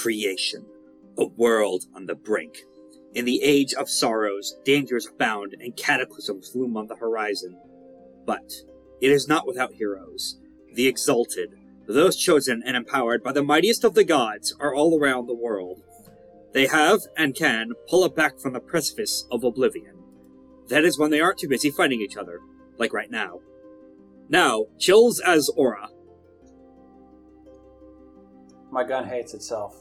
creation, a world on the brink. In the age of sorrows, dangers abound and cataclysms loom on the horizon. But it is not without heroes. The exalted, those chosen and empowered by the mightiest of the gods, are all around the world. They have and can pull it back from the precipice of oblivion. That is when they aren't too busy fighting each other, like right now. Now, Chills as Aura, My gun hates itself.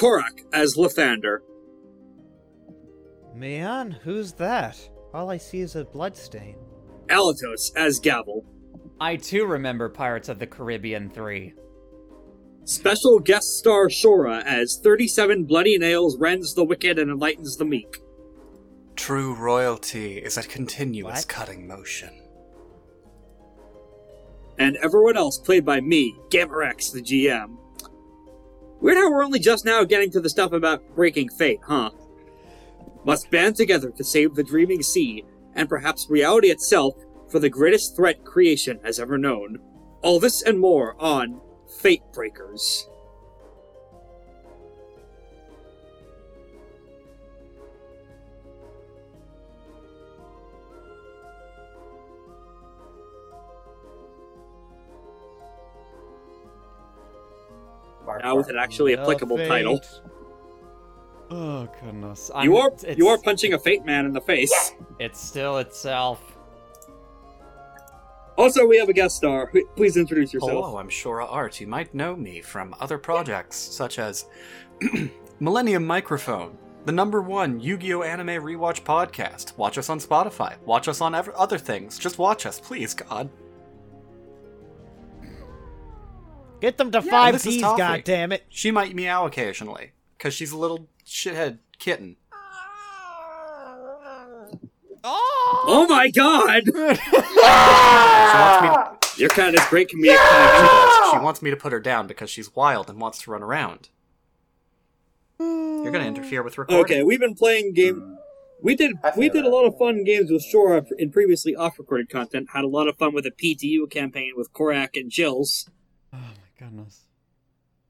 Corrack as Lythander, Man, who's that? All I see is a bloodstain. Alatos as Gavel, I too remember Pirates of the Caribbean 3. special guest star Shorah as 37 Bloody Nails rends the wicked and enlightens the meek. True royalty is a continuous What? cutting motion. and everyone else played by me, Gamerex, the GM. Weird how we're only just now getting to the stuff about breaking fate, huh? Must band together to save the dreaming sea, and perhaps reality itself, for the greatest threat creation has ever known. All this and more on Fate Breakers. Bark, Now with an actually applicable The title. Oh goodness. You are you are punching a Fate man in the face. It's still itself. Also, we have a guest star. Please introduce yourself. Hello, I'm Shorah Art. You might know me from other projects such as Millennium Microphone, the number one Yu Gi Oh! anime rewatch podcast. Watch us on Spotify. Watch us on ev- other things. Just watch us, please, God. Get them to Yeah, five this is Ds, Toffee. goddammit. She might meow occasionally because she's a little shithead kitten. Ah! Oh my god! She wants me. To, ah! Your cat is great comedic timing. she wants me to put her down because she's wild and wants to run around. You're gonna interfere with recording. Okay, we've been playing game. We did we feel did a lot of fun games with Shorah in previously off-recorded content. Had a lot of fun with a PTU campaign with Corrack and Chills. My goodness.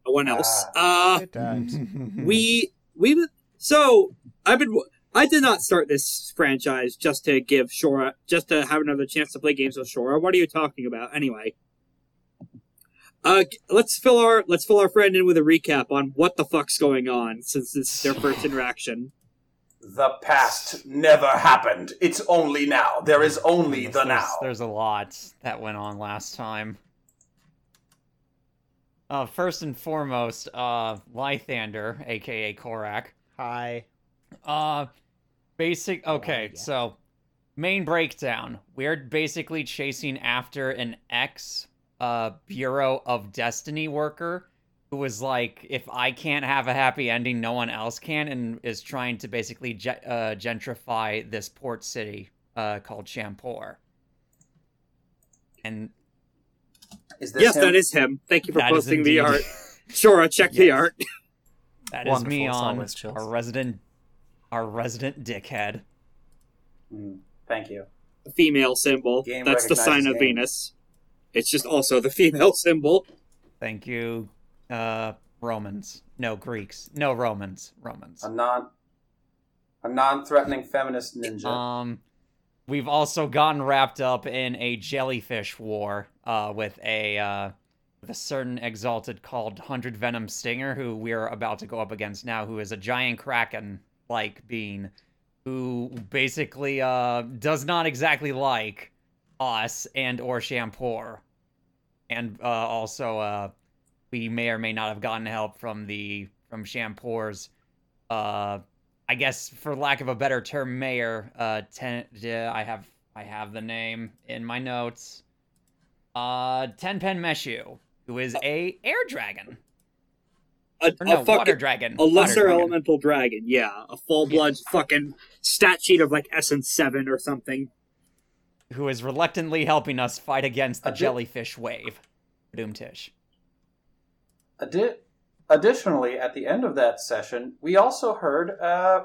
No one else. Uh, we we so I've been I did not start this franchise just to give Shorah just to have another chance to play games with Shorah. What are you talking about anyway? Uh, let's fill our let's fill our friend in with a recap on what the fuck's going on since this is their first interaction. The past never happened. It's only now. There is only the there's, now. There's a lot that went on last time. Uh, first and foremost, uh, Lythander, aka Corrack. Hi. Uh, basic. Okay, yeah. so main breakdown. We're basically chasing after an ex uh Bureau of Destiny worker who was like, if I can't have a happy ending, no one else can, and is trying to basically ge- uh, gentrify this port city uh called Champor. And Is this yes, him? that is him. Thank you for That is posting the indeed- art. Shorah, check the Yes. art. that is Wonderful, Meon our resident, our resident dickhead. Mm, thank you. The female symbol. Game That's the sign of game. Venus. It's just also the female symbol. Thank you, uh, Romans. No Greeks. No Romans. Romans. A non, a non-threatening feminist ninja. Um, we've also gotten wrapped up in a jellyfish war uh, with a uh, with a certain exalted called Hundred Venom Stinger, who we're about to go up against now, who is a giant kraken-like being, who basically uh, does not exactly like us and or Shampor, and uh, also uh, we may or may not have gotten help from the from Shampor's uh I guess for lack of a better term, mayor. Uh, ten. I have I have the name in my notes. Uh, Tenpen Meshu, who is a air dragon. A, Or no, a fucking water dragon. a lesser dragon. elemental dragon. Yeah, a full blood fucking stat sheet of like essence seven or something. Who is reluctantly helping us fight against the A jellyfish wave. Doomtish. Addi- additionally, at the end of that session, we also heard uh,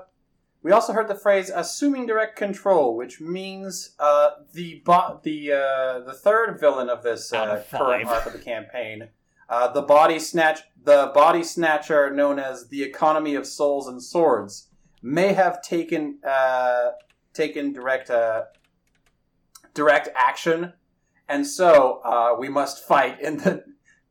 we also heard the phrase "assuming direct control," which means uh, the bo- the uh, the third villain of this uh, of current arc of the campaign. Uh, the body snatch, the body snatcher known as the economy of souls and swords, may have taken uh, taken direct uh, direct action, and so uh, we must fight in the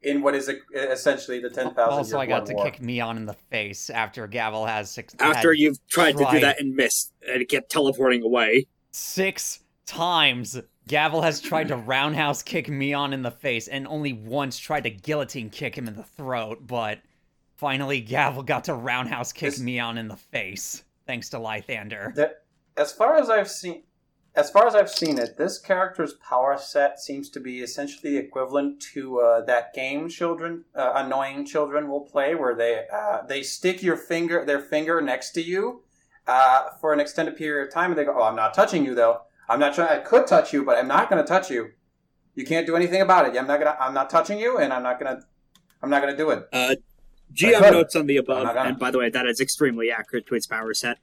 in what is essentially the ten thousand. Also, I got to war. kick Meon in the face after Gavel has six. After you've tried to do that and missed and kept teleporting away. six times. Gavel has tried to roundhouse kick Meon in the face and only once tried to guillotine kick him in the throat, but finally Gavel got to roundhouse kick This- Meon in the face, thanks to Lythander. The- as far as I've seen, as far as I've seen it, this character's power set seems to be essentially equivalent to uh, that game children, uh, annoying children will play, where they uh, they stick your finger, their finger next to you uh, for an extended period of time, and they go, "Oh, I'm not touching you, though. I'm not trying. I could touch you, but I'm not going to touch you. You can't do anything about it. I'm not gonna. I'm not touching you, and I'm not gonna. I'm not going to do it." Uh, GM notes on the above, I'm not gonna. and by the way, that is extremely accurate to its power set.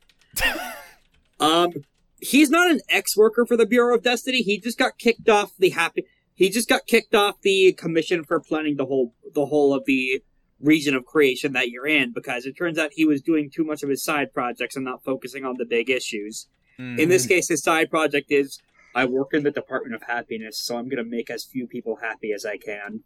um, he's not an ex-worker for the Bureau of Destiny. He just got kicked off the happy. He just got kicked off the commission for planning the whole the whole of the region of creation that you're in because it turns out he was doing too much of his side projects and not focusing on the big issues. In this case, his side project is I work in the Department of Happiness, so I'm going to make as few people happy as I can.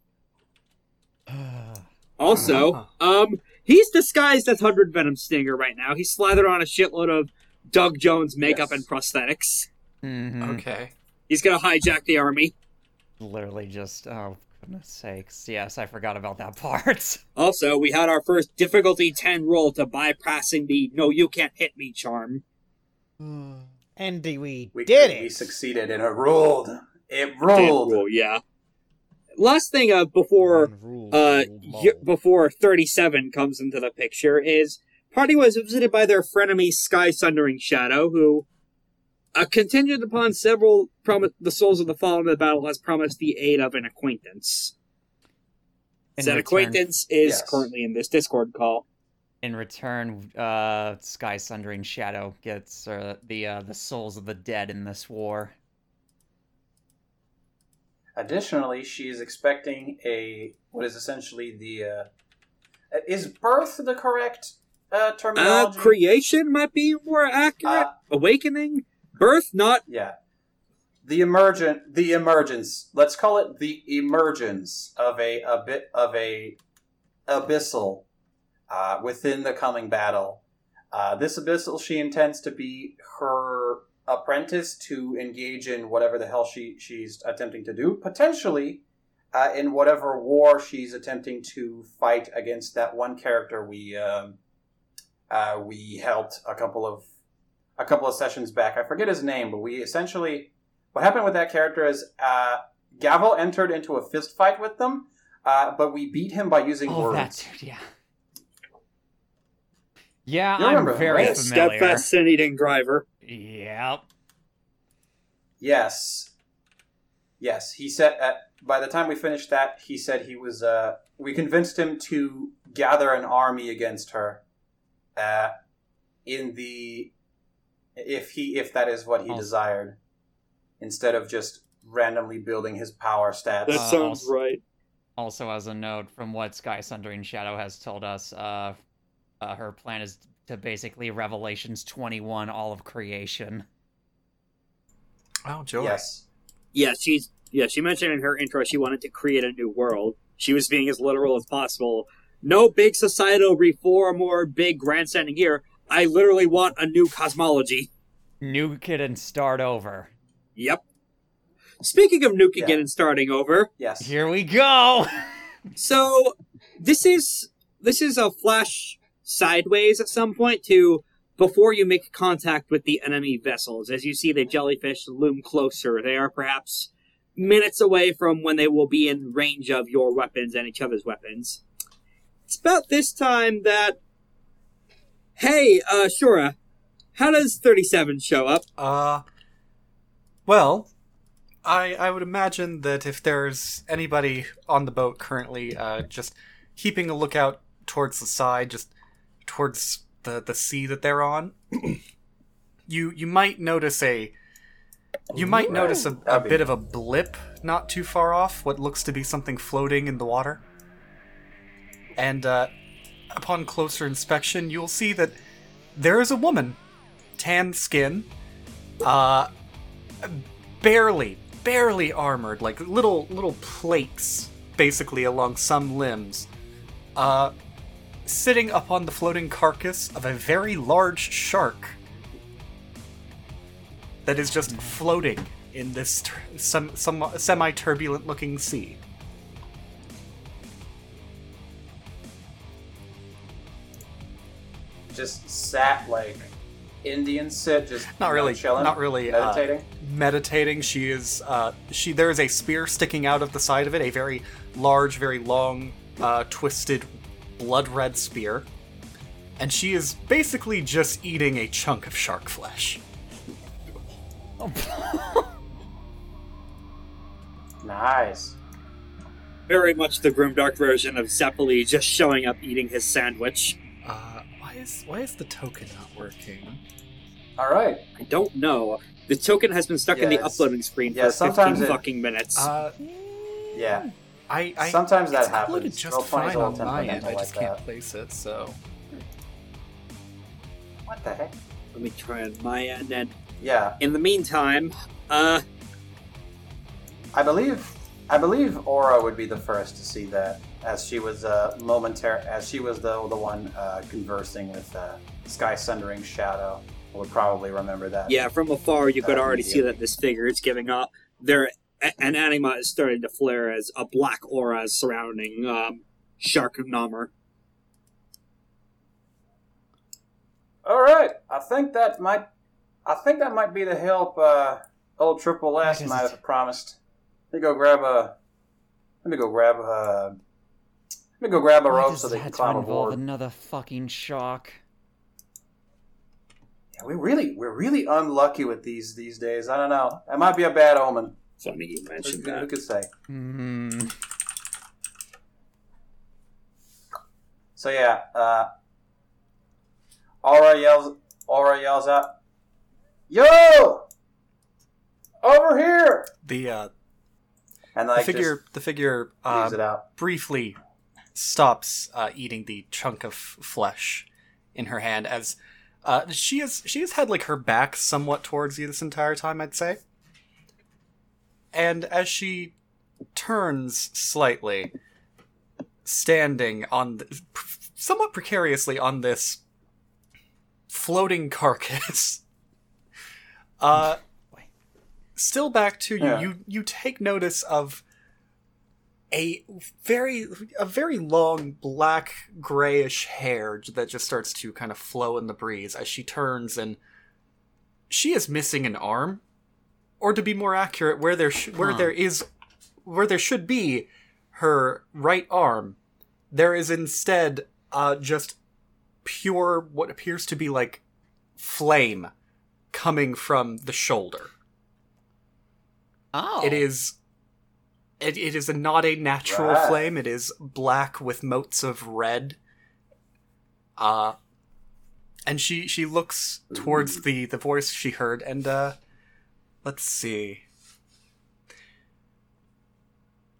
Also, um, he's disguised as Hundred Venom Stinger right now. He's slathered on a shitload of Doug Jones makeup Yes. and prosthetics. Mhm. Okay. He's gonna hijack the army. Literally just, oh, goodness sakes. Yes, I forgot about that part. Also, we had our first difficulty 10 roll to bypassing the no you can't hit me charm. And we, We did it. We succeeded, and it ruled. It Ten ruled. roll, yeah. Last thing uh, before uh y- before 37 comes into the picture is party was visited by their frenemy Sky Sundering Shadow who uh, contingent upon several promise the souls of the fallen in the battle has promised the aid of an acquaintance. In Said return- acquaintance is Yes. currently in this Discord call. In return, uh, Sky Sundering Shadow gets uh, the uh, the souls of the dead in this war. Additionally, she is expecting a what is essentially the uh, is birth the correct uh, Uh, creation might be more accurate. Uh, Awakening, birth, not yeah, the emergent, the emergence. Let's call it the emergence of a a bit of a abyssal uh, within the coming battle. Uh, this abyssal she intends to be her apprentice to engage in whatever the hell she she's attempting to do, potentially uh, in whatever war she's attempting to fight against that one character we um, uh, we helped a couple of a couple of sessions back. I forget his name, but we essentially what happened with that character is uh, Gavel entered into a fist fight with them, uh, but we beat him by using Oh, words. that dude, yeah. Yeah, You I'm remember him, very right? familiar. steadfast sin eating driver. Yep. Yes. Yes, he said. Uh, by the time we finished that, he said he was. Uh, we convinced him to gather an army against her. Uh, in the, if he if that is what he Oh. desired, instead of just randomly building his power stats. That Uh, sounds also- right. Also, as a note from what Sky Sundering Shadow has told us, uh, uh, her plan is to basically Revelations 21 all of creation. Oh, joy. yes. Yeah, she's yeah. She mentioned in her intro she wanted to create a new world. She was being as literal as possible. No big societal reform or big grandstanding here. I literally want a new cosmology. Nuke it and start over. Yep. Speaking of nuking Yeah. it and starting over, Yes. Here we go! so this is this is a flash sideways at some point to before you make contact with the enemy vessels. As you see the jellyfish loom closer, they are perhaps minutes away from when they will be in range of your weapons and each other's weapons. It's about this time that Hey, uh Shorah, how does 37 show up? Uh, well, I I would imagine that if there's anybody on the boat currently, uh, just keeping a lookout towards the side, just towards the the sea that they're on, you you might notice a you might notice a, a bit of a blip not too far off. What looks to be something floating in the water. And uh, upon closer inspection, you'll see that there is a woman, tan skin, uh, barely, barely armored, like little little plates, basically along some limbs, uh, sitting upon the floating carcass of a very large shark that is just floating in this some some semi turbulent looking sea. Just sat like Indian sit, just Not you know, really, chilling, not really uh, meditating. meditating. She is uh, she. There is a spear sticking out of the side of it, a very large, very long, uh, twisted, blood red spear, and she is basically just eating a chunk of shark flesh. nice. Very much the grimdark version of Zeppeli just showing up eating his sandwich. Why is why is the token not working? All right. I don't know. The token has been stuck in the uploading screen Yeah, for 15 it- fucking minutes. Uh, Yeah. I, I Sometimes that happens. just Roll fine on my end. I just like can't that. place it. So What the heck? Let me try on my end. And Yeah, in the meantime, uh, I believe I believe Aura would be the first to see that, as she was uh, momentary, as she was the the one uh, conversing with uh, Sky Sundering Shadow. Would probably remember that. yeah, from afar you could Uh, already see that this figure is giving up. There, an anima is starting to flare as a black aura is surrounding um, Shark Namor. All right, I think that might, I think that might be the help uh, old Triple S What is might it? have promised. Let me go grab a. Let me go grab a. Let me go grab a Why rope so they can climb involve aboard. another fucking shark? Yeah, we really, we're really unlucky with these these days. I don't know. It might be a bad omen. Funny you Who, mentioned who that. could say? Hmm. So yeah, uh, Aura yells. Aura yells out, "Yo, over here!" the uh, And the like figure the figure leaves uh, it out. briefly stops uh, eating the chunk of flesh in her hand as uh, she has she has had like her back somewhat towards you this entire time I'd say. And as she turns slightly standing on the, somewhat precariously on this floating carcass uh still back to you. Yeah. you you take notice of a very a very long black grayish hair that just starts to kind of flow in the breeze as she turns and she is missing an arm or to be more accurate where there sh- where Huh. there is where there should be her right arm there is instead uh just pure what appears to be like flame coming from the shoulder Oh. it is it, it is a, not a natural Right. flame. It is black with motes of red. Uh and she she looks towards the the voice she heard and uh let's see.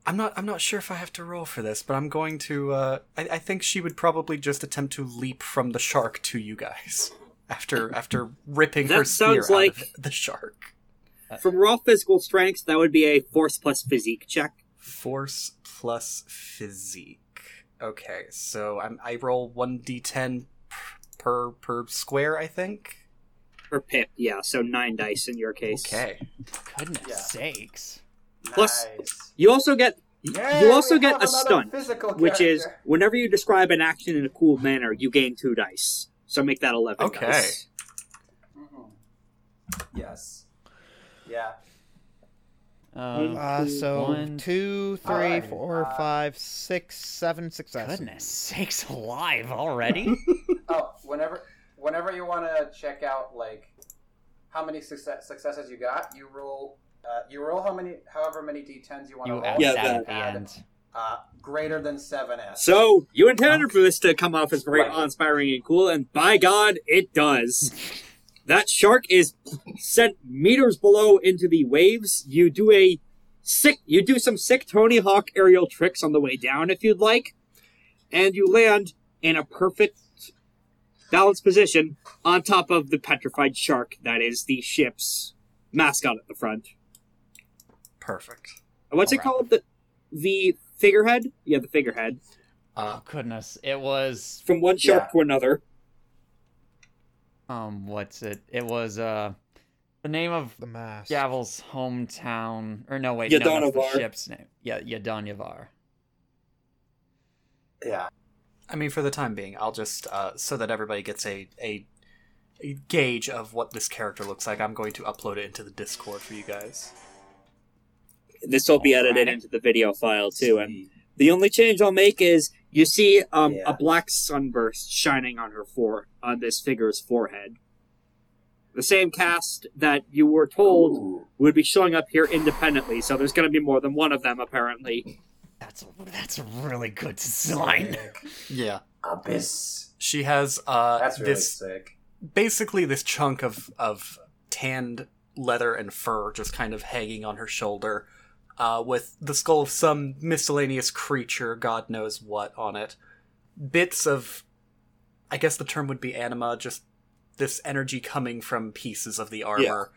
I'm not i'm not sure if i have to roll for this but i'm going to uh i, I think she would probably just attempt to leap from the shark to you guys after after ripping That her spear sounds out like- of the shark From raw physical strength, that would be a force plus physique check. Force plus physique. Okay, so I'm, I roll one d10 per per square, I think. Per pip, yeah, so nine dice in your case. Okay. Goodness Yeah. sakes. Plus- nice. You also get Yeah, you also get a another stunt, which is whenever you describe an action in a cool manner, you gain two dice. So make that eleven Okay. dice. Mhm. Yes. Yeah. Um, Uh, so One. two, four, uh, five, six, seven successes. goodness six alive already? Oh, whenever whenever you want to check out like how many success, successes you got, you roll. Uh, you roll how many, however many d10s you want to roll. add Yeah, that that- at the end. Uh, greater than seven S. So you intended for this to come off as very Right. awe-inspiring and cool, and by God, it does. that shark is sent meters below into the waves. You do a sick, you do some sick Tony Hawk aerial tricks on the way down if you'd like. and you land in a perfect balanced position on top of the petrified shark that is the ship's mascot at the front. Perfect. What's it Alright. called? The the figurehead? Yeah, the figurehead. Uh, Oh goodness, it was From one shark Yeah. to another. Um, what's it? It was uh, the name of The mask. Gavel's hometown, or no, wait, no, that's the ship's name. Yeah, Yadanavar. Yeah. I mean, for the time being, I'll just uh, so that everybody gets a, a a gauge of what this character looks like. I'm going to upload it into the Discord for you guys. This will be edited Alright. into the video file too, and the only change I'll make is you see um, Yeah. a black sunburst shining on her fore on this figure's forehead. The same cast that you were told Ooh. would be showing up here independently, so there's going to be more than one of them apparently. That's that's a really good design. Yeah, Abyss. she has uh, That's really this sick. basically this chunk of of tanned leather and fur just kind of hanging on her shoulder, uh, with the skull of some miscellaneous creature, God knows what, on it. Bits of, I guess the term would be anima, just this energy coming from pieces of the armor.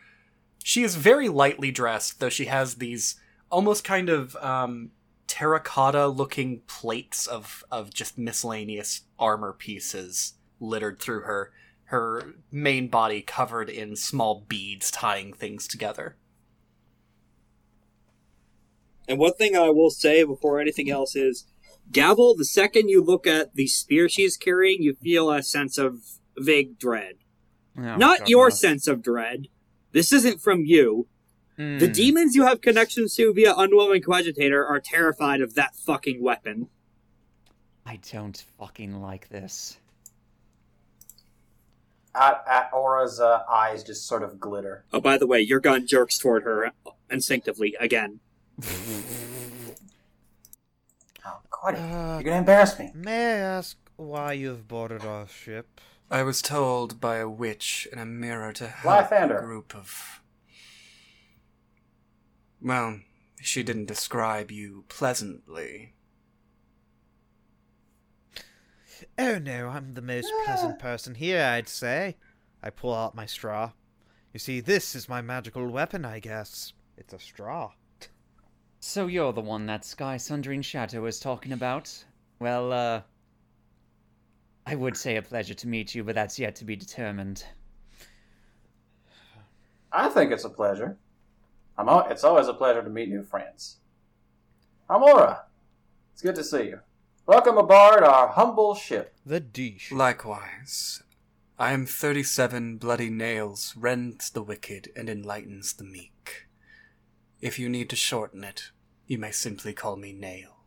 She is very lightly dressed, though she has these almost kind of um, terracotta looking plates of, of just miscellaneous armor pieces littered through her her main body covered in small beads tying things together. And one thing I will say before anything else is, Gavel, the second you look at the spear she's carrying, you feel a sense of vague dread. Oh, Not your goodness. sense of dread. This isn't from you. The Hmm. demons you have connections to via Unwilling Coagitator are terrified of that fucking weapon. I don't fucking like this. At, at Aura's uh, eyes just sort of glitter. Oh, by the way, your gun jerks toward her instinctively again. Oh, Cody, Uh, you're gonna embarrass me. may I ask why you've boarded our ship? I was told by a witch in a mirror to help Lythander. a group of. Well, she didn't describe you pleasantly. Oh no, I'm the most pleasant person here, I'd say. I pull out my straw. You see, this is my magical weapon, I guess. It's a straw. So you're the one that Sky Sundering Shadow is talking about? Well, uh. I would say a pleasure to meet you, but that's yet to be determined. I think it's a pleasure. I'm al- it's always a pleasure to meet new friends. I'm Aura. It's good to see you. Welcome aboard our humble ship. The Deesh. Likewise, I am 37 bloody nails, rends the wicked and enlightens the meek. If you need to shorten it, you may simply call me Nail.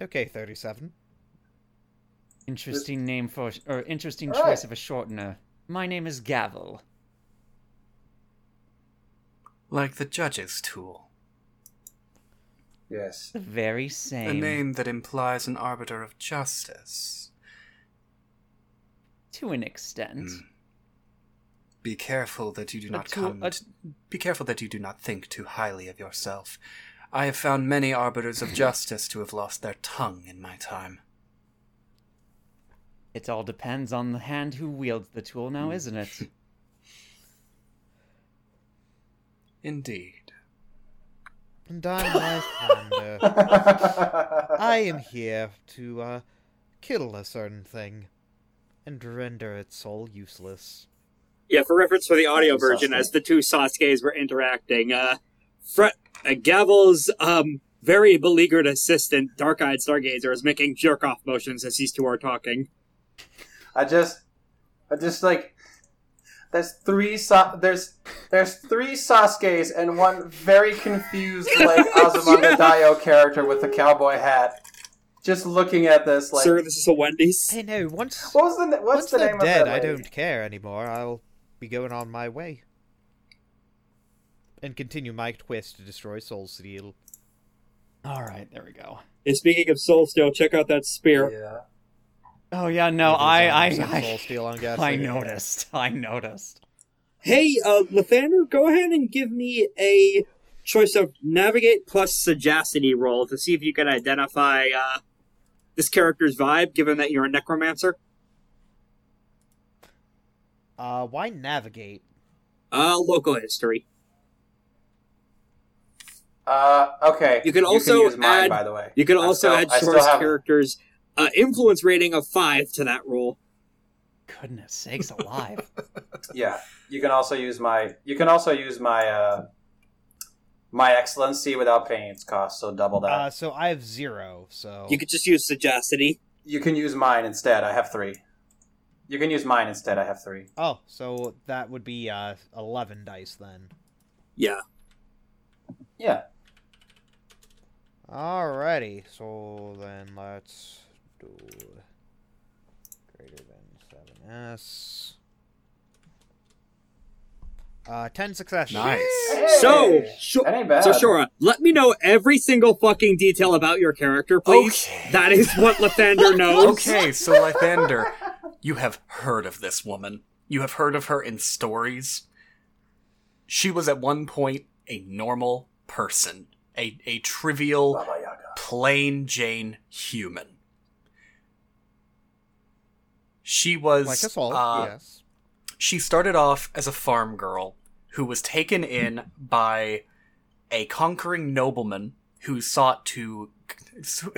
Okay, 37. Interesting name for. or interesting Alright. choice of a shortener. My name is Gavel. Like the judge's tool, Yes. The very same. a name that implies an arbiter of justice. To an extent. Hmm. Be careful that you do not tool- come. a- t- be careful that you do not think too highly of yourself. I have found many arbiters of justice to have lost their tongue in my time. It all depends on the hand who wields the tool now, Hmm. isn't it? Indeed. And I'm Lythander. I am here to, uh, kill a certain thing. And render its soul useless. Yeah, for reference for the audio version, Sasuke. as the two Sasuke's were interacting, uh, Fre- uh Gavel's um very beleaguered assistant, Dark-Eyed Stargazer, is making jerk-off motions as these two are talking. I just, I just like, there's three Sa- there's there's three Sasuke's and one very confused like Azumanga Daioh character with a cowboy hat, just looking at this like. Sir, this is a Wendy's. Hey, no, once, What was the what's once the they're name dead, of that I don't care anymore. I'll be going on my way. And continue my quest to destroy Soul Steel. Alright, there we go. And speaking of Soul Steel, check out that spear. Yeah. Oh, yeah, no, I. I, I, Soul Steel, I'm. I noticed. I noticed. Hey, uh, Lythander, go ahead and give me a choice of navigate plus sagacity roll to see if you can identify uh, this character's vibe, given that you're a necromancer. Uh, why navigate? Uh, local history. Uh, okay. You can also use mine, add- by the way. You can also still- add I still choice have- character's uh, influence rating of five to that roll. Goodness sakes alive. Yeah, you can also use my. You can also use my. uh my excellency without paying its cost, so double that. Uh, so I have zero. So You could just use sagacity. you can use mine instead. I have three. You can use mine instead. I have three. oh, so that would be uh eleven dice then. Yeah. Yeah. Alrighty, so then let's do greater than seven S. Uh, ten successes. Nice. So, sure. that ain't bad. So, Shorah, let me know every single fucking detail about your character, please. Okay. That is what Lythander knows. Okay, so Lythander, you have heard of this woman. You have heard of her in stories. She was at one point a normal person, a, a trivial, plain Jane human. She was Like us all, uh, yes. she started off as a farm girl who was taken in by a conquering nobleman who sought to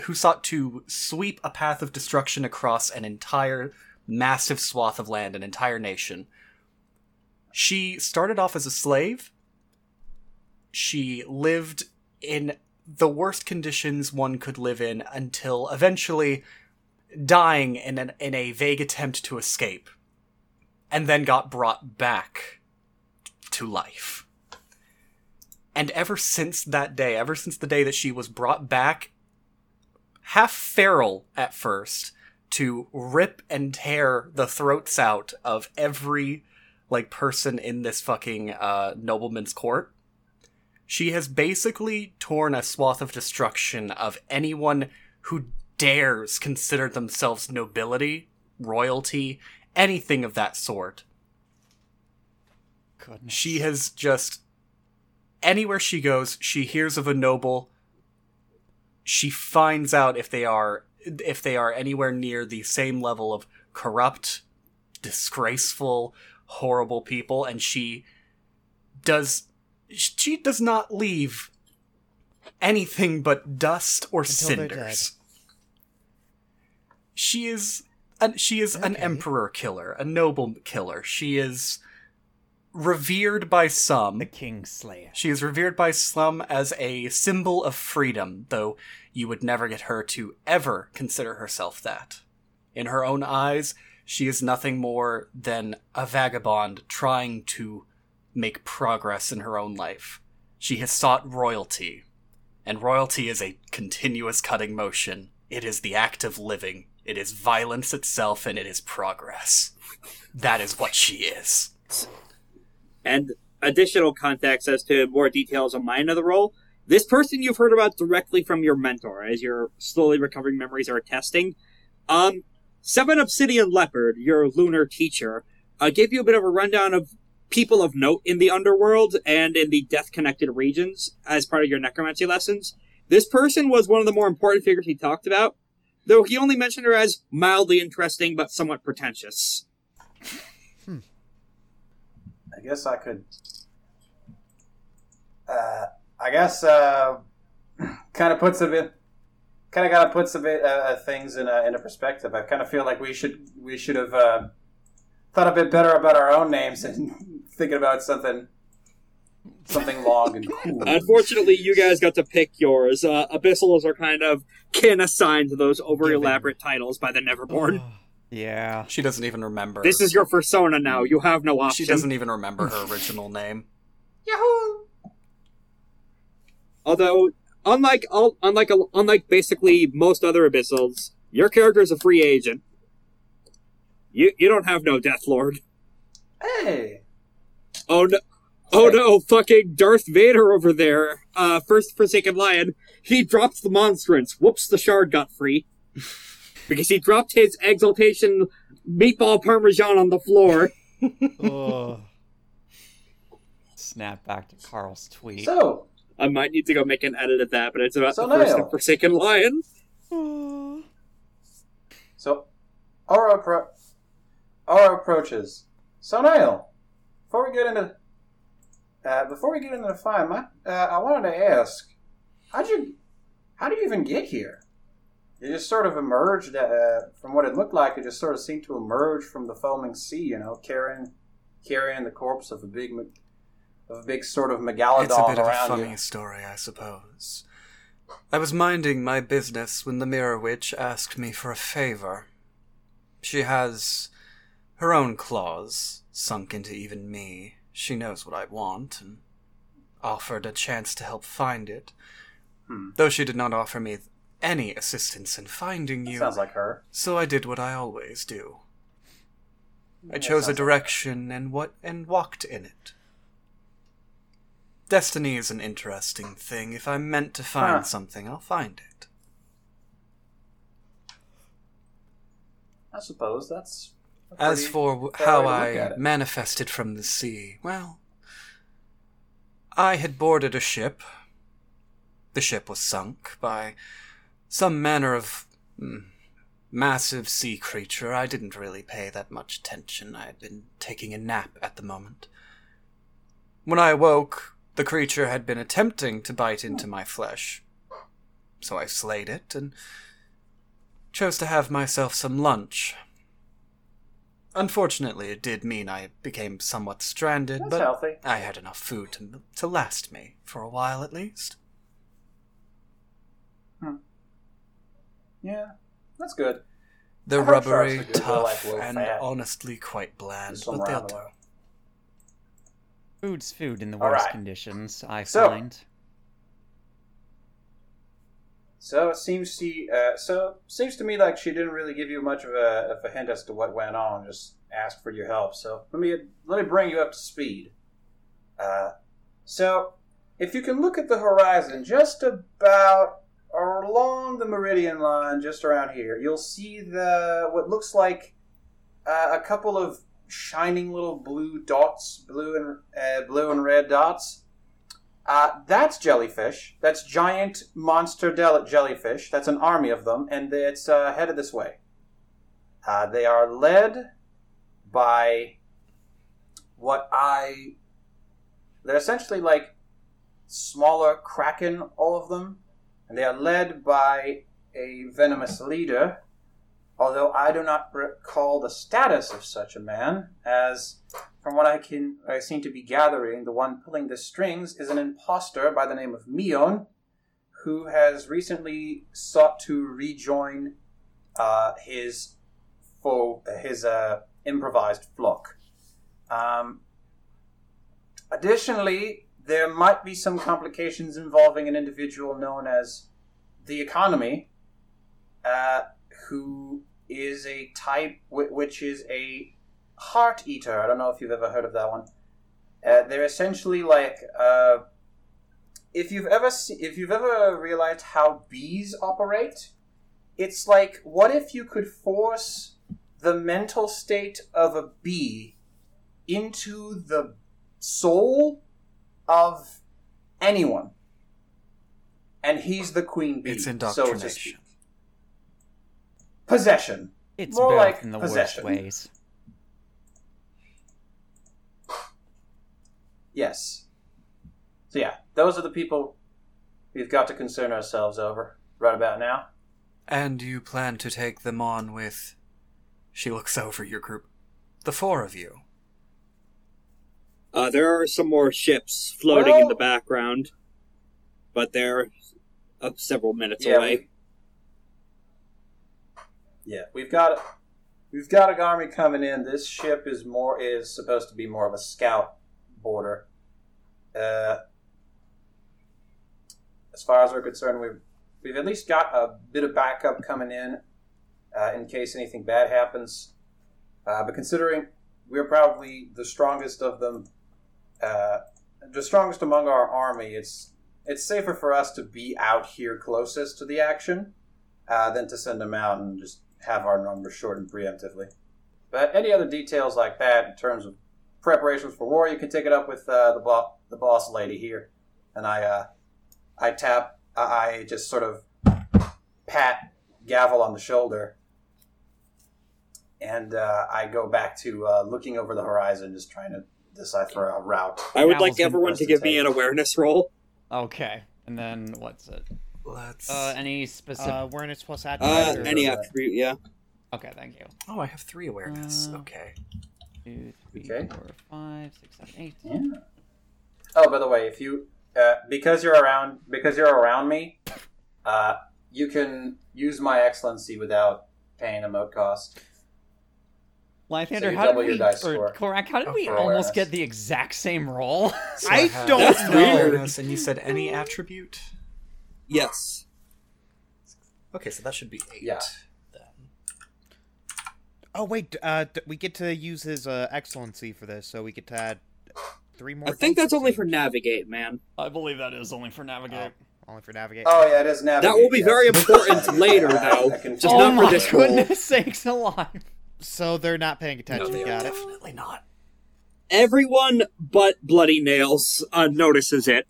who sought to sweep a path of destruction across an entire massive swath of land, an entire nation. She started off as a slave. She lived in the worst conditions one could live in until eventually dying in an, in a vague attempt to escape and then got brought back to life. And ever since that day, ever since the day that she was brought back, half feral at first, to rip and tear the throats out of every like person in this fucking uh, nobleman's court. She has basically torn a swath of destruction of anyone who dares consider themselves nobility, royalty, anything of that sort. Goodness. She has just anywhere she goes, she hears of a noble. She finds out if they are if they are anywhere near the same level of corrupt, disgraceful, horrible people and she does she does not leave anything but dust or Until cinders. She is an, she is an emperor killer, a noble killer. She is revered by some. the King Slayer. She is revered by some as a symbol of freedom, though you would never get her to ever consider herself that. In her own eyes, she is nothing more than a vagabond trying to make progress in her own life. She has sought royalty, and royalty is a continuous cutting motion. It is the act of living. It is violence itself, and it is progress. That is what she is. And additional context as to more details on mine of the role. This person you've heard about directly from your mentor, as your slowly recovering memories are testing. Um, Seven Obsidian Leopard, your lunar teacher, uh, gave you a bit of a rundown of people of note in the underworld and in the death-connected regions as part of your necromancy lessons. This person was one of the more important figures he talked about, though he only mentioned her as mildly interesting but somewhat pretentious. Hmm. I guess I could. Uh, I guess uh, kind of puts a bit, kind of kind of puts a bit uh, uh, things in a in a perspective. I kind of feel like we should we should have uh, thought a bit better about our own names and thinking about something something long and cool. Unfortunately, you guys got to pick yours. Uh, Abyssals are kind of kin assigned to those over elaborate titles by the Neverborn. Yeah. She doesn't even remember. This is your persona now. You have no option. She doesn't even remember her original name. Although, unlike all, unlike unlike basically most other Abyssals, your character is a free agent. You you don't have no Death Lord. Hey, Oh no. Oh no, fucking Darth Vader over there. Uh, first Forsaken Lion. He dropped the monstrance. Whoops, the shard got free. because he dropped his exaltation meatball parmesan on the floor. Ugh. Snap back to Carl's tweet. so I might need to go make an edit of that, but it's about So the first Nail. Forsaken Lion. So, Aura, appro- Aura approaches. So, Nail, before we get into uh, before we get into the fight, my, uh, I wanted to ask, how'd you, how did you even get here? You just sort of emerged uh, from what it looked like. It just sort of seemed to emerge from the foaming sea, you know, carrying carrying the corpse of a big, me- of a big sort of megalodon It's a bit of a funny you. story, I suppose. I was minding my business when the Mirror Witch asked me for a favor. She has her own claws sunk into even me. She knows what I want and offered a chance to help find it. Hmm. Though she did not offer me any assistance in finding you. Sounds like her. So I did what I always do. I chose a sounds like direction and what and walked in it. Destiny is an interesting thing. If I'm meant to find Huh. something, I'll find it. I suppose that's. As for how I look at it. manifested from the sea, well, I had boarded a ship. The ship was sunk by some manner of mm, massive sea creature. I didn't really pay that much attention. I had been taking a nap at the moment. When I awoke, the creature had been attempting to bite into my flesh. So I slayed it and chose to have myself some lunch. Unfortunately, it did mean I became somewhat stranded, That's but healthy. I had enough food to, to last me, for a while at least. Hmm. Yeah, that's good. They're I heard sharks rubbery, are good, they're, like, tough, and fat. honestly quite bland, but they'll do. Food's food in the All worst right. conditions, I So- find. So it seems she. Uh, so seems to me like she didn't really give you much of a, of a hint as to what went on. Just asked for your help. So let me let me bring you up to speed. Uh, so if you can look at the horizon, just about along the meridian line, just around here, you'll see the what looks like uh, a couple of shining little blue dots, blue and uh, blue and red dots. Uh, that's jellyfish. That's giant monster del- jellyfish. That's an army of them, and it's uh, headed this way. Uh, they are led by what I. They're essentially like smaller kraken, all of them, and they are led by a venomous leader. Although I do not recall the status of such a man, as from what I can I seem to be gathering, the one pulling the strings is an impostor by the name of Meon, who has recently sought to rejoin uh, his foe, his uh, improvised flock. Um, additionally, there might be some complications involving an individual known as the Economy, uh, who is a type which is a heart eater. I don't know if you've ever heard of that one. Uh, they're essentially like uh, if you've ever se- if you've ever realized how bees operate, it's like what if you could force the mental state of a bee into the soul of anyone, and he's the queen bee. It's so indoctrination. speak. Possession. It's More both like in the possession. worst ways. Yes. So yeah, those are the people we've got to concern ourselves over right about now. And you plan to take them on with. She looks over your group. The four of you. Uh, there are some more ships floating in the background, but they're uh, several minutes Yeah, away. Yeah, we've got we've got an army coming in. This ship is more is supposed to be more of a scout border. Uh, as far as we're concerned, we've we've at least got a bit of backup coming in uh, in case anything bad happens. Uh, but considering we're probably the strongest of them, uh, the strongest among our army, it's it's safer for us to be out here closest to the action uh, than to send them out and just have our numbers shortened preemptively. But any other details like that in terms of preparations for war, you can take it up with uh, the, bo- the boss lady here. And I uh, I tap. I I just sort of pat Gavel on the shoulder, and uh, I go back to uh, looking over the horizon, just trying to decipher a route. I would Gal's like everyone to give me an awareness roll. Okay. And then what's it? Let's. Uh, any specific? Uh, awareness plus Uh, attribute. or- any attribute, yeah. okay, thank you. oh, I have three awareness. Uh, okay. Two, three, Okay. four, five, six, seven, eight. Yeah. Oh, by the way, if you uh, because you're around because you're around me, uh, you can use my excellency without paying a mote cost. Lythander, you how did we, dice or. Corrack, how did Oh, we almost awareness. get the exact same roll? So I have don't That's three weird. awareness, And you said any attribute? Yes. Okay, so that should be eight. Yeah. Then. Oh wait, uh, we get to use his uh, excellency for this, so we get to add three more. I think that's only for navigate, man. I believe that is only for navigate. only for navigate. Oh yeah, it is navigate. That will be yes. very important later, though. Just oh not for my this roll. goodness sakes alive! So they're not paying No, attention. they are Got it. definitely not. Everyone but Bloody Nails uh, notices it.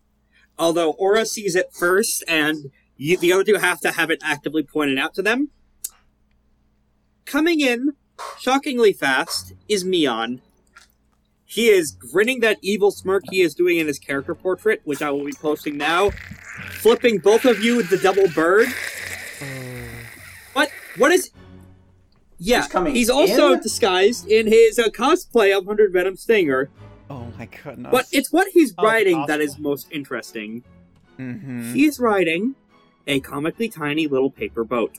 Although Aura sees it first, and you, the other two have to have it actively pointed out to them. Coming in, shockingly fast, is Meon. He is grinning that evil smirk he is doing in his character portrait, which I will be posting now, flipping both of you with the double bird. What? What is? Yeah, He's he's also in? disguised in his uh, cosplay of Hundred Venom Stinger. Oh my goodness. But it's what he's Oh, riding that cosplay. is most interesting. hmm He is riding a comically tiny little paper boat.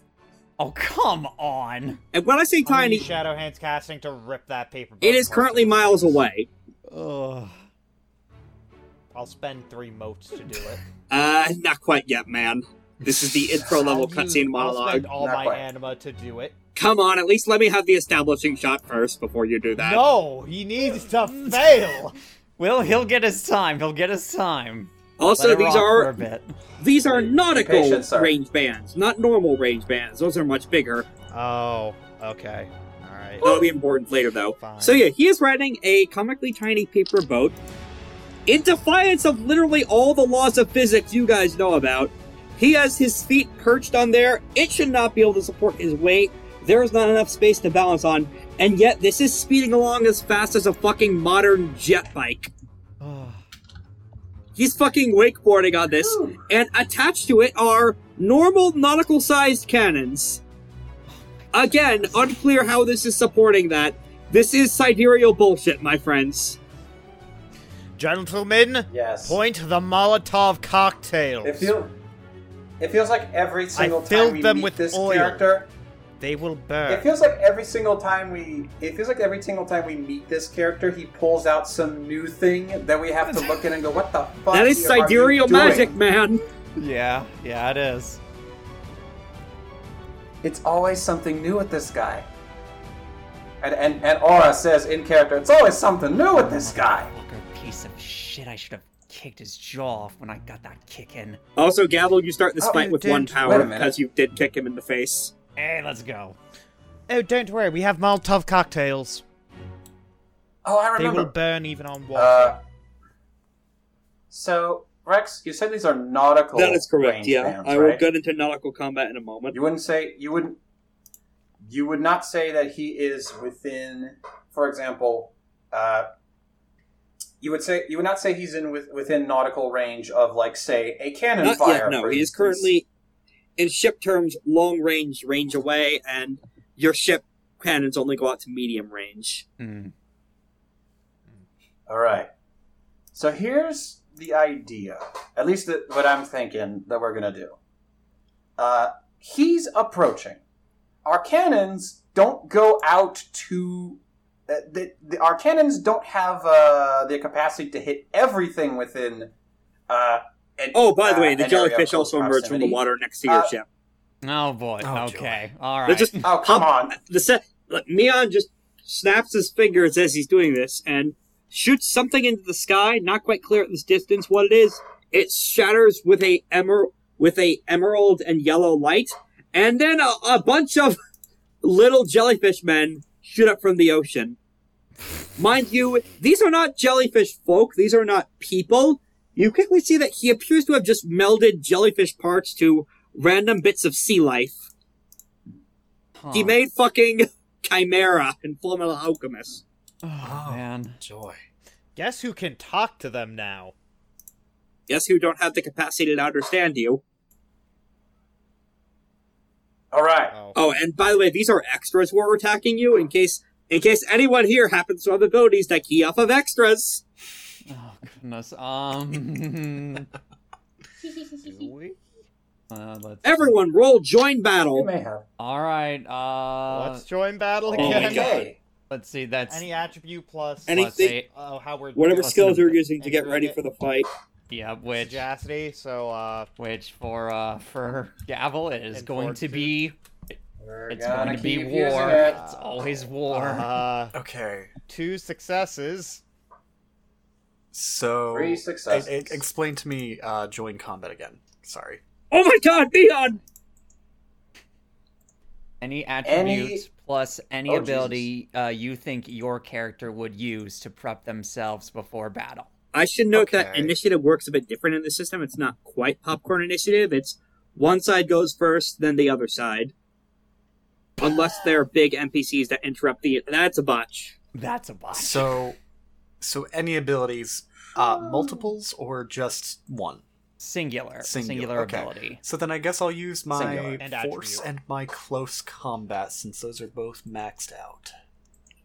Oh come on! And when I say I'm tiny, use Shadow Hands casting to rip that paper. it is currently apart. miles away. Ugh. I'll spend three motes to do it. Uh, not quite yet, man. This is the intro level cutscene monologue. I'll spend all Not my quite. anima to do it. Come on, at least let me have the establishing shot first before you do that. No, he needs to fail. Well, he'll get his time. He'll get his time. Also, these rock a are bit. these are nautical patient, range bands, not normal range bands. Those are much bigger. Oh, okay. All right. That'll be important later, though. Fine. So yeah, he is riding a comically tiny paper boat. In defiance of literally all the laws of physics you guys know about, he has his feet perched on there. It should not be able to support his weight. There is not enough space to balance on, and yet this is speeding along as fast as a fucking modern jet bike. Ah. He's fucking wakeboarding on this, and attached to it are normal nautical sized cannons. Again, unclear how this is supporting that. This is sidereal bullshit, my friends. Gentlemen, Yes. point the Molotov cocktails. It feels. It feels like every single filled time we them meet with this oil. character. They will burn. It feels like every single time we. It feels like every single time we meet this character, he pulls out some new thing that we have to look at and go, "What the fuck?" that is sidereal magic, man. Yeah, yeah, it is. It's always something new with this guy. And and and Aura says in character, "It's always something new with this oh, guy." Motherfucker, piece of shit. I should have kicked his jaw off when I got that kick in. Also, Gavel, you start this Oh, fight with one did. Wait power because you did kick him in the face. Hey, let's go. oh, don't worry. We have Molotov cocktails. Oh, I remember. They will burn even on water. Uh, so Rex, you said these are nautical. that is correct. range Yeah, bands, I will right? get into nautical combat in a moment. You wouldn't say you wouldn't. You would not say that he is within, for example, uh, you would say you would not say he's in with, within nautical range of like say a cannon Not fire. yet. No, for he is currently, in ship terms, long range, range away, and your ship cannons only go out to medium range. Mm. All right. So here's the idea, at least the, what I'm thinking that we're gonna do. Uh, he's approaching. Our cannons don't go out to. Uh, the, the, our cannons don't have uh, the capacity to hit everything within. Uh, an, Oh, by the uh, way, the an area of jellyfish close also emerge from the water next to your Uh, ship. Oh boy. Oh, okay. joy. All They're just Oh come Hum- on! the set. Look, Meon just snaps his fingers as he's doing this and shoots something into the sky. Not quite clear at this distance what it is. It shatters with a emer- with a emerald and yellow light, and then a, a bunch of little jellyfish men shoot up from the ocean. Mind you, these are not jellyfish folk. These are not people. You quickly see that he appears to have just melded jellyfish parts to random bits of sea life. Huh. He made fucking Chimera and Fullmetal Alchemist. Oh, oh, man. Joy. Guess who can talk to them now? Guess who don't have the capacity to understand you? All right. Oh. Oh, and by the way, these are extras who are attacking you in case in case anyone here happens to have abilities that key off of extras. Goodness. Um. Uh, let's Everyone roll join battle. All right. Uh. Let's join battle Oh my again. Okay. Let's see. That's Any attribute plus Any- plus anything- eight. oh how we're Whatever Plus skills an- you're using to get ready for the fight. Yeah, which sagacity. So uh, which for uh for Gavel it is And going to be We're it's gonna going to be keep using war. it. It's always war. uh, Okay. two successes. So Three e- successes. e- explain to me uh, join combat again. Sorry. Oh my god, Meon! Any attribute plus any Oh, ability uh, you think your character would use to prep themselves before battle. I should note that initiative works a bit different in the system. It's not quite popcorn initiative. It's one side goes first, then the other side. Unless they're big NPCs that interrupt the. That's a botch. That's a botch. So, so any abilities, uh, um, multiples or just one? Singular. Singular, Singular okay. ability. So then I guess I'll use my and force attribute. and my close combat since those are both maxed out.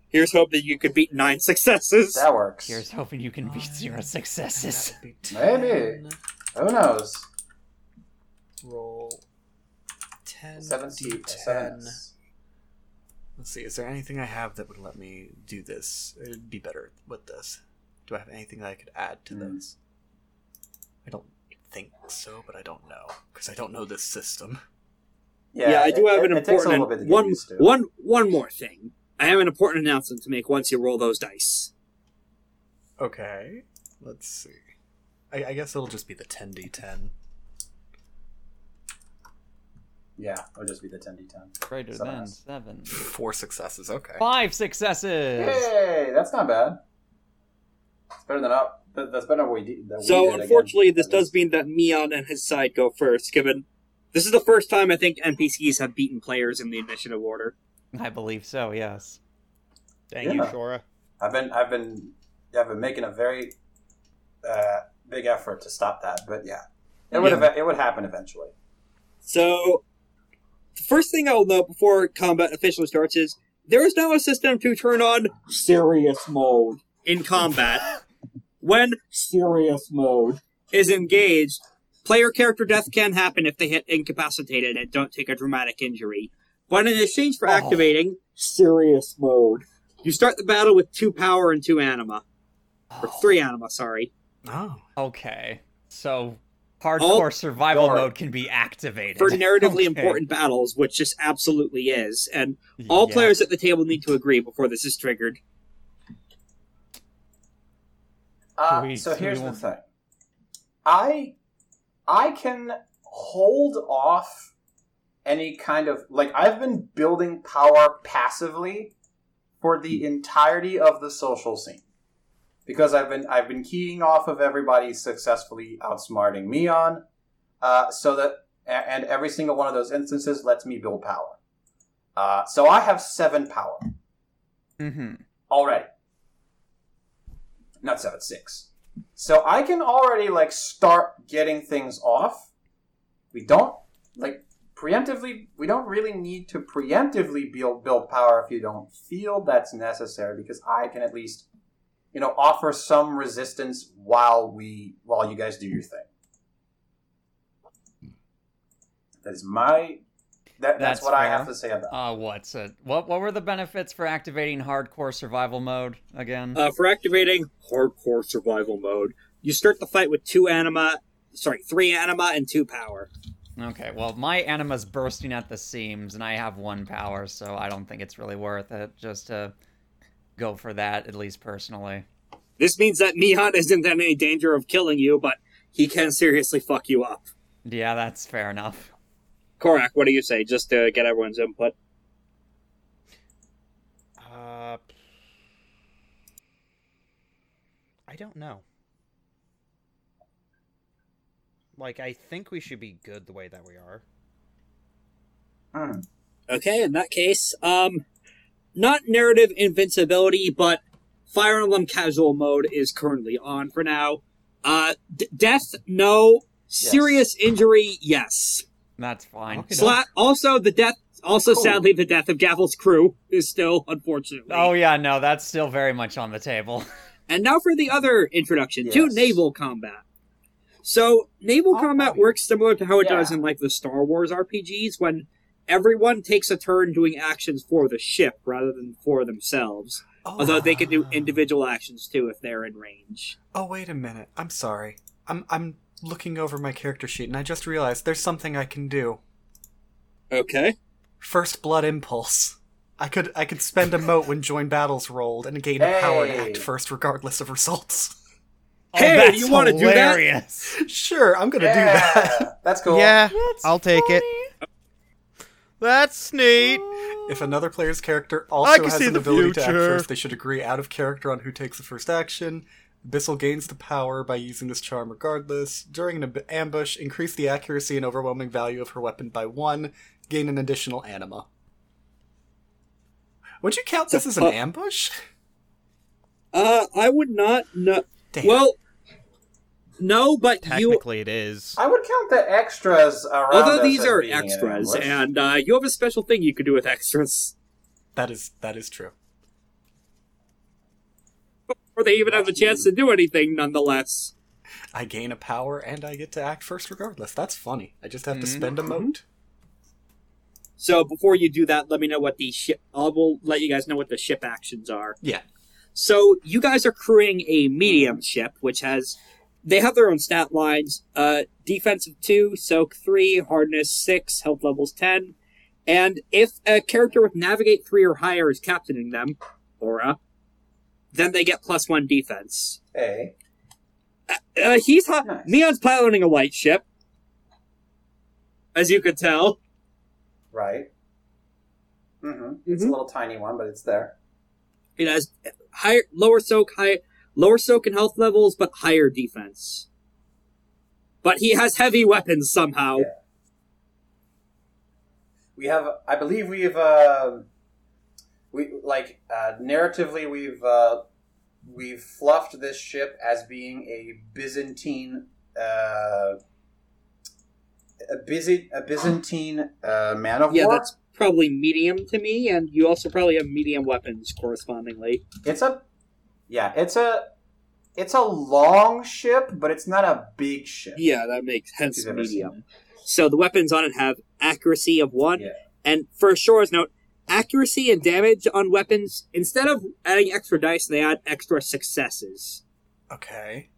Here's hoping you could beat nine successes. That works. Here's hoping you can beat zero successes. Be Maybe. Who knows? Roll 10. 17. 10. Let's see. Is there anything I have that would let me do this? It'd be better with this. Do I have anything that I could add to Hmm. this? I don't think so, but I don't know because I don't know this system. Yeah, I do it- have an it, it takes a important bit to get one. used to. One one more thing. I have an important announcement to make once you roll those dice. Okay, let's see. I, I guess it'll just be the ten d10. Yeah, it'll just be the 10d10. Greater Seven than S. seven. Four successes. Okay. Five successes. Hey, that's not bad. It's better than up. that- That's better than we did. that we So did again. unfortunately, this That does is- mean that Meon and his side go first. Given this is the first time I think NPCs have beaten players in the initiative order. I believe so. Yes. Dang you, Yeah. Shorah. I've been, I've been, I've been making a very uh, big effort to stop that, but yeah, it would, Yeah. have, it would happen eventually. So the first thing I'll note before combat officially starts is there is now a system to turn on serious mode in combat. when serious mode is engaged, player character death can happen if they hit incapacitated and don't take a dramatic injury. But in exchange for Oh. activating serious mode, you start the battle with two power and two anima. Or three anima, sorry. Oh. Okay. So hardcore survival Dark. mode can be activated For narratively Okay. important battles, which just absolutely is. And all Yeah. players at the table need to agree before this is triggered. Uh, we- so do we here's the thing. I I can hold off any kind of like I've been building power passively for the entirety of the social scene. Because I've been I've been keying off of everybody successfully outsmarting me on, uh, so that and every single one of those instances lets me build power. Uh, so I have seven power Mhm. already. Not seven, six. So I can already like start getting things off. We don't like preemptively. We don't really need to preemptively build build power if you don't feel that's necessary, because I can at least, you know, offer some resistance while we while you guys do your thing. That is my. That, that's, That's what I have to say about. it. Uh, what's it? What what were the benefits for activating hardcore survival mode again? Uh, for activating hardcore survival mode, you start the fight with two anima, sorry, three anima and two power. okay, well my anima's bursting at the seams, and I have one power, so I don't think it's really worth it just to go for that, at least personally. This means that Meon isn't in any danger of killing you, but he can seriously fuck you up. Yeah, that's fair enough. Corrack, what do you say, just to get everyone's input? Uh, I don't know. like I think we should be good the way that we are. Hmm. Okay, in that case, um, not narrative invincibility, but Fire Emblem casual mode is currently on for now. Uh, d- death, no. Serious injury, yes. That's fine. Okay. Sla- also, the death, also Cool. sadly, the death of Gavel's crew is still, unfortunately. Oh yeah, no, that's still very much on the table. And now for the other introduction to naval combat. So, naval Oh, combat works similar to how it Yeah. does in like the Star Wars RPGs when everyone takes a turn doing actions for the ship rather than for themselves. Oh. Although they can do individual actions too if they're in range. Oh wait a minute. I'm sorry. I'm I'm looking over my character sheet and I just realized there's something I can do. Okay. First blood impulse. I could I could spend a mote when join battles rolled and gain a power to act first regardless of results. Oh, hey, oh, that's you wanna do that? hilarious. Sure, I'm gonna do that. That's cool. Yeah, That's I'll take it. That's neat. If another player's character I also can has see an the ability to act first, they should agree out of character on who takes the first action. Bissell gains the power by using this charm regardless. During an ambush, increase the accuracy and overwhelming value of her weapon by one. Gain an additional anima. Would you count this as an ambush? Uh, I would not. No. Damn. Well, no, but you. Technically, it is. I would count the extras around. Although these are extras, and uh, you have a special thing you could do with extras, that is that is true. Before they even have a chance to do anything nonetheless. I gain a power and I get to act first regardless. That's funny. I just have to Mhm. spend a mote. So before you do that, let me know what the ship. I will let you guys know what the ship actions are. Yeah. So you guys are crewing a medium ship, which has they have their own stat lines. Uh, defensive two, soak three, hardness six, health levels ten, and if a character with navigate three or higher is captaining them, aura, then they get plus one defense. Hey. Uh, he's ha- Nice. Meon's piloting a light ship, as you could tell. Right. Mm-hmm. It's a Mhm. little tiny one, but it's there. It has higher, lower soak, high, lower soak and health levels, but higher defense. But he has heavy weapons somehow. Yeah. We have, I believe, we've, uh, we like uh, narratively, we've uh, we've fluffed this ship as being a Byzantine, uh, a Byzant, a Byzantine uh, man of Yeah, war. Yeah, that's probably medium to me, and you also probably have medium weapons correspondingly. It's a, yeah, it's a, it's a long ship, but it's not a big ship. Yeah, that makes sense. If you've ever seen medium. So the weapons on it have accuracy of one, Yeah. and for Shorah's note, accuracy and damage on weapons, instead of adding extra dice, they add extra successes. Okay.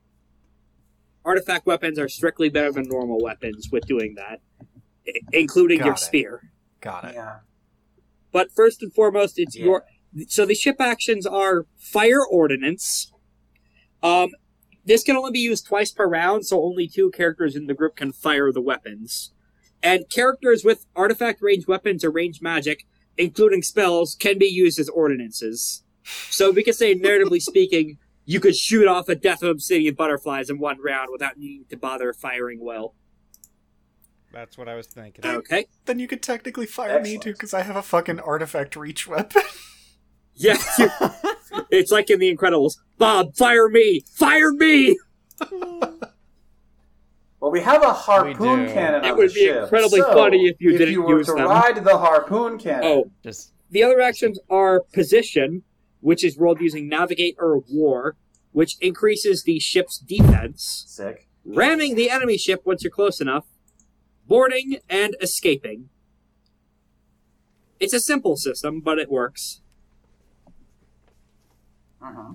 Artifact weapons are strictly better than normal weapons with doing that, including Got your it. spear. Got it. Yeah. But first and foremost, it's Yeah. your. So the ship actions are fire ordnance. Um, this can only be used twice per round, so only two characters in the group can fire the weapons. And characters with artifact range weapons or range magic, including spells, can be used as ordinances. So we could say, narratively speaking, you could shoot off a death of obsidian butterflies in one round without needing to bother firing well. That's what I was thinking. Okay. Then you could technically fire me too, because I have a fucking artifact reach weapon. Yeah, you- it's like in The Incredibles. Bob, fire me! Fire me! Well, we have a harpoon cannon. It on would the be ship, incredibly so funny if you if didn't you were use to them. ride the harpoon cannon. Oh, Just the other actions are position, which is rolled using navigate or war, which increases the ship's defense, sick. ramming the enemy ship once you're close enough, boarding, and escaping. It's a simple system, but it works. Uh-huh.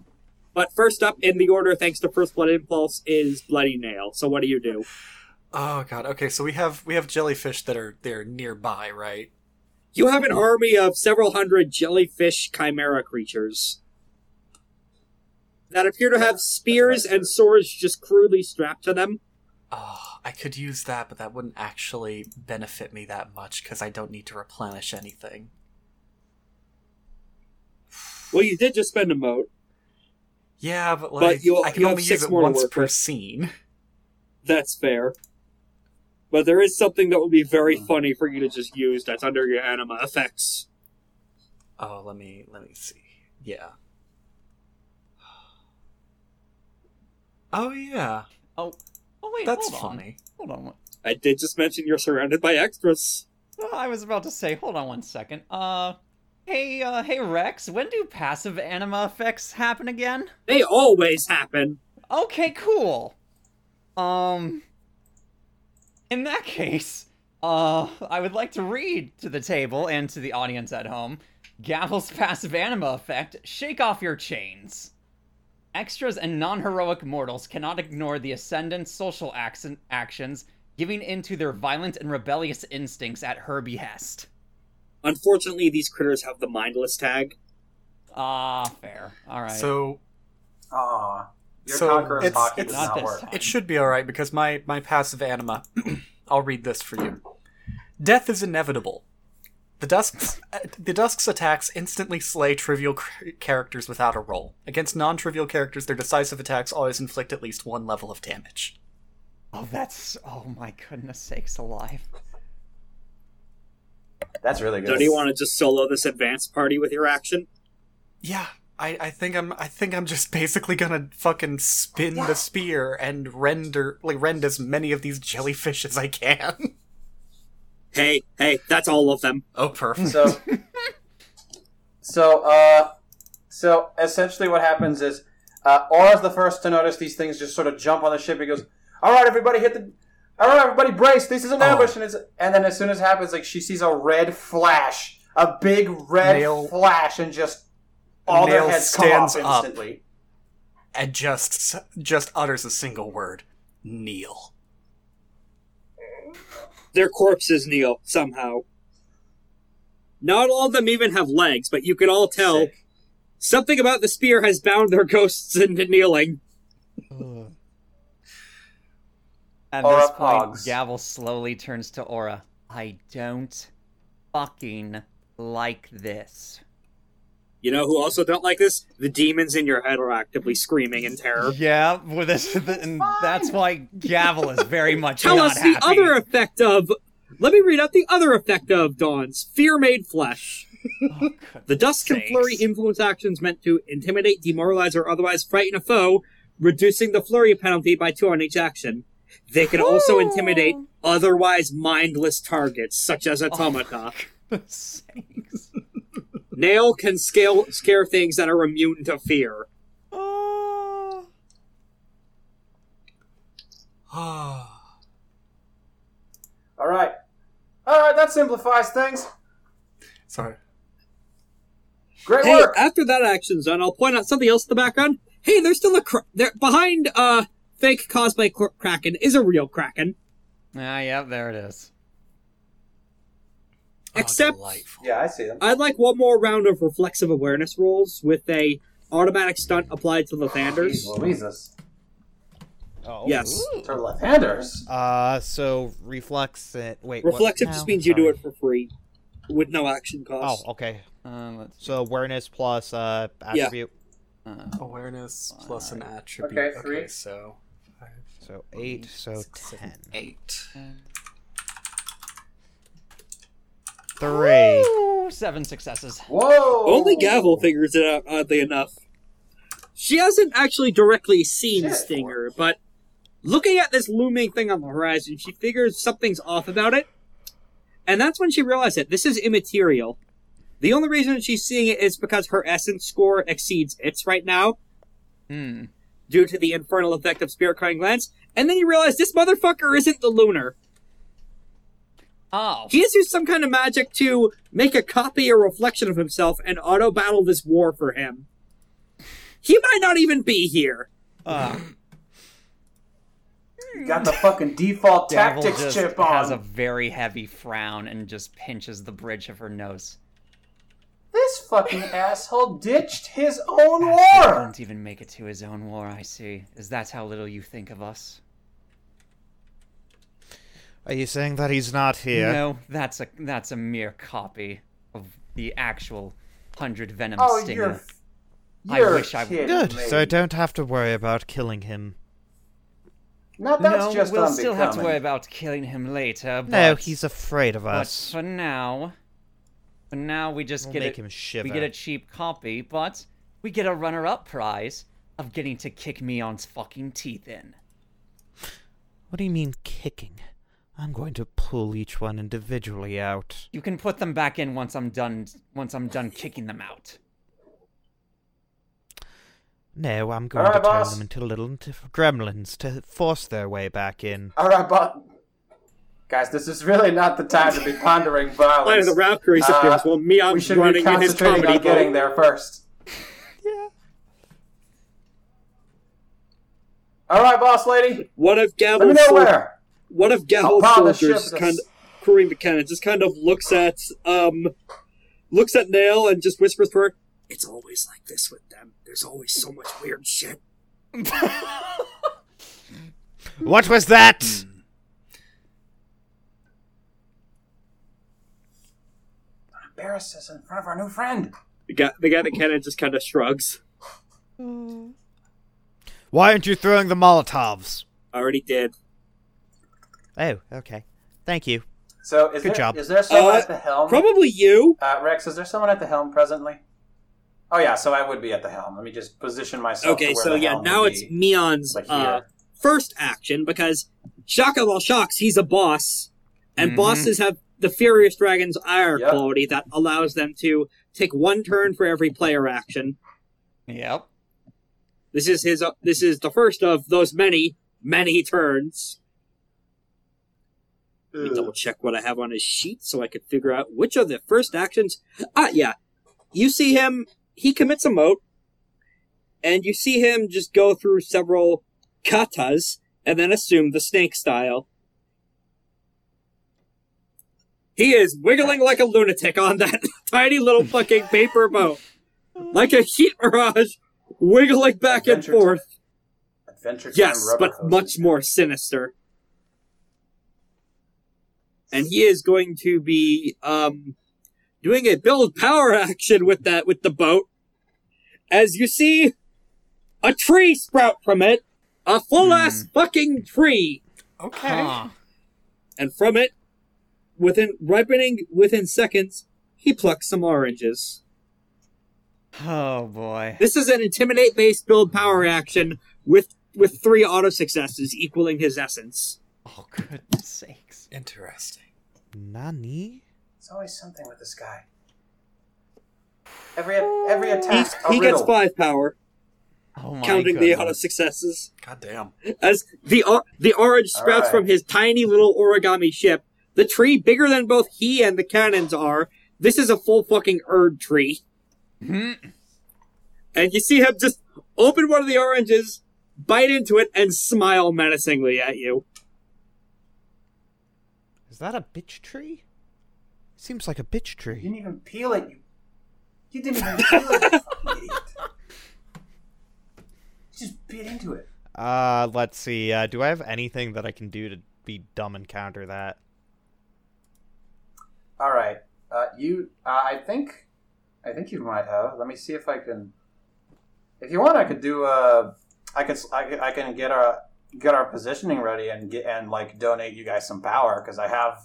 But first up in the order, thanks to First Blood Impulse, is Bloody Nail. So what do you do? oh god. Okay, so we have we have jellyfish that are they're nearby, right? You have an army of several hundred jellyfish chimera creatures that appear to have spears and swords just crudely strapped to them. Oh, I could use that, but that wouldn't actually benefit me that much because I don't need to replenish anything. Well, you did just spend a mote. Yeah, but But like you'll- I can only six use it once work per scene. That's fair. But there is something that would be very funny for you to just use that's under your anima effects. Oh, let me let me see. Yeah. Oh yeah, Oh, oh wait, that's hold on. funny. Hold on. I did just mention you're surrounded by extras. Oh, I was about to say, hold on one second. Uh, hey, uh, hey Rex, when do passive anima effects happen again? They always happen. Okay, cool. Um, in that case, uh, I would like to read to the table and to the audience at home Gavel's passive anima effect Shake Off Your Chains. Extras and non heroic mortals cannot ignore the Ascendant's social accent- actions, giving into their violent and rebellious instincts at her behest. Unfortunately, these critters have the mindless tag. Ah, fair. Alright. So Aw. Your So, Conqueror's it's- hockey it's- does Not not work. time. it should be all right because my my passive anima. I'll read this for you. Death is inevitable. The Dusk's, the Dusk's attacks instantly slay trivial cr- characters without a roll. Against non-trivial characters, their decisive attacks always inflict at least one level of damage. oh, that's. Oh my goodness sakes alive. That's really good. So do you want to just solo this advanced party with your action? Yeah, I, I think I'm I think I'm just basically gonna fucking spin the spear and render like rend as many of these jellyfish as I can. Hey, hey, that's all of them. Oh, perfect. So, so, uh, so essentially, what happens is, uh, Aura's the first to notice these things just sort of jump on the ship. He goes, "All right, everybody, hit the, all right, everybody, brace. This is an Oh. ambush." And, it's, and then as soon as it happens, like she sees a red flash, a big red Nail- flash, and just all Nail their heads come off stands up. instantly. and just just utters a single word: kneel. Their corpses kneel somehow. Not all of them even have legs, but you can all tell Sick. something about the spear has bound their ghosts into kneeling. At Aura this point, Pogs. Gavel slowly turns to Aura. I don't fucking like this. You know who also don't like this? The demons in your head are actively screaming in terror. Yeah, well, this, and that's why Gavel is very much Tell not us the happy. other effect of. Let me read out the other effect of Dawn's Fear Made Flesh. Oh, The Dusk can flurry influence actions meant to intimidate, demoralize, or otherwise frighten a foe, reducing the flurry penalty by two on each action. They can also intimidate otherwise mindless targets, such as automata. Sakes. Nail can scale, scare things that are immune to fear. Oh. All right, all right, that simplifies things. Sorry. Great Hey, work. after that action's done, I'll point out something else in the background. Hey, there's still a cra- there behind uh fake cosplay cr- kraken is a real kraken. Ah, yeah, there it is. Oh, Except- delightful. yeah, I see them. I'd like one more round of reflexive awareness rolls with a automatic stunt applied to the Thanders. Jeez Louises. Oh. Yes. To left-handers. Uh, so reflex it. Wait. Reflexive what? just now? means you do it for free, with no action cost. Oh, okay. Uh, So awareness plus uh attribute. uh, Awareness plus an attribute. Okay, three. so five, So eight. So six, seven, ten. eight. Three. Ooh, seven successes. Whoa! Only Gavel figures it out, oddly enough. She hasn't actually directly seen Shit. Stinger, but looking at this looming thing on the horizon, she figures something's off about it. And that's when she realized that this is immaterial. The only reason she's seeing it is because her essence score exceeds its right now, Hmm. Due to the infernal effect of Spirit Crying Glance. And then you realize this motherfucker isn't the Lunar. Oh. He has used some kind of magic to make a copy or reflection of himself and auto battle this war for him. He might not even be here. Uh, You got the fucking default Gavel tactics just chip has a very heavy frown and just pinches the bridge of her nose. This fucking asshole ditched his own He war. won't even make it to his own war, I see. Is that how little you think of us? are you saying that he's not here? No, that's a that's a mere copy of the actual hundred venom Oh, stinger. you're. You're wish I- kidding Good. me. So I don't have to worry about killing him. Now that's no, just we'll unbecoming. still have to worry about killing him later. But, No, he's afraid of us. But us. for now, for now we just We'll get make it. him shiver. We get a cheap copy, but we get a runner-up prize of getting to kick Meon's fucking teeth in. What do you mean kicking? I'm going to pull each one individually out. You can put them back in once I'm done. Once I'm done kicking them out. No, I'm going Alright, to turn them into little gremlins to force their way back in. All right, but guys, this is really not the time to be pondering Line of violence. the Valkyries Uh, appears while we Meon's should be running in his concentrating comedy on getting there first. Yeah. All right, boss lady. One of Let me Gavel's know sol- where. one of I'll Gavel's power the soldiers just kind of crewing the cannon just kind of looks at um looks at Nail and just whispers to her, It's always like this with them. There's always so much weird shit. What was that? Embarrass us in front of our new friend. The guy the guy at the cannon just kinda shrugs. Why aren't you throwing the Molotovs? I already did. Oh, okay. Thank you. So, is Good there job. is there someone Uh, at the helm? Probably you. Uh, Rex, is there someone at the helm presently? Oh yeah, so I would be at the helm. Let me just position myself. Okay, to where so the yeah, now it's Meon's like uh, first action because shock of all shocks, he's a boss, and Mhm. bosses have the Furious Dragon's ire Yep. quality that allows them to take one turn for every player action. Yep. This is his. Uh, this is the first of those many, many turns. Let me double check what I have on his sheet so I could figure out which of the first actions. Ah, yeah. You see him. He commits a mote, and you see him just go through several katas and then assume the snake style. He is wiggling like a lunatic on that tiny little fucking paper boat, like a heat mirage, wiggling back and Adventure forth. Adventure Time Yes, but hoses. much more sinister. And he is going to be um doing a build power action with that with the boat. As you see a tree sprout from it, a full ass fucking tree. Okay. Huh. And from it, within ripening within seconds, he plucks some oranges. Oh boy. This is an intimidate based build power action with with three auto successes equaling his essence. Oh goodness sakes. Interesting. Nani? It's always something with this guy. Every every attack, a he gets five power, Oh my counting the goodness. auto successes. God damn. As the or- the orange sprouts right. from his tiny little origami ship, the tree bigger than both he and the cannons are. This is a full fucking Erd tree, Mm-hmm. and you see him just open one of the oranges, bite into it, and smile menacingly at you. Is that a bitch tree? Seems like a bitch You tree. didn't even peel it. You, you didn't even peel it. You fucking idiot. You just bit into it. Uh, let's see. Uh, do I have anything that I can do to be dumb and counter that? All right. Uh, you. Uh, I think. I think you might have. Let me see if I can. If you want, I could do. Uh, I could. I, I can get our get our positioning ready and get and like donate you guys some power because I have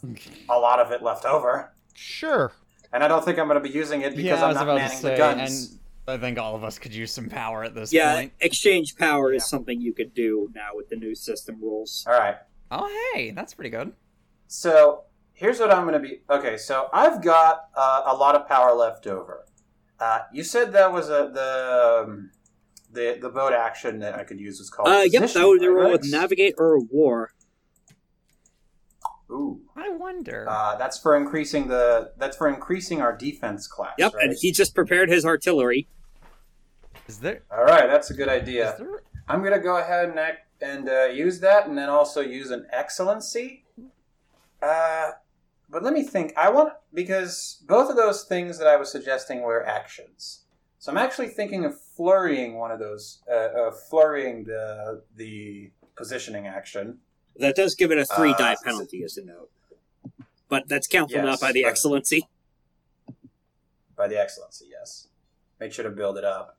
a lot of it left over, Sure. and I don't think I'm going to be using it because yeah, I I'm not manning say, the guns. and I think all of us could use some power at this Yeah, point. exchange power is Yeah. something you could do now with the new system rules. All right. Oh hey, that's pretty good. So here's what I'm going to be. Okay, so I've got uh, a lot of power left over. Uh, you said that was a the um, the the boat action that I could use was called. Uh, yep, that was they right, with navigate or war. Ooh, I wonder. uh, that's for increasing the that's for increasing our defense class. Yep, right? and he just prepared his artillery. is there? All right, that's a good Is idea. there? I'm going to go ahead and act, and uh, use that, and then also use an excellency. Uh, but let me think. I want because both of those things that I was suggesting were actions. So I'm actually thinking of flurrying one of those, uh, uh, flurrying the the positioning action. That does give it a three Uh, die penalty, as a note. But that's counted Yes, out by the excellency. by the excellency. Yes, make sure to build it up,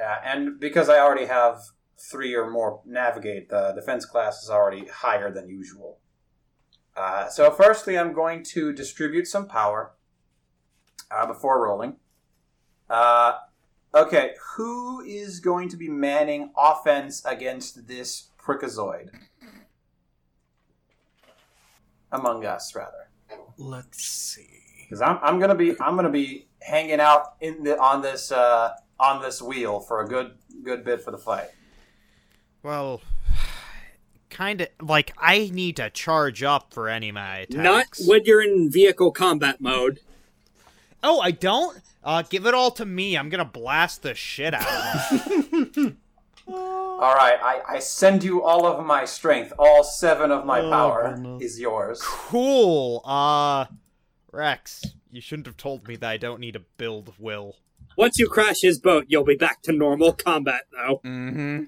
uh, and because I already have three or more navigate. The defense class is already higher than usual. Uh, so, firstly, I'm going to distribute some power uh, before rolling. Uh, okay, who is going to be manning offense against this prickazoid? Among us, rather, Let's see. because I'm, I'm gonna be I'm gonna be hanging out in the on this uh, on this wheel for a good good bit for the fight. Well, kind of like I need to charge up for any of my attacks. Not when you're in vehicle combat mode. Oh, I don't. Uh, give it all to me. I'm gonna blast the shit out of them. All right, I, I send you all of my strength. All seven of my Oh, power goodness. is yours. cool. Uh, Rex, you shouldn't have told me that I don't need to build Will. Once you crash his boat, you'll be back to normal combat, though. Mm-hmm.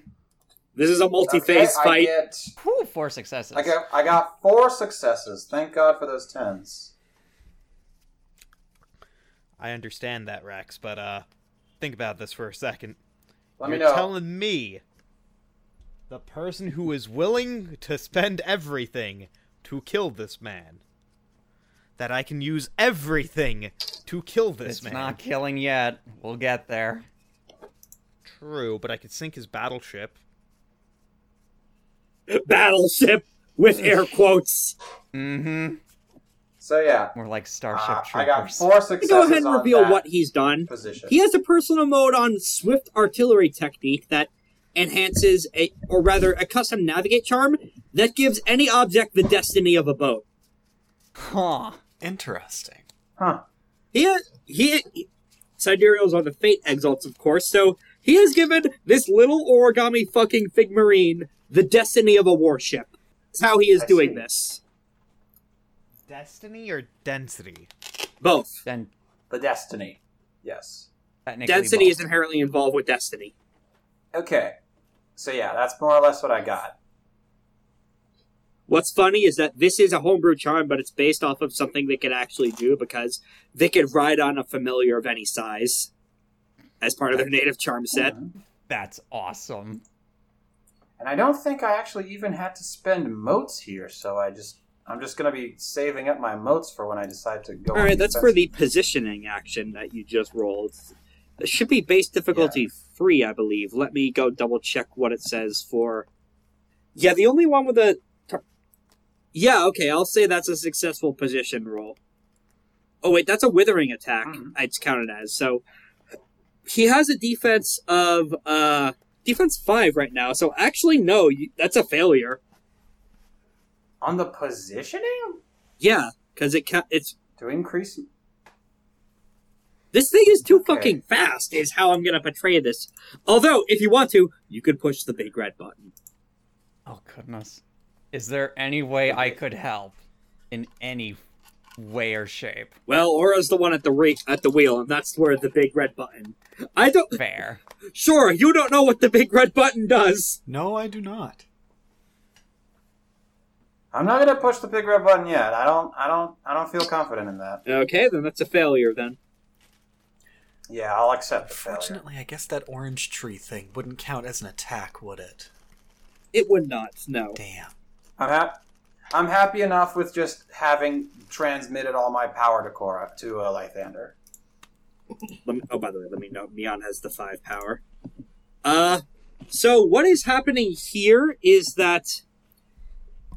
This is a multi-phase Okay, I fight. get Whew, four successes. I got I got four successes. Thank God for those tens. I understand that, Rex, but uh, think about this for a second. Let You're me know. telling me the person who is willing to spend everything to kill this man that I can use everything to kill this it's man. It's not killing yet. We'll get there. True, but I could sink his battleship. Battleship with air quotes. Mm-hmm. so yeah, We're like Starship uh, I Troopers. got four successes. Go ahead and reveal what he's done. position. He has a personal mode on Swift Artillery Technique that enhances a, or rather, a custom navigate charm that gives any object the destiny of a boat. Huh. Interesting. Huh. He, he, Sidereals are the fate exalts, of course, so he has given this little origami fucking fig marine the destiny of a warship. That's how he is I doing this. Destiny or density? Both. Then The destiny. Yes. Density both. is inherently involved with destiny. Okay. So yeah, that's more or less what I got. What's funny is that this is a homebrew charm, but it's based off of something they could actually do because they could ride on a familiar of any size as part of their native charm set. That's awesome. And I don't think I actually even had to spend motes here, so I just I'm just gonna be saving up my motes for when I decide to go. All right, that's for the positioning action that you just rolled. It should be base difficulty free, I believe. Let me go double check what it says for. Yeah, the only one with a. Yeah, okay, I'll say that's a successful position roll. Oh wait, that's a withering attack. Mhm. It's counted as so. He has a defense of uh defense five right now. So actually, no, you, that's a failure. on the positioning Yeah, because it ca- it's to increase. This thing is too Okay. fucking fast, is how I'm gonna portray this. Although, if you want to, you could push the big red button. Oh goodness. Is there any way I could help in any way or shape? Well, Aura's the one at the re- at the wheel, and that's where the big red button. I don't. Fair. Sure, you don't know what the big red button does. No, I do not. I'm not gonna push the big red button yet. I don't. I don't. I don't feel confident in that. Okay, then that's a failure. Then Yeah, I'll accept the failure. Fortunately, I guess that orange tree thing wouldn't count as an attack, would it? it would not. No. Damn. I'm hap- I'm happy enough with just having transmitted all my power to Cora to uh, Lythander. Me, oh, by the way, let me know. Meon has the five power. Uh, so what is happening here is that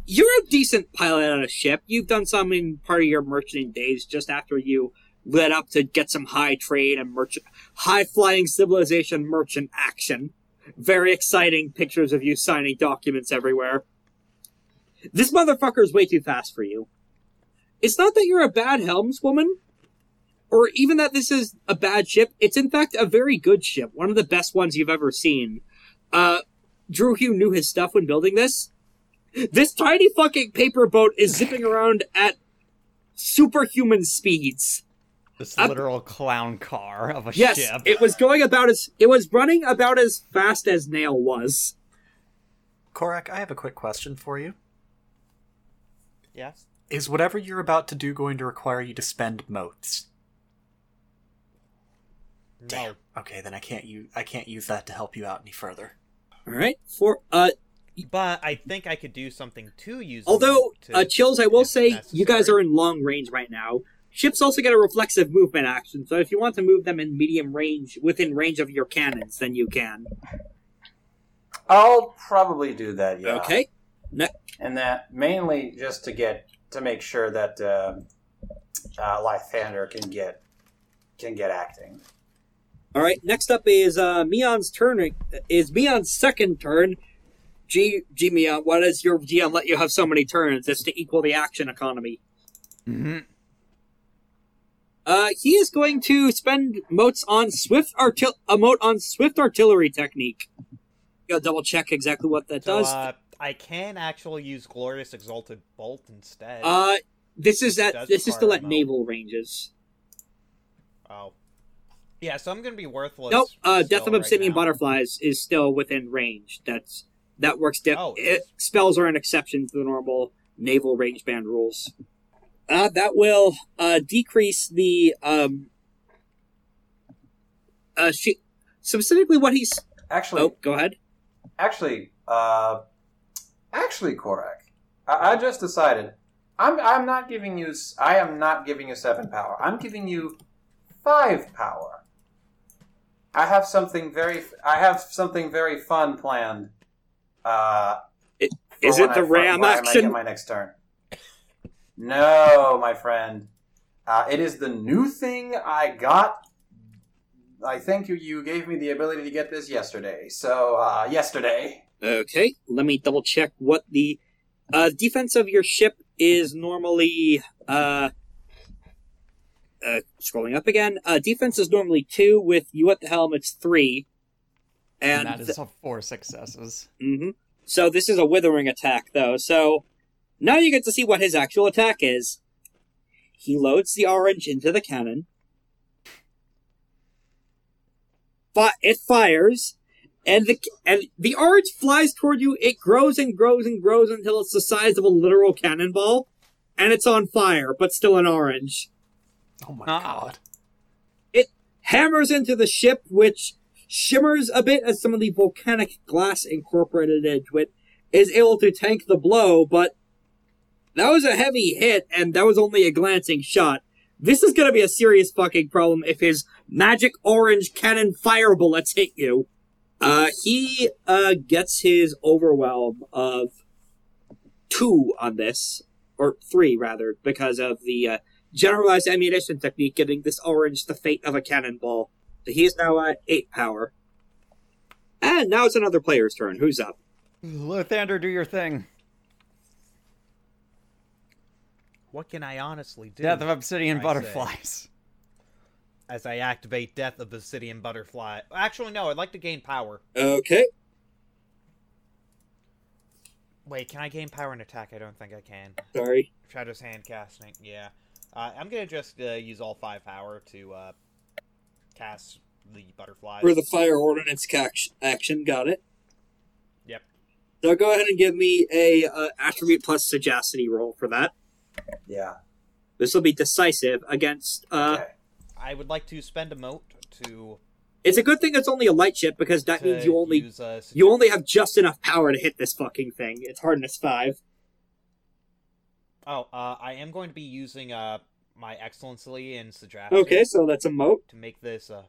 you're a decent pilot on a ship. You've done some in part of your merchanting days just after you led up to get some high trade and merchant, high flying civilization merchant action. Very exciting pictures of you signing documents everywhere. This motherfucker is way too fast for you. It's not that you're a bad helmswoman, or even that this is a bad ship. It's in fact a very good ship, one of the best ones you've ever seen. Uh, Drew Hugh knew his stuff when building this. This tiny fucking paper boat is zipping around at superhuman speeds. This I'm- literal clown car of a Yes, ship. it was going about as it was running about as fast as Nail was. Corrack, I have a quick question for you. Yes. Is whatever you're about to do going to require you to spend motes? No. Damn. Okay, then I can't use I can't use that to help you out any further. All right. For uh, But I think I could do something to use. although to, uh, chills, I will if say you guys are in long range right now. Ships also get a reflexive movement action, so if you want to move them in medium range within range of your cannons, then you can. I'll probably do that. Yeah. Okay. And that mainly just to get to make sure that uh, uh, Lythander can get can get acting. All right. Next up is uh, Meon's turn. Is Meon's second turn? G G Meon, why does your GM let you have so many turns? It's to equal the action economy. hmm Uh, he is going to spend motes on swift artil a mote on swift artillery technique. Go double check exactly what that So, does. uh, I can actually use Glorious Exalted Bolt instead. Uh, this is at this is still require at naval ranges. oh. Yeah, so I'm gonna be worthless. Nope. Uh, Death of Obsidian now. Butterflies is still within range. That's that works. Di- Oh, it it, is? spells are an exception to the normal naval range band rules. Uh, that will uh, decrease the um. Uh, she specifically what he's. Actually, Oh, go ahead. actually, uh, actually, Corrack, I, I just decided. I'm I'm not giving you. I am not giving you seven power. I'm giving you five power. I have something very. I have something very fun planned. Uh, It- is it the I, fi- ram when I make action? my next turn. No, my friend. Uh, it is the new thing I got. I think you, you gave me the ability to get this yesterday. So, uh, yesterday. Okay, let me double check what the uh, defense of your ship is normally. Uh, uh, scrolling up again. Uh, defense is normally two. With you at the helm, it's three. And, And, that is a four successes. hmm So this is a withering attack, though. So now you get to see what his actual attack is. He loads the orange into the cannon. But it fires, and the and the orange flies toward you. It grows and grows and grows until it's the size of a literal cannonball, and it's on fire, but still an orange. Oh my Ah. god. It hammers into the ship, which shimmers a bit as some of the volcanic glass incorporated into it is able to tank the blow, but that was a heavy hit, and that was only a glancing shot. This is gonna be a serious fucking problem if his magic orange cannon fire bullets hit you. Uh, he, uh, gets his overwhelm of two on this, or three rather, because of the, uh, generalized ammunition technique, getting this orange the fate of a cannonball. So he is now at eight power. And now it's another player's turn. Who's up? Lythander, do your thing. What can I honestly do? Death of Obsidian I say. Butterflies. As I activate Death of Obsidian Butterfly. Actually, no. I'd like to gain power. Okay. Wait, can I gain power and attack? I don't think I can. Sorry. Shadow's hand casting. Yeah. Uh, I'm gonna just uh, use all five power to uh, cast the butterflies. For the fire ordinance cac- action, got it. Yep. So go ahead and give me a uh, attribute plus sagacity roll for that. Yeah. This will be decisive against. Uh, Okay. I would like to spend a mote to. It's a good thing it's only a light ship because that means you only use, uh, you only have just enough power to hit this fucking thing. It's hardness five. Oh, uh, I am going to be using uh my excellency in sagacity. Okay, so that's a mote. To make this uh,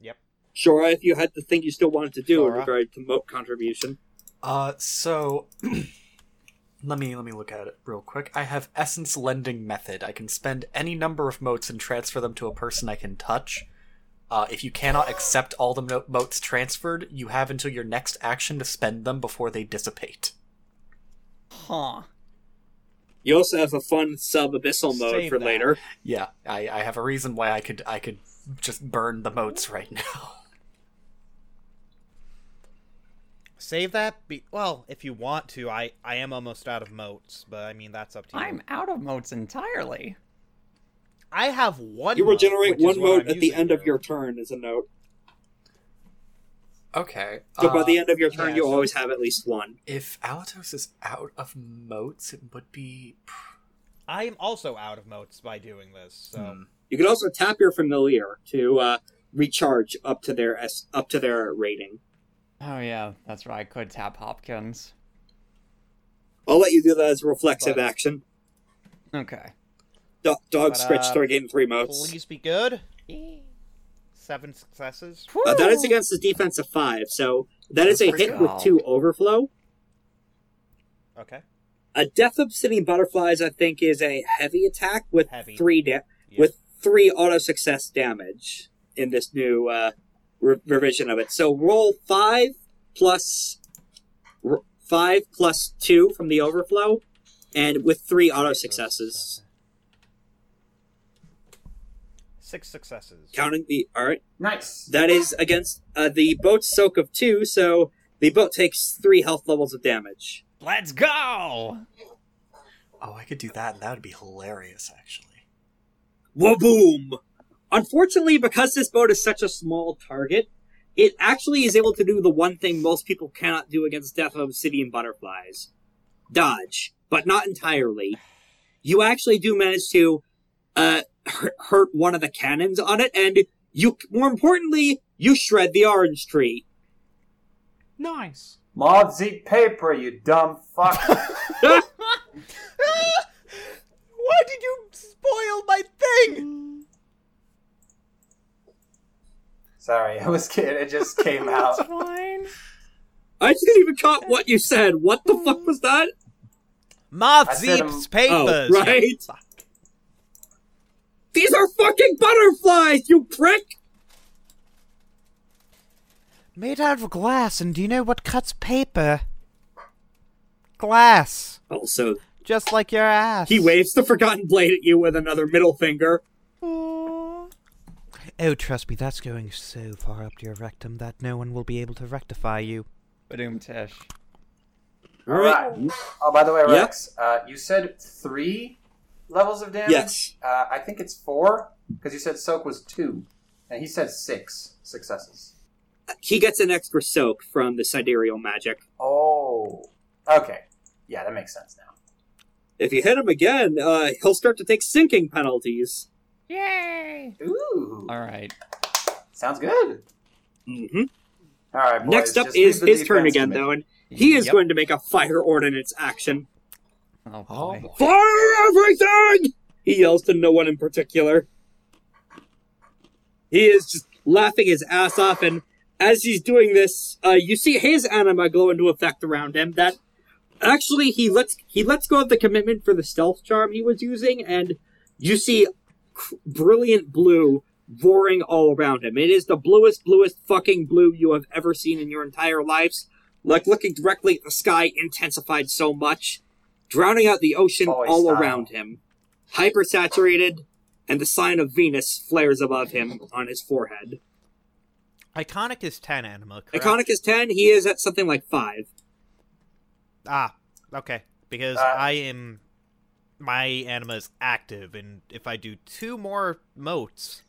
Yep. Sure, if you had the thing you still wanted to do in regard to mote contribution. Uh, so let me let me look at it real quick. I have essence lending method. I can spend any number of motes and transfer them to a person I can touch. Uh, if you cannot accept all the mo- motes transferred, you have until your next action to spend them before they dissipate. Huh. You also have a fun sub abyssal mode Save for that. later. Yeah, I, I have a reason why I could I could just burn the motes right now. Save that. Be well, if you want to. I I am almost out of motes, but I mean that's up to you. I'm out of motes entirely. I have one. You mote, regenerate which is one what at the end of your turn as a note. Okay. So by uh, the end of your turn, yeah, you so- always have at least one. if Alatos is out of motes, it would be. I am also out of motes by doing this. So Hmm. You can also tap your familiar to uh, recharge up to their S- up to their rating. Oh yeah, that's right. I could tap Hopkins. I'll let you do that as a reflexive But- action. Okay. Do- dog But, stretch uh, start getting three motes. Please be good. Seven successes. Uh, that is against the defense of five, so that is That's a pretty hit with two overflow. Okay. A death of obsidian butterflies, I think, is a heavy attack with Heavy. three da- Yeah. with three auto success damage in this new uh, re- revision of it. So roll five plus r- five plus two from the overflow, and with three auto successes, Six successes. counting the all right. Nice. That is against uh, the boat's soak of two, so the boat takes three health levels of damage. Let's go. Oh, I could do that, and that would be hilarious, actually. Waboom! Unfortunately, because this boat is such a small target, it actually is able to do the one thing most people cannot do against Death of Obsidian Butterflies. Dodge. But not entirely. You actually do manage to, uh, hurt one of the cannons on it, and you, more importantly, you shred the orange tree. Nice. Moths eat paper, you dumb fuck. Why did you spoil my thing? Sorry, I was kidding. It just came out. Fine. I didn't even caught what you said. What the fuck was that? Moth I said, um, zeeps papers. Oh, right. These are fucking butterflies, you prick! Made out of glass, and do you know what cuts paper? Glass. Also, Just like your ass. he waves the Forgotten Blade at you with another middle finger. Oh, trust me, that's going so far up your rectum that no one will be able to rectify you. Badoom Tesh. Alright. Oh, by the way, Yeah. Rex, uh, you said three levels of damage. Yes. Uh, I think it's four because you said soak was two, and he said six successes. He gets an extra soak from the sidereal magic. Oh. Okay. Yeah, that makes sense now. If you hit him again, uh, he'll start to take sinking penalties. Yay! Ooh. All right. Sounds good. hmm All right. Boys, Next up is his turn again, though, and he is Yep. going to make a fire ordinance action. Oh Oh, boy. boy. Fire everything! He yells to no one in particular. He is just laughing his ass off, and as he's doing this, uh, you see his anima go into effect around him. That actually he lets he lets go of the commitment for the stealth charm he was using, and you see cr- brilliant blue roaring all around him. It is the bluest, bluest fucking blue you have ever seen in your entire lives. Like looking directly at the sky, intensified so much, drowning out the ocean Boy all style. around him. Hypersaturated, and the sign of Venus flares above him on his forehead. Iconic is 10 anima, correct? Iconic is 10, he is at something like 5. Ah, okay. Because Uh, I am. My anima is active, and if I do two more motes,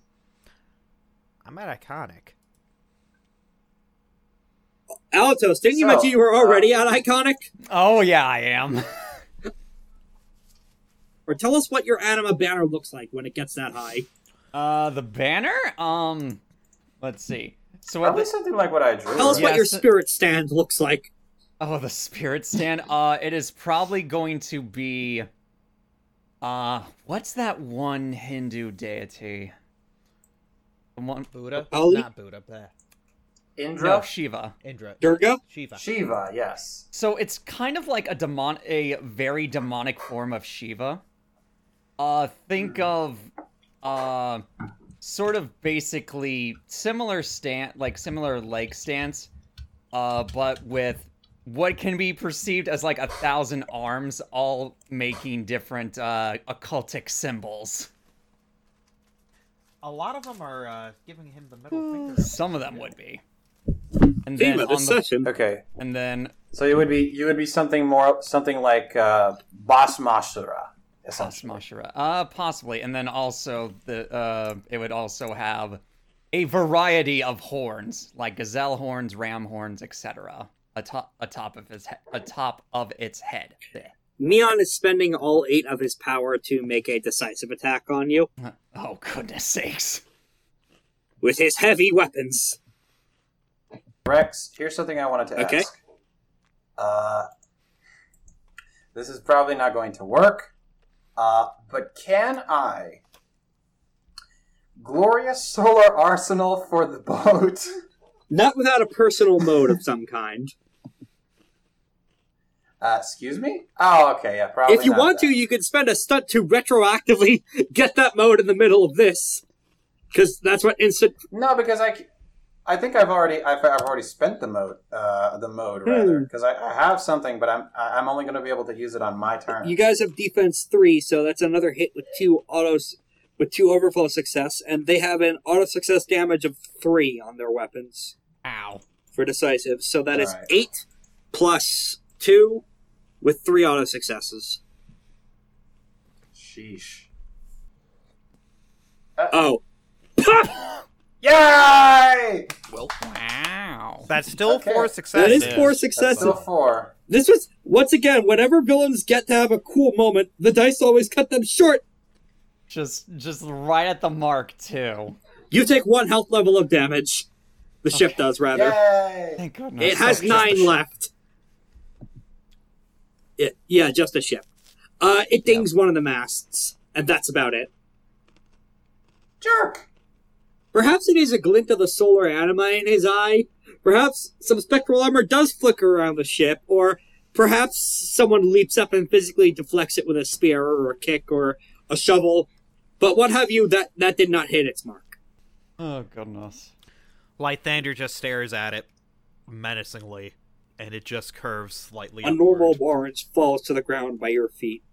I'm at iconic. Alatos, didn't you mention you were uh, already at Iconic? Oh yeah, I am. Or tell us what your anima banner looks like when it gets that high. Uh, the banner. Um, let's see. So what Probably the, something like what I drew. Tell us what your spirit stand looks like. oh the spirit stand. Uh, it is probably going to be. Uh, what's that one Hindu deity? The one. Buddha? Ali? Not Buddha. Bleh. Indra, No, Shiva. Indra. Durga? Shiva. Shiva. Yes. So it's kind of like a demon, a very demonic form of Shiva. Uh, think of, uh, sort of basically similar stand, like similar leg stance, uh, but with what can be perceived as like a thousand arms, all making different uh, occultic symbols. A lot of them are uh, giving him the middle finger. Some of them would be. And then Theme on this the, session. Okay. and then So you would be you would be something more something like uh, Basmashura, essentially. Mashura. Uh, possibly, and then also the uh, it would also have a variety of horns, like gazelle horns, ram horns, etc. Atop atop of his he- atop of its head. There. Meon is spending all eight of his power to make a decisive attack on you Oh goodness sakes! with his heavy weapons. Rex, here's something I wanted to Okay. ask. Uh, this is probably not going to work, uh, but can I glorious solar arsenal for the boat? Not without a personal mode of some kind. Uh, excuse me? Oh, okay, yeah, probably. if you want to, you can spend a stunt to retroactively get that mode in the middle of this. Because that's what instant. No, because I, I think I've already I've, I've already spent the mode uh, the mode rather Hmm. because I, I have something, but I'm I'm only going to be able to use it on my turn. You guys have defense three, so that's another hit with two autos, with two overflow success, and they have an auto success damage of three on their weapons Ow. for decisive. So that is Alright. eight plus two, with three auto successes. Sheesh. Uh, oh, Yay! Well, wow. That's still Okay. four successes. is four That's successes. still four. This was once again. Whenever villains get to have a cool moment, the dice always cut them short. Just just right at the mark too. You take one health level of damage. The ship does rather. Yay! Thank goodness. It has Okay. nine left. It, yeah, just a ship. Uh, it dings one of the masts, and that's about it. Jerk! Perhaps it is a glint of the solar anima in his eye. Perhaps some spectral armor does flicker around the ship, or perhaps someone leaps up and physically deflects it with a spear or a kick or a shovel. But what have you, that, that did not hit its mark. Oh goodness. Lythander just stares at it menacingly, and it just curves slightly. A normal orange falls to the ground by your feet.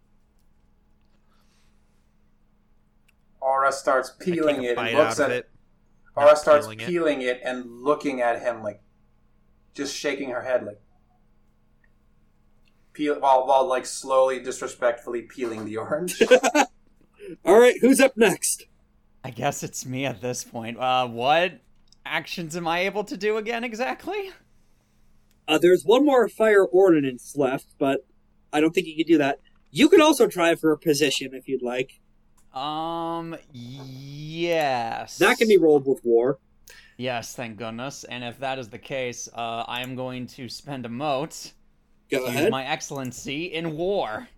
Aura starts peeling it and looks at it. Aura not starts peeling it. peeling it and looking at him like just shaking her head like peel while while like slowly disrespectfully peeling the orange. All right, who's up next? I guess it's me at this point. Uh, what actions am I able to do again exactly? Uh, there's one more fire ordinance left, but I don't think you can do that. You could also try for a position if you'd like. Um, yes. That can be rolled with war. Yes, thank goodness. And if that is the case, uh, I am going to spend a mote Go ahead. my excellency in war.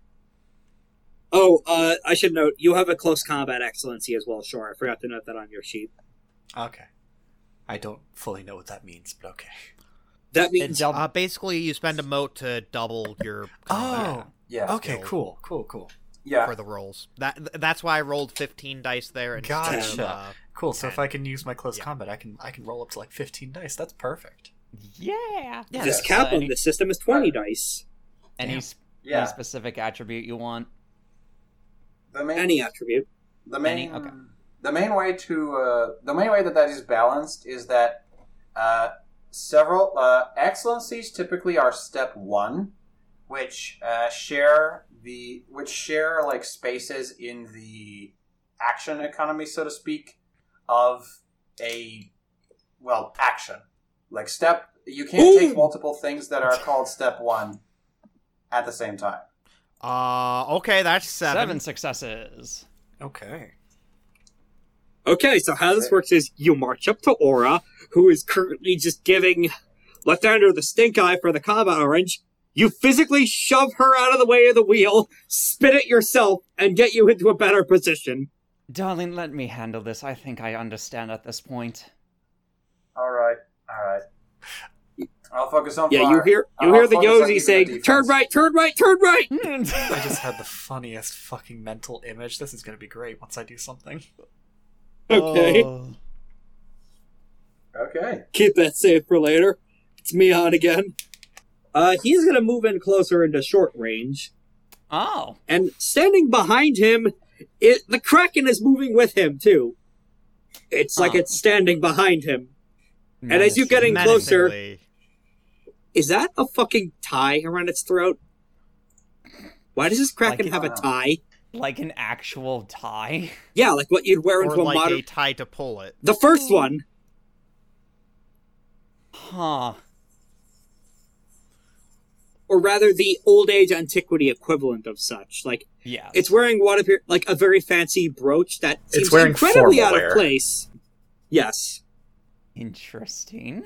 Oh, uh, I should note you have a close combat excellency as well. Sure, I forgot to note that on your sheet. Okay. I don't fully know what that means, but okay. That means Uh, basically, you spend a mote to double your combat Oh, yeah. okay, Skill. cool, cool, cool. Yeah. for the rolls. That that's why I rolled 15 dice there. Instead of, Gotcha. uh, Cool. So if I can use my close Yeah. combat, I can I can roll up to like 15 dice. That's perfect. Yeah. Yeah. this Uh, Kaplan, any, the system is 20 dice. any, Damn. Yeah. any specific attribute you want? The main Any attribute. the main Any? Okay. The main way to uh, the main way that that is balanced is that uh, several uh, excellencies typically are step one, which uh, share the which share like spaces in the action economy, so to speak, of a well action like step. You can't take multiple things that are called step one at the same time. Uh, okay, that's seven. Seven successes. Okay. Okay, so how this works is you march up to Aura, who is currently just giving Lythander the stink eye for the combat orange. You physically shove her out of the way of the wheel, spin it yourself, and get you into a better position. Darling, let me handle this. I think I understand at this point. All right, all right. I'll focus on Yeah, fire. you hear you I'll hear the focus Yosi saying, "Turn right, turn right, turn right." I just had the funniest fucking mental image. This is gonna be great once I do something. Okay, Oh. Okay. keep that safe for later. It's Meon again. Uh, he's gonna move in closer into short range, Oh. and standing behind him, it the Kraken is moving with him too. It's like Huh. it's standing behind him. And as you're getting closer- Is that a fucking tie around its throat? Why does this Kraken Like- have a tie? Like an actual tie. Yeah, like what you'd wear Or into a like modern. a tie to pull it. The first one. Huh. or rather the old age antiquity equivalent of such. Like Yeah. it's wearing what appear like a very fancy brooch that It's seems wearing incredibly formal out wear. of place. Yes. Interesting.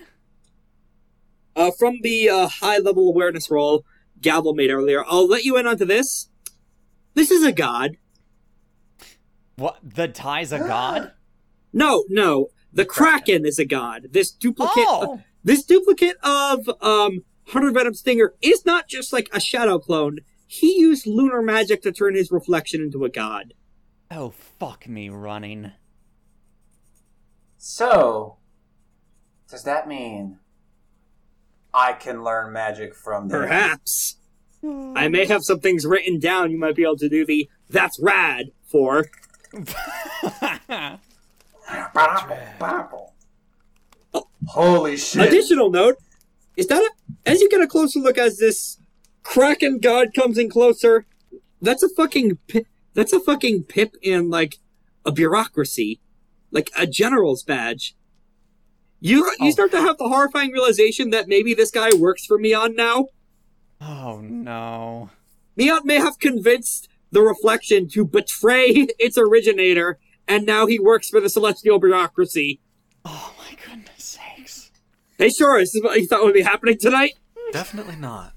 uh, from the uh, high level awareness roll Gavel made earlier, I'll let you in onto this. This is a god. What? The tie's a god? No, no, the Kraken is a god. This duplicate, Oh! this duplicate of um Hundred Venom Stinger is not just like a shadow clone. He used lunar magic to turn his reflection into a god. Oh, fuck me running. So, does that mean I can learn magic from them? Perhaps. I may have some things written down you might be able to do the that's rad for. Holy shit! Additional note is that a, as you get a closer look as this Kraken god comes in closer, that's a fucking pi- that's a fucking pip in like a bureaucracy, like a general's badge. You you Oh. start to have the horrifying realization that maybe this guy works for Meon now. Oh no. Meon may have convinced the reflection to betray its originator, and now he works for the celestial bureaucracy. Oh my goodness sakes. Hey, sure, is this what you thought would be happening tonight? Definitely not.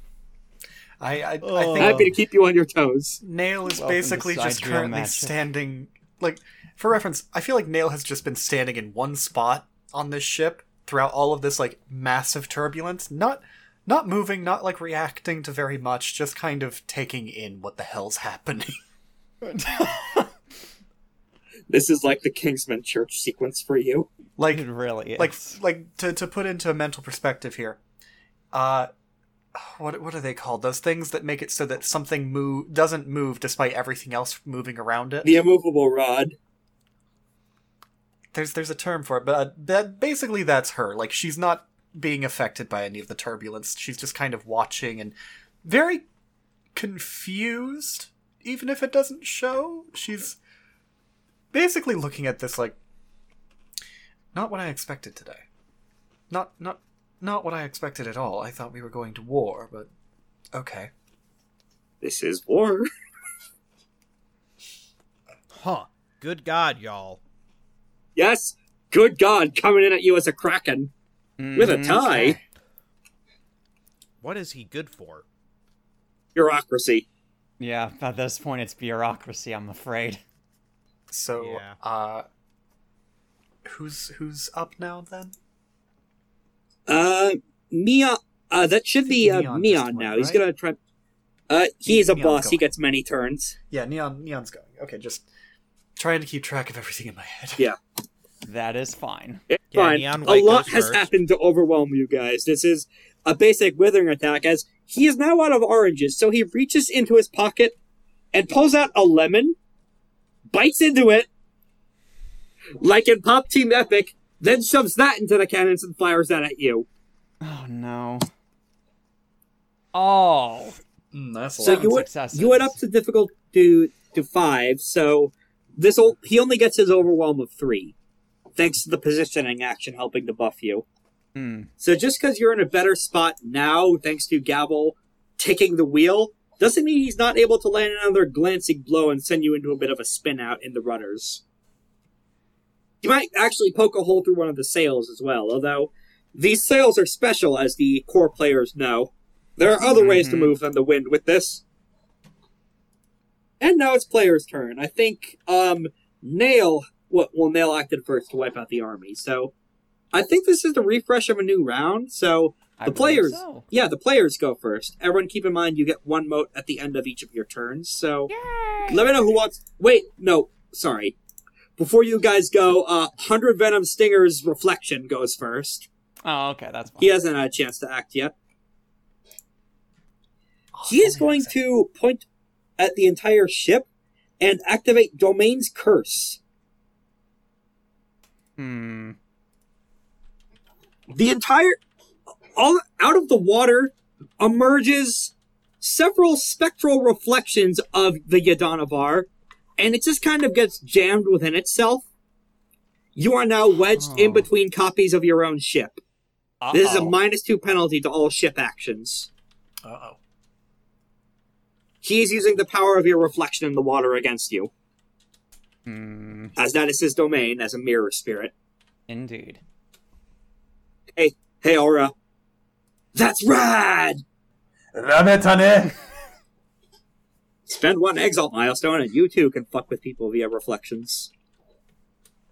I I, I Oh. think Happy to keep you on your toes. Nail is Welcome basically just currently Magic. standing like for reference, I feel like Nail has just been standing in one spot on this ship throughout all of this like massive turbulence, not not moving, not like reacting to very much, just kind of taking in what the hell's happening. This is like the Kingsman Church sequence for you. like It really is. like like to to put into a mental perspective here. Uh what what are they called? Those things that make it so that something move doesn't move despite everything else moving around it. The immovable rod. there's there's a term for it, but uh, that basically that's her. Like she's not being affected by any of the turbulence. She's just kind of watching and very confused, even if it doesn't show. She's basically looking at this like not what I expected today. Not not not what I expected at all. I thought we were going to war, but okay. This is war. Huh. Good God, y'all. Yes. Good God, coming in at you as a kraken with a Mhm. tie. What is he good for? Bureaucracy. Yeah, at this point it's bureaucracy, I'm afraid. So Yeah. uh who's who's up now then? Uh, Meon. Uh, that should be uh, Meon just Meon went, now. He's gonna try. Uh, he's a Meon's boss. He gets many turns. Yeah, Meon Meon's going. Okay, just trying to keep track of everything in my head. Yeah. That is fine. It's Yeah, fine. Neon a lot has first. happened to overwhelm you guys. This is a basic withering attack, as he is now out of oranges. So he reaches into his pocket and pulls out a lemon, bites into it, like in Pop Team Epic, then shoves that into the cannons and fires that at you. Oh no. Oh. Mm, that's a So lot. you went, successes. you went up to difficult to to five. So this ol he only gets his overwhelm of three, thanks to the positioning action helping to buff you. Hmm. So just because you're in a better spot now, thanks to Gavel taking the wheel, doesn't mean he's not able to land another glancing blow and send you into a bit of a spin out in the rudders. You might actually poke a hole through one of the sails as well, although these sails are special, as the core players know. There are other ways to Mhm. move than the wind with this. And now it's player's turn. I think um Nail well, well Nail acted first to wipe out the army, so I think this is the refresh of a new round, so the believe players so. yeah, the players go first. Everyone keep in mind you get one mote at the end of each of your turns, so let me know who wants wait, no, sorry. Before you guys go, uh Hundred Venom Stinger's reflection goes first. Oh, okay, that's fine. He hasn't had a chance to act yet. Oh, He is going to point at the entire ship and activate Domain's Curse. Hmm. The entire all out of the water emerges several spectral reflections of the Yadanavar, and it just kind of gets jammed within itself. You are now wedged in Oh. between copies of your own ship. This is a minus two penalty to all ship actions. Uh-oh. He is using the power of your reflection in the water against you, Hmm. as that is his domain as a mirror spirit. Indeed. Hey, hey, Aura. That's rad! Rametane! Spend one exalt milestone, and you too can fuck with people via reflections.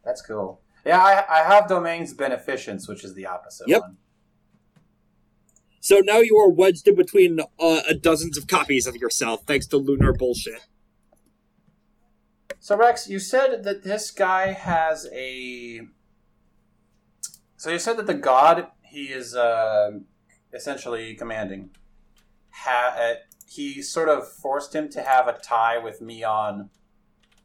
That's cool. Yeah, I, I have domains beneficence, which is the opposite Yep. one. So now you are wedged in between uh, dozens of copies of yourself, thanks to lunar bullshit. So Rex, you said that this guy has a. So you said that the god he is uh, essentially commanding, ha- uh, he sort of forced him to have a tie with Meon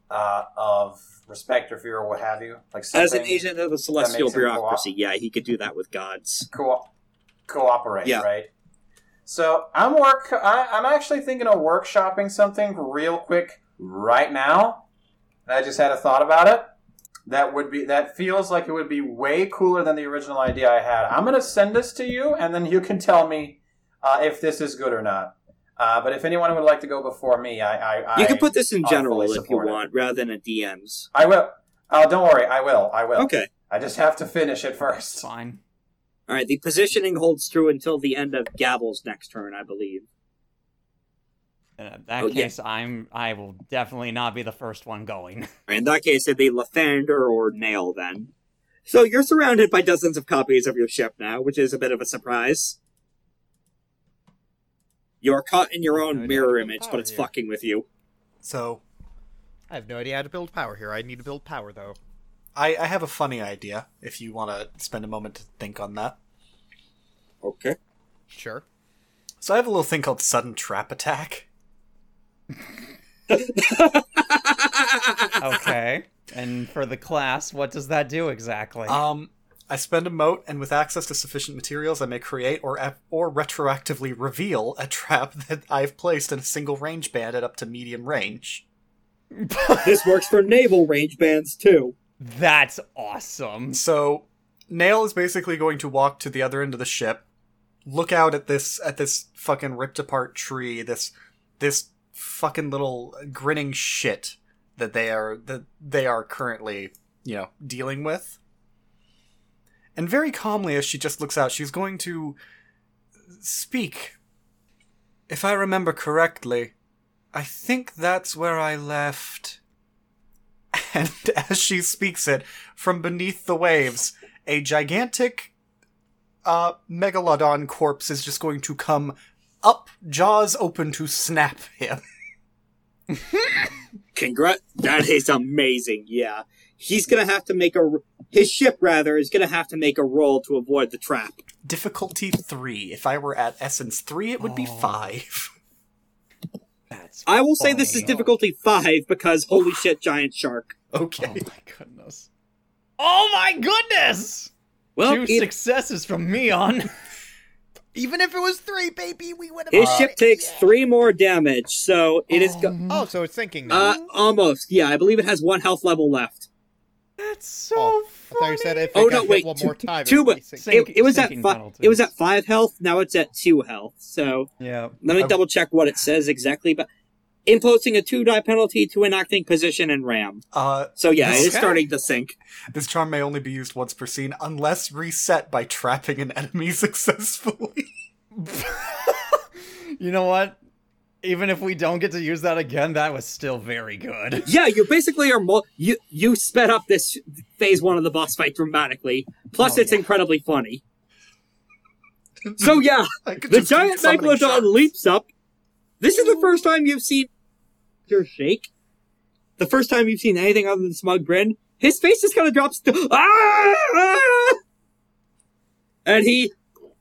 uh, of respect or fear or what have you, like As an agent of the celestial bureaucracy, yeah, he could do that with gods. co- cooperate, Yeah. right? So I'm work. I, I'm actually thinking of workshopping something real quick right now. And I just had a thought about it. That would be that feels like it would be way cooler than the original idea I had. I'm gonna send this to you, and then you can tell me uh, if this is good or not. Uh, but if anyone would like to go before me, I, I, You I can put this in general if you support it. want, rather than a DMs. I will. Oh, don't worry. I will. I will. Okay. I just have to finish it first. fine. All right. The positioning holds true until the end of Gavel's next turn, I believe. In Uh, that Oh, yeah. case, I'm I will definitely not be the first one going. In that case, it'd be Lythander or Nail then. So you're surrounded by dozens of copies of your ship now, which is a bit of a surprise. You are caught in your own idea mirror image, but it's here. fucking with you. So I have no idea how to build power here. I need to build power though. I, I have a funny idea. If you want to spend a moment to think on that. Okay. Sure. So I have a little thing called sudden trap attack. okay. And for the class, what does that do exactly? Um, I spend a mote, and with access to sufficient materials, I may create or ap- or retroactively reveal a trap that I've placed in a single range band at up to medium range. this works for naval range bands too. That's awesome. So, Nail is basically going to walk to the other end of the ship, look out at this at this fucking ripped apart tree, this this fucking little grinning shit that they are that they are currently, you know, dealing with. And very calmly as she just looks out, she's going to speak. If I remember correctly, I think that's where I left. And as she speaks it, from beneath the waves, a gigantic uh, megalodon corpse is just going to come up, jaws open to snap him. Congrat. That is amazing. Yeah. He's gonna have to make a. His ship, rather, is gonna have to make a roll to avoid the trap. Difficulty three. If I were at essence three, it would be Oh. five. That's I will say this is difficulty five because holy shit, giant shark. Okay. Oh my goodness. Oh my goodness! Well, Two it- successes from Meon. Even if it was three, baby, we would have. his ship takes three more damage, so it is. Go- Oh, so it's thinking now. uh, almost. Yeah, I believe it has one health level left. That's so Oh, I funny. thought you said if it Oh got no, hit wait, one two, more time. two, it but it, it was at five. penalties. It was at five health. Now it's at two health. So Yeah. let me I- double check what it says exactly. But imposing a two die penalty to an acting position and ram. Uh, So yeah, it is starting to sink. this charm may only be used once per scene, unless reset by trapping an enemy successfully. You know what? Even if we don't get to use that again, that was still very good. Yeah, you basically are. Mo- you you sped up this phase one of the boss fight dramatically. Plus, Oh, it's yeah. incredibly funny. So yeah, the giant summoning megalodon leaps up. This is the first time you've seen your shake. The first time you've seen anything other than smug grin. His face just kind of drops to ah! ah! and he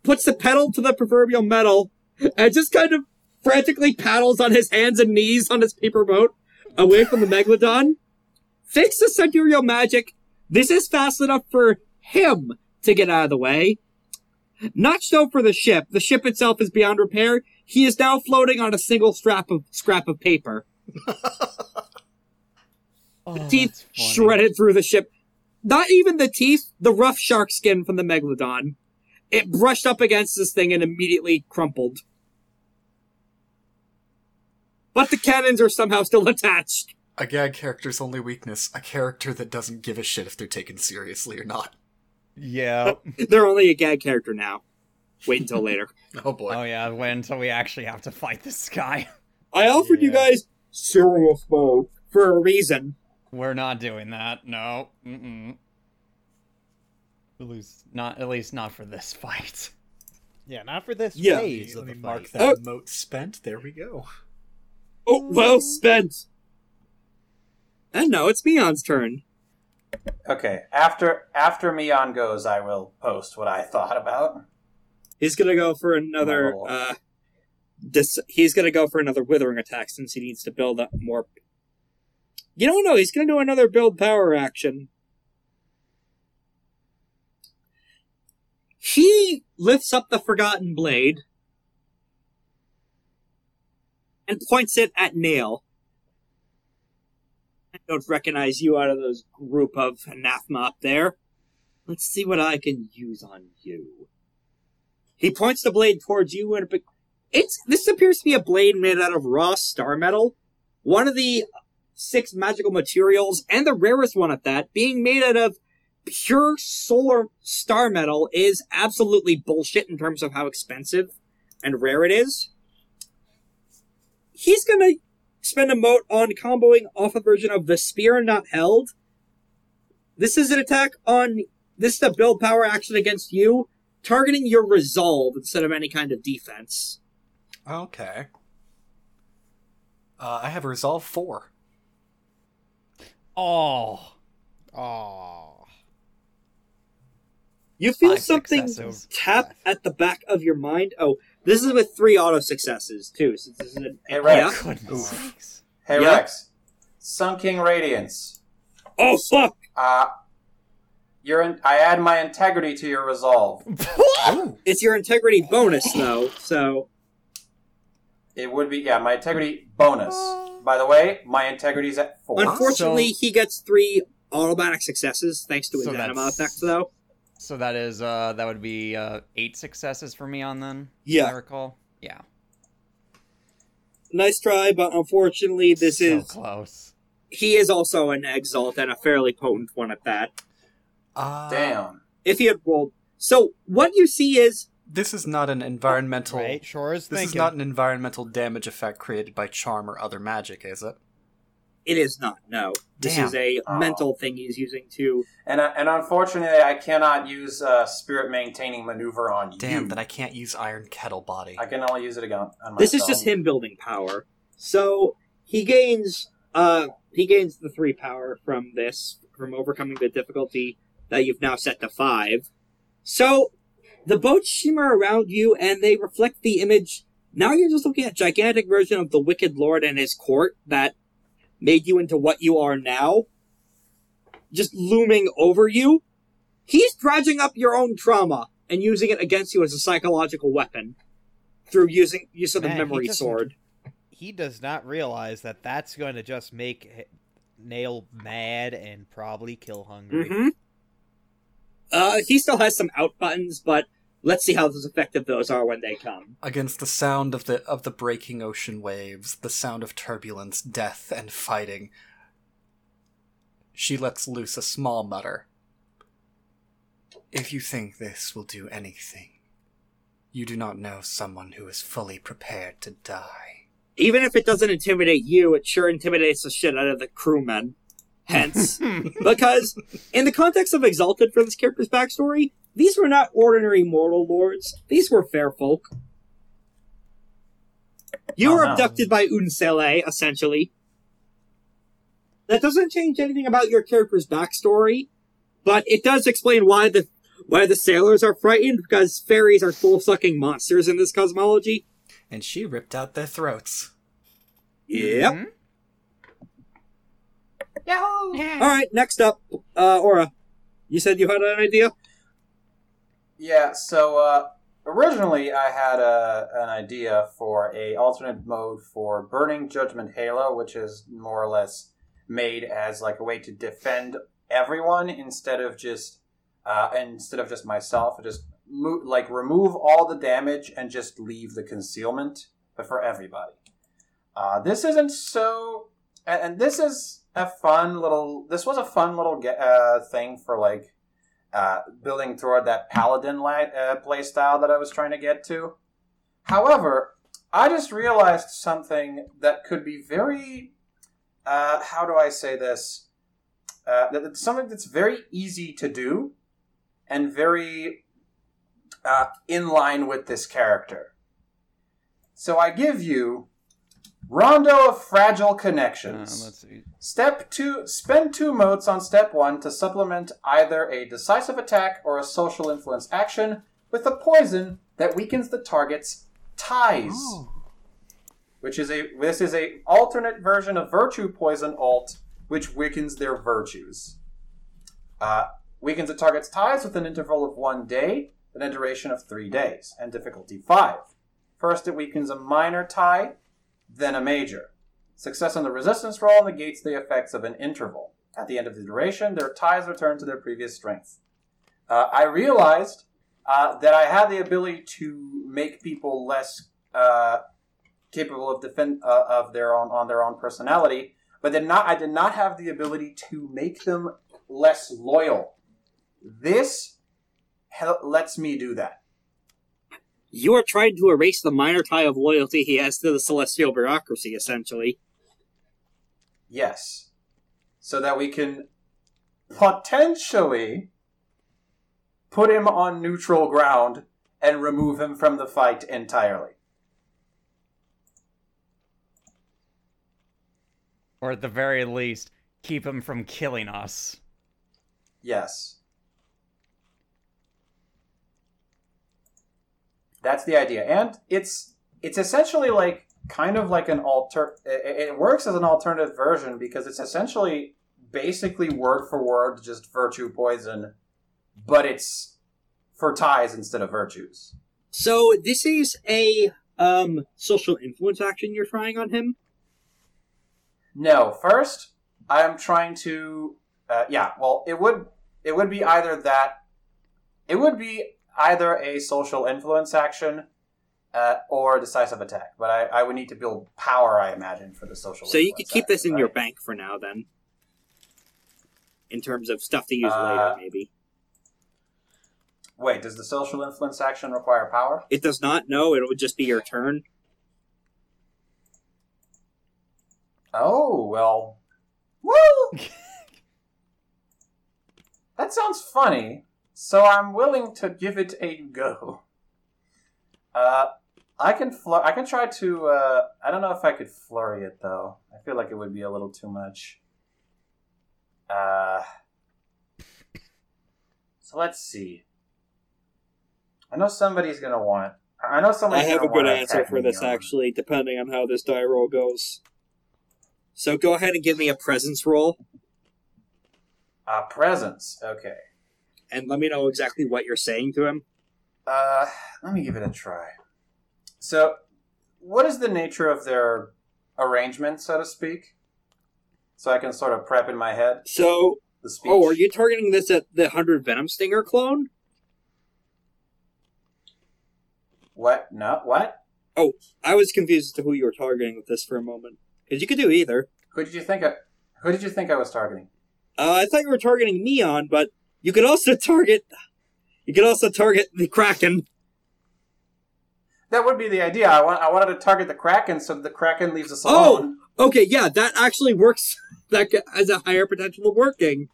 puts the pedal to the proverbial metal and just kind of frantically paddles on his hands and knees on his paper boat away from the megalodon. Thanks to sidereal magic, this is fast enough for him to get out of the way. Not so for the ship. The ship itself is beyond repair. He is now floating on a single strap of scrap of paper. Oh, teeth shredded through the ship. Not even the teeth, the rough shark skin from the megalodon. It brushed up against this thing and immediately crumpled. But the cannons are somehow still attached. A gag character's only weakness, a character that doesn't give a shit if they're taken seriously or not. Yeah. They're only a gag character now. Wait until later. Oh boy. Oh yeah, wait until we actually have to fight this guy. I offered you guys serious mode for a reason. We're not doing that. No. Mm-mm. At least not. At least not for this fight. Yeah, not for this Yeah. phase Let of me mark fight. that Oh. mote spent. There we go. Oh, well spent. And now it's Meon's turn. Okay, after after Meon goes, I will post what I thought about. He's gonna go for another. Oh. Uh, dis- he's gonna go for another withering attack since he needs to build up more. You don't know. He's gonna do another build power action. He lifts up the forgotten blade and points it at Nail. I don't recognize you out of those group of anathema up there. Let's see what I can use on you. He points the blade towards you, and it it's this appears to be a blade made out of raw star metal, one of the six magical materials, and the rarest one at that, being made out of pure solar star metal, is absolutely bullshit in terms of how expensive and rare it is. He's gonna spend a mote on comboing off a version of the spear not held. This is an attack on. This is a build power action against you targeting your resolve instead of any kind of defense. Okay. Uh, I have resolve four. Oh. Oh. You feel Five something successes. tap at the back of your mind. Oh, this is with three auto successes too. Since this is an Hey, Rex. yeah. Hey Yeah. Rex, Sun King Radiance. Oh fuck! Uh, you're in, I add my integrity to your resolve. It's your integrity bonus though, so It would be yeah, my integrity bonus. By the way, my integrity's at four. unfortunately he gets three automatic successes thanks to his So anima that's- effect though. So that is uh that would be uh eight successes for me on then. Yeah. If I recall. Yeah. Nice try, but unfortunately this so is close. he is also an exalt and a fairly potent one at that. Uh, Damn. If he had rolled so what you see is This is not an environmental. Right, sure is This thinking. is not an environmental damage effect created by charm or other magic, is it? it is not, no. This Damn. is a Oh. mental thing he's using to And uh, and unfortunately, I cannot use uh, spirit maintaining maneuver on you. Damn, you. then I can't use Iron Kettle Body. I can only use it again. On. This is just him building power. So he gains uh he gains the three power from this from overcoming the difficulty that you've now set to five. So the boats shimmer around you and they reflect the image. Now you're just looking at a gigantic version of the Wicked Lord and his court that made you into what you are now. Just looming over you. He's dredging up your own trauma and using it against you as a psychological weapon through using use of the Man, he memory doesn't- sword. He does not realize that that's going to just make Nail mad and probably kill hungry. Mm-hmm. Uh, he still has some out buttons, but let's see how effective those are when they come. Against the sound of the of the breaking ocean waves, the sound of turbulence, death, and fighting, she lets loose a small mutter. If you think this will do anything, you do not know someone who is fully prepared to die. Even if it doesn't intimidate you, it sure intimidates the shit out of the crewmen. Hence, because in the context of Exalted for this character's backstory, these were not ordinary mortal lords. These were fair folk. You Oh, were no. abducted by Unseelie, essentially. That doesn't change anything about your character's backstory, but it does explain why the why the sailors are frightened because fairies are soul sucking monsters in this cosmology. And she ripped out their throats. Yep. Mm-hmm. Mhm. All right, next up, uh, Aura. You said you had an idea. Yeah, so uh, originally I had a, an idea for a alternate mode for Burning Judgment Halo, which is more or less made as like a way to defend everyone instead of just uh, instead of just myself. Just mo- like remove all the damage and just leave the concealment, but for everybody. Uh, this isn't so, and, and this is a fun little. This was a fun little uh, thing for like uh, building toward that paladin light uh, play style that I was trying to get to. However, I just realized something that could be very. Uh, how do I say this? Uh, that it's something that's very easy to do and very uh, in line with this character. So I give you Rondo of Fragile Uh, Connections. let's see. Step two, spend two motes on step one to supplement either a decisive attack or a social influence action with a poison that weakens the target's ties. Which is a this is a alternate version of virtue poison alt, which weakens their virtues. Uh, weakens the target's ties with an interval of one day, then a duration of three days, and difficulty five. First, it weakens a minor tie, then a major. Success on the resistance roll negates the effects of an interval. At the end of the duration, their ties return to their previous strength. Uh, I realized uh, that I had the ability to make people less uh, capable of defend uh, of their own on their own personality, but did not. I did not have the ability to make them less loyal. This lets me do that. You are trying to erase the minor tie of loyalty he has to the celestial bureaucracy, essentially. Yes. So that we can potentially put him on neutral ground and remove him from the fight entirely. Or at the very least, keep him from killing us. Yes. That's the idea. And it's it's essentially like kind of like an alter it, it works as an alternative version because it's essentially basically word for word just virtue poison, but it's for ties instead of virtues. So this is a um social influence action you're trying on him. No, first I am trying to. Uh, yeah, well, it would it would be either that, it would be either a social influence action, uh, or a decisive attack. But I, I would need to build power, I imagine, for the social. So you could influence keep this action, in your bank for now, then. In terms of stuff to use Uh, later, maybe. Wait, does the social influence action require power? It does not. No, it would just be your turn. Oh well. Well, that sounds funny. So I'm willing to give it a go. Uh, I can fl- I can try to. Uh, I don't know if I could flurry it though. I feel like it would be a little too much. Uh, so let's see. I know somebody's gonna want. I know somebody. I have a good answer for this, on- actually, depending on how this die roll goes. So go ahead and give me a presence roll, Uh, presence. Okay. And let me know exactly what you're saying to him. Uh, let me give it a try. So, what is the nature of their arrangement, so to speak? So I can sort of prep in my head So, the speech. oh, are you targeting this at the 100 Venom Stinger clone? What? No. What? Oh, I was confused as to who you were targeting with this for a moment. Because you could do either. Who did you think? I, who did you think I was targeting? Uh, I thought you were targeting Meon, but you could also target. You could also target the Kraken. That would be the idea. I want. I wanted to target the Kraken, so the Kraken leaves us alone. Oh! Okay, yeah, that actually works. That has a higher potential of working.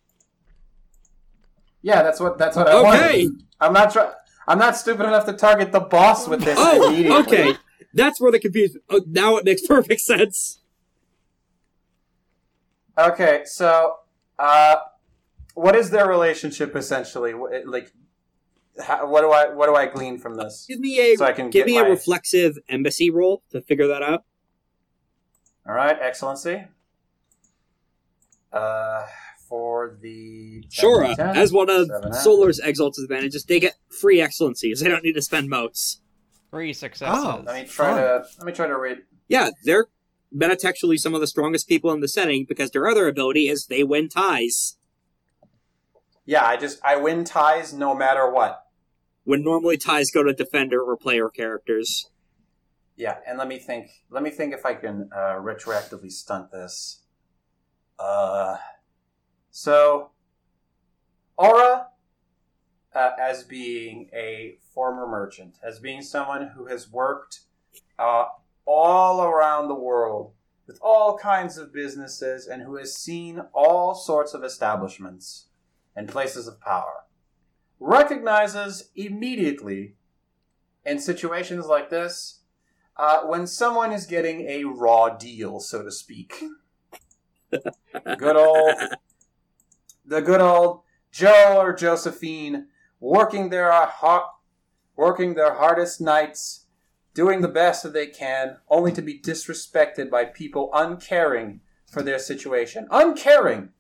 Yeah, that's what. That's what I Okay. wanted. I'm not trying. I'm not stupid enough to target the boss with this Oh, okay. That's where the confusion. Oh, now it makes perfect sense. Okay, so uh, what is their relationship essentially? Like, how, what do I what do I glean from this? Give me a So I can give me my- a reflexive embassy roll to figure that out. All right, excellency. Uh, for the Sure, uh, as one of Solar's exalted advantages, they get free excellencies. They don't need to spend motes. Three successes. Oh. Let me try to let me try to read. Yeah, they're metatextually some of the strongest people in the setting because their other ability is they win ties. Yeah, I just I win ties no matter what. When normally ties go to defender or player characters. Yeah, and let me think. Let me think if I can uh, retroactively stunt this. Uh, so aura uh, as being a former merchant, as being someone who has worked uh, all around the world with all kinds of businesses and who has seen all sorts of establishments and places of power, recognizes immediately in situations like this uh, when someone is getting a raw deal, so to speak. good old, the good old Joe or Josephine working their hard, working their hardest nights, doing the best that they can, only to be disrespected by people uncaring for their situation, uncaring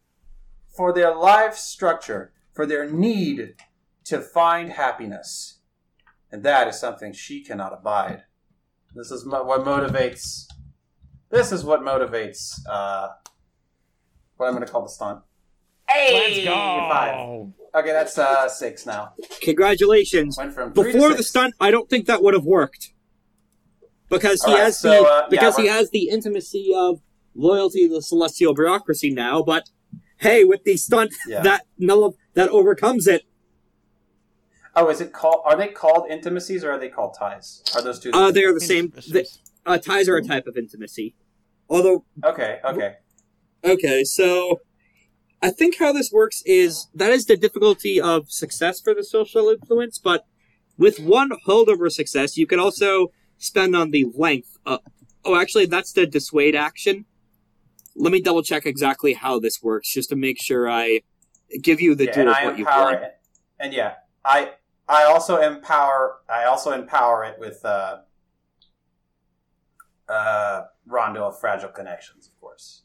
for their life structure, for their need to find happiness. And that is something she cannot abide. This is mo- what motivates. This is what motivates. Uh, what I'm going to call the stunt. Let's go. Five. Okay, that's uh, six now. Congratulations. Went from three Before the stunt, I don't think that would have worked. Because he All right, has so, the uh, yeah, because he we're- has the intimacy of loyalty to the celestial bureaucracy now, but hey, with the stunt Yeah. that null that overcomes it, Oh, is it called? Are they called intimacies or are they called ties? Are those two? uh, they are the same. The, uh, ties are a type of intimacy. Although okay, okay. Okay, so I think how this works is that is the difficulty of success for the social influence, but with one holdover success, you can also spend on the length. Of, oh, actually, that's the dissuade action. Let me double check exactly how this works, just to make sure I give you the yeah, due and of I what you empower want. it. And yeah, I I also empower. I also empower it with uh, uh, Rondo of Fragile Connections, of course.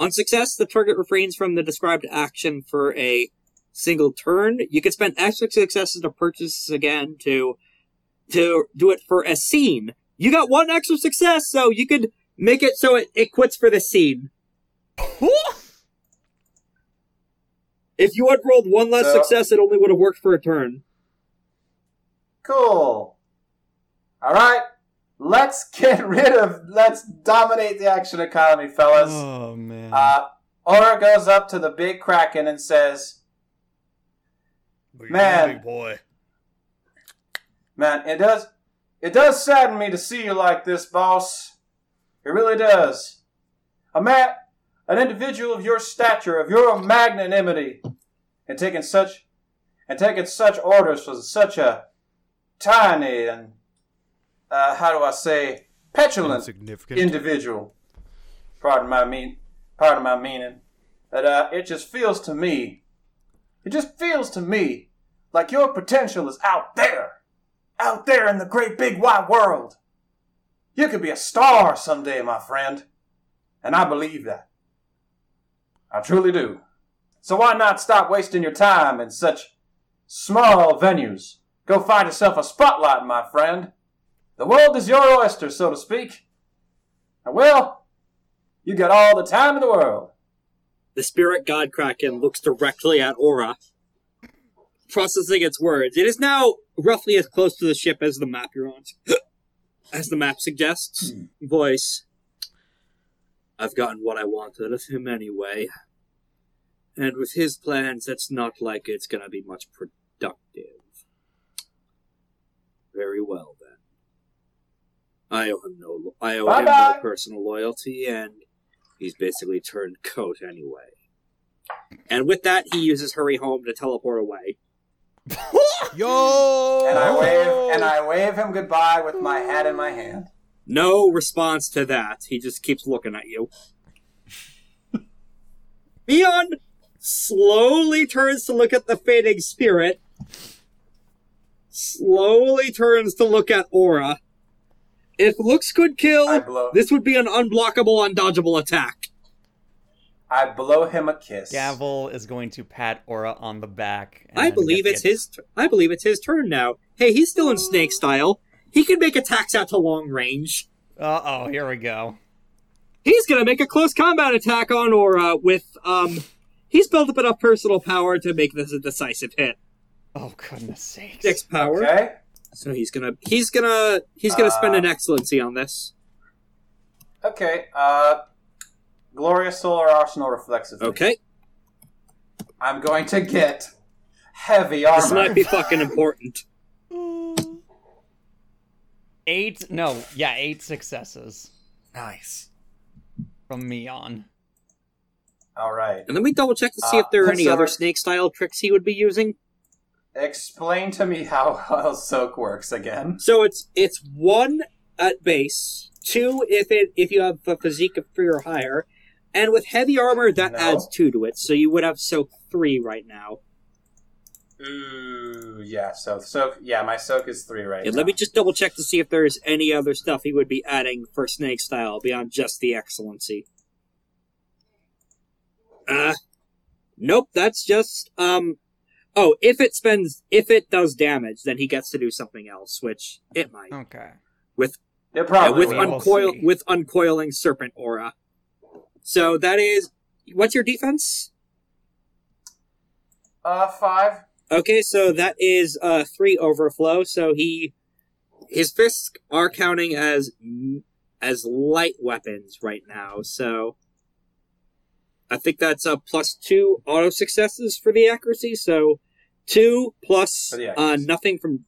On success, the target refrains from the described action for a single turn. You can spend extra successes to purchase again to to do it for a scene. You got one extra success, so you could make it so it, it quits for the scene. If you had rolled one less So- success, it only would have worked for a turn. Cool. All right, let's get rid of. Let's dominate the action economy, fellas. Oh man. Uh, Aura goes up to the big kraken and says, Man. boy. Man, it does it does sadden me to see you like this, boss. It really does. A man an individual of your stature, of your magnanimity, and taking such and taking such orders from such a tiny and uh, how do I say petulant individual. Pardon my mean pardon my meaning. That uh, it just feels to me it just feels to me like your potential is out there. Out there in the great big wide world. You could be a star someday, my friend. And I believe that. I truly do. So why not stop wasting your time in such small venues? Go find yourself a spotlight, my friend. The world is your oyster, so to speak. And well, you got all the time in the world. The spirit god Kraken looks directly at Aura, processing its words. It is now roughly as close to the ship as the map you're on, as the map suggests. Hmm. Voice. I've gotten what I wanted of him anyway. And with his plans, it's not like it's gonna be much productive. Very well then. I owe him no, I owe him Bye-bye. no personal loyalty, and he's basically turned coat anyway. And with that, he uses hurry home to teleport away. Yo! And I wave and I wave him goodbye with my hat in my hand. No response to that. He just keeps looking at you. Meon slowly turns to look at the fading spirit. Slowly turns to look at Aura. If looks could kill, this would be an unblockable, undodgeable attack. I blow him a kiss. Gavel is going to pat Aura on the back. I believe it's his. T- I believe it's his turn now. Hey, he's still in snake style. He can make attacks out to long range. Uh oh, here we go. He's gonna make a close combat attack on Aura with um. He's built up enough personal power to make this a decisive hit. Oh goodness sakes. Six power. Okay. So he's gonna he's gonna he's gonna spend Uh, an excellency on this. Okay. Uh Glorious Solar Arsenal reflexively. Okay. I'm going to get heavy armor. This might be fucking important. Eight, no, yeah, eight successes Nice. from me on. All right. And let me double check to see Uh, if there are any so- other snake style tricks he would be using. Explain to me how, how soak works again. So it's it's one at base, two if it if you have a physique of three or higher, and with heavy armor that No. adds two to it. So you would have soak three right now. Ooh, yeah. So soak. Yeah, my soak is three right And now. let me just double check to see if there's any other stuff he would be adding for snake style beyond just the excellency. Uh nope, that's just um oh, if it spends if it does damage, then he gets to do something else, which it might. Okay. With It Yeah, probably with will. will. uncoil see. with uncoiling serpent aura. So that is what's your defense? uh five. Okay, so that is uh three overflow. So he his fists are counting as as light weapons right now. So I think that's a plus two auto successes for the accuracy. So two plus uh nothing from.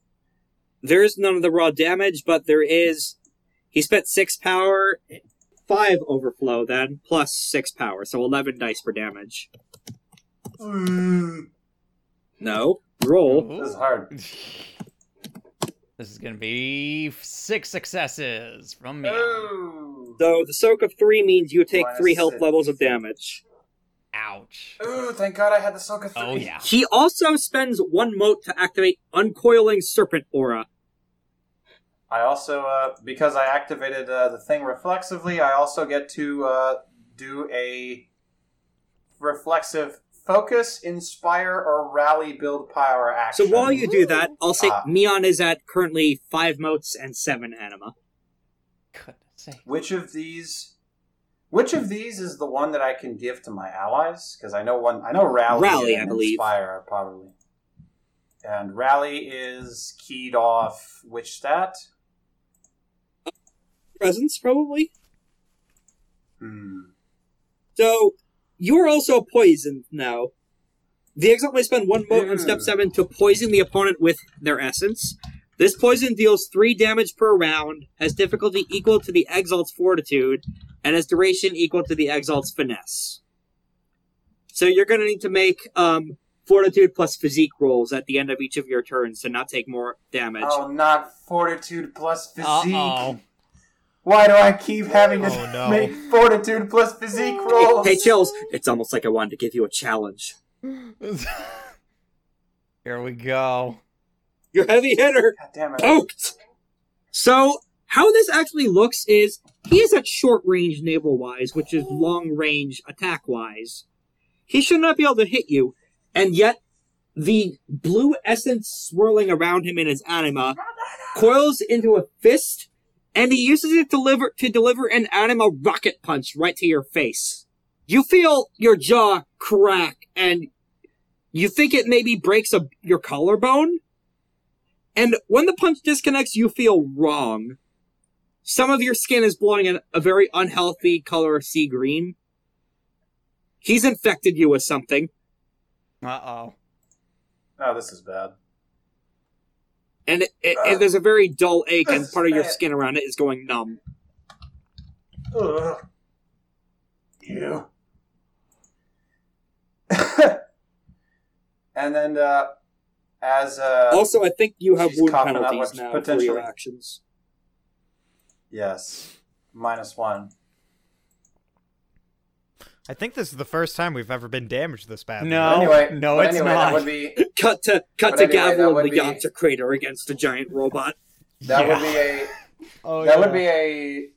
There's none of the raw damage, but there is. He spent six power, five overflow then plus six power, so eleven dice for damage. Mm, No roll. this is hard. This is gonna be six successes from me. on. Ooh. So the soak of three means you take Minus three health six. levels of damage. Ouch. Ooh, thank God I had the soak of three. Oh yeah. He also spends one mote to activate uncoiling serpent aura. I also, uh, because I activated uh, the thing reflexively, I also get to uh, do a reflexive focus, inspire, or rally build power action. So while you do that, I'll say Ah. Meon is at currently five motes and seven anima. Goodness sake. Which of these? Which of these is the one that I can give to my allies? Because I know one. I know rally. Rally, and I believe. Inspire are probably. And rally is keyed off which stat? Presence, probably. Hmm. So you're also poisoned now. The exalt may spend one mote on step seven to poison the opponent with their essence. This poison deals three damage per round, has difficulty equal to the exalt's fortitude, and has duration equal to the exalt's finesse. So you're going to need to make um, fortitude plus physique rolls at the end of each of your turns to not take more damage. Oh, not fortitude plus physique. Uh-oh. Why do I keep having to Oh, no. make fortitude plus physique rolls? Hey, Chills, it's almost like I wanted to give you a challenge. Here we go. You're heavy hitter. God damn it. poked. So how this actually looks is he is at short range naval wise, which is long range attack wise. He should not be able to hit you, and yet the blue essence swirling around him in his anima coils into a fist, and he uses it to deliver to deliver an anima rocket punch right to your face. You feel your jaw crack, and you think it maybe breaks a, your collarbone. And when the punch disconnects, you feel wrong. Some of your skin is blowing a, a very unhealthy color of sea green. He's infected you with something, Uh oh. Oh, this is bad. And it, it, it- there's a very dull ache, and part of your skin around it is going numb. Ugh. You. and then, uh, as uh, Also, I think you have wound up penalties now for your actions. yes, minus one. I think this is the first time we've ever been damaged this badly. No. anyway, no, it's anyway, not. Be Cut to cut to anyway, Gavel would in the be- Yamcha crater against a giant robot. that would be a Oh, that yeah. would be a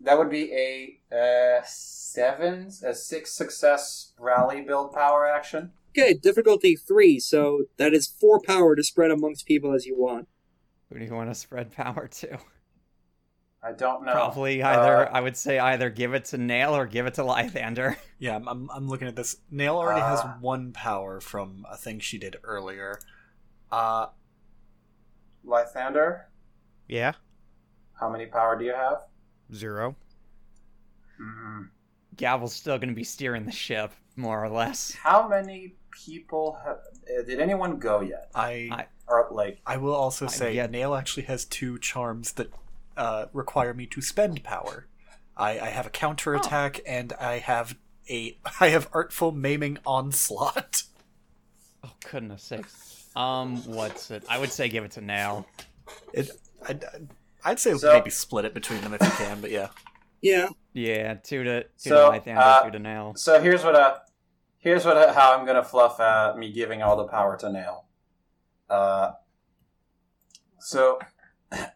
that would be a uh, seven a six success rally build power action. Okay, difficulty three, so that is four power to spread amongst people as you want. Who do you want to spread power to? I don't know. Probably either. Uh, I would say either give it to Nail or give it to Lythander. Yeah, I'm, I'm, I'm looking at this. Nail already has Ah. one power from a thing she did earlier. Uh, Lythander, Yeah, how many power do you have? zero. Mm. Gavel's still going to be steering the ship, more or less. How many people have? uh, Did anyone go yet? I I- Or like, I will also say yeah. Nail actually has two charms that uh, require me to spend power. I, I have a counterattack and I have a I have artful maiming onslaught. Oh goodness sakes. Um, what's it? I would say give it to Nail. It I'd, I'd say So- maybe split it between them if you can, but yeah. Yeah. Yeah, two to two So, to Lythander, uh, two to Nail. so here's what uh, here's what uh, how I'm gonna fluff uh, me giving all the power to Nail. Uh, so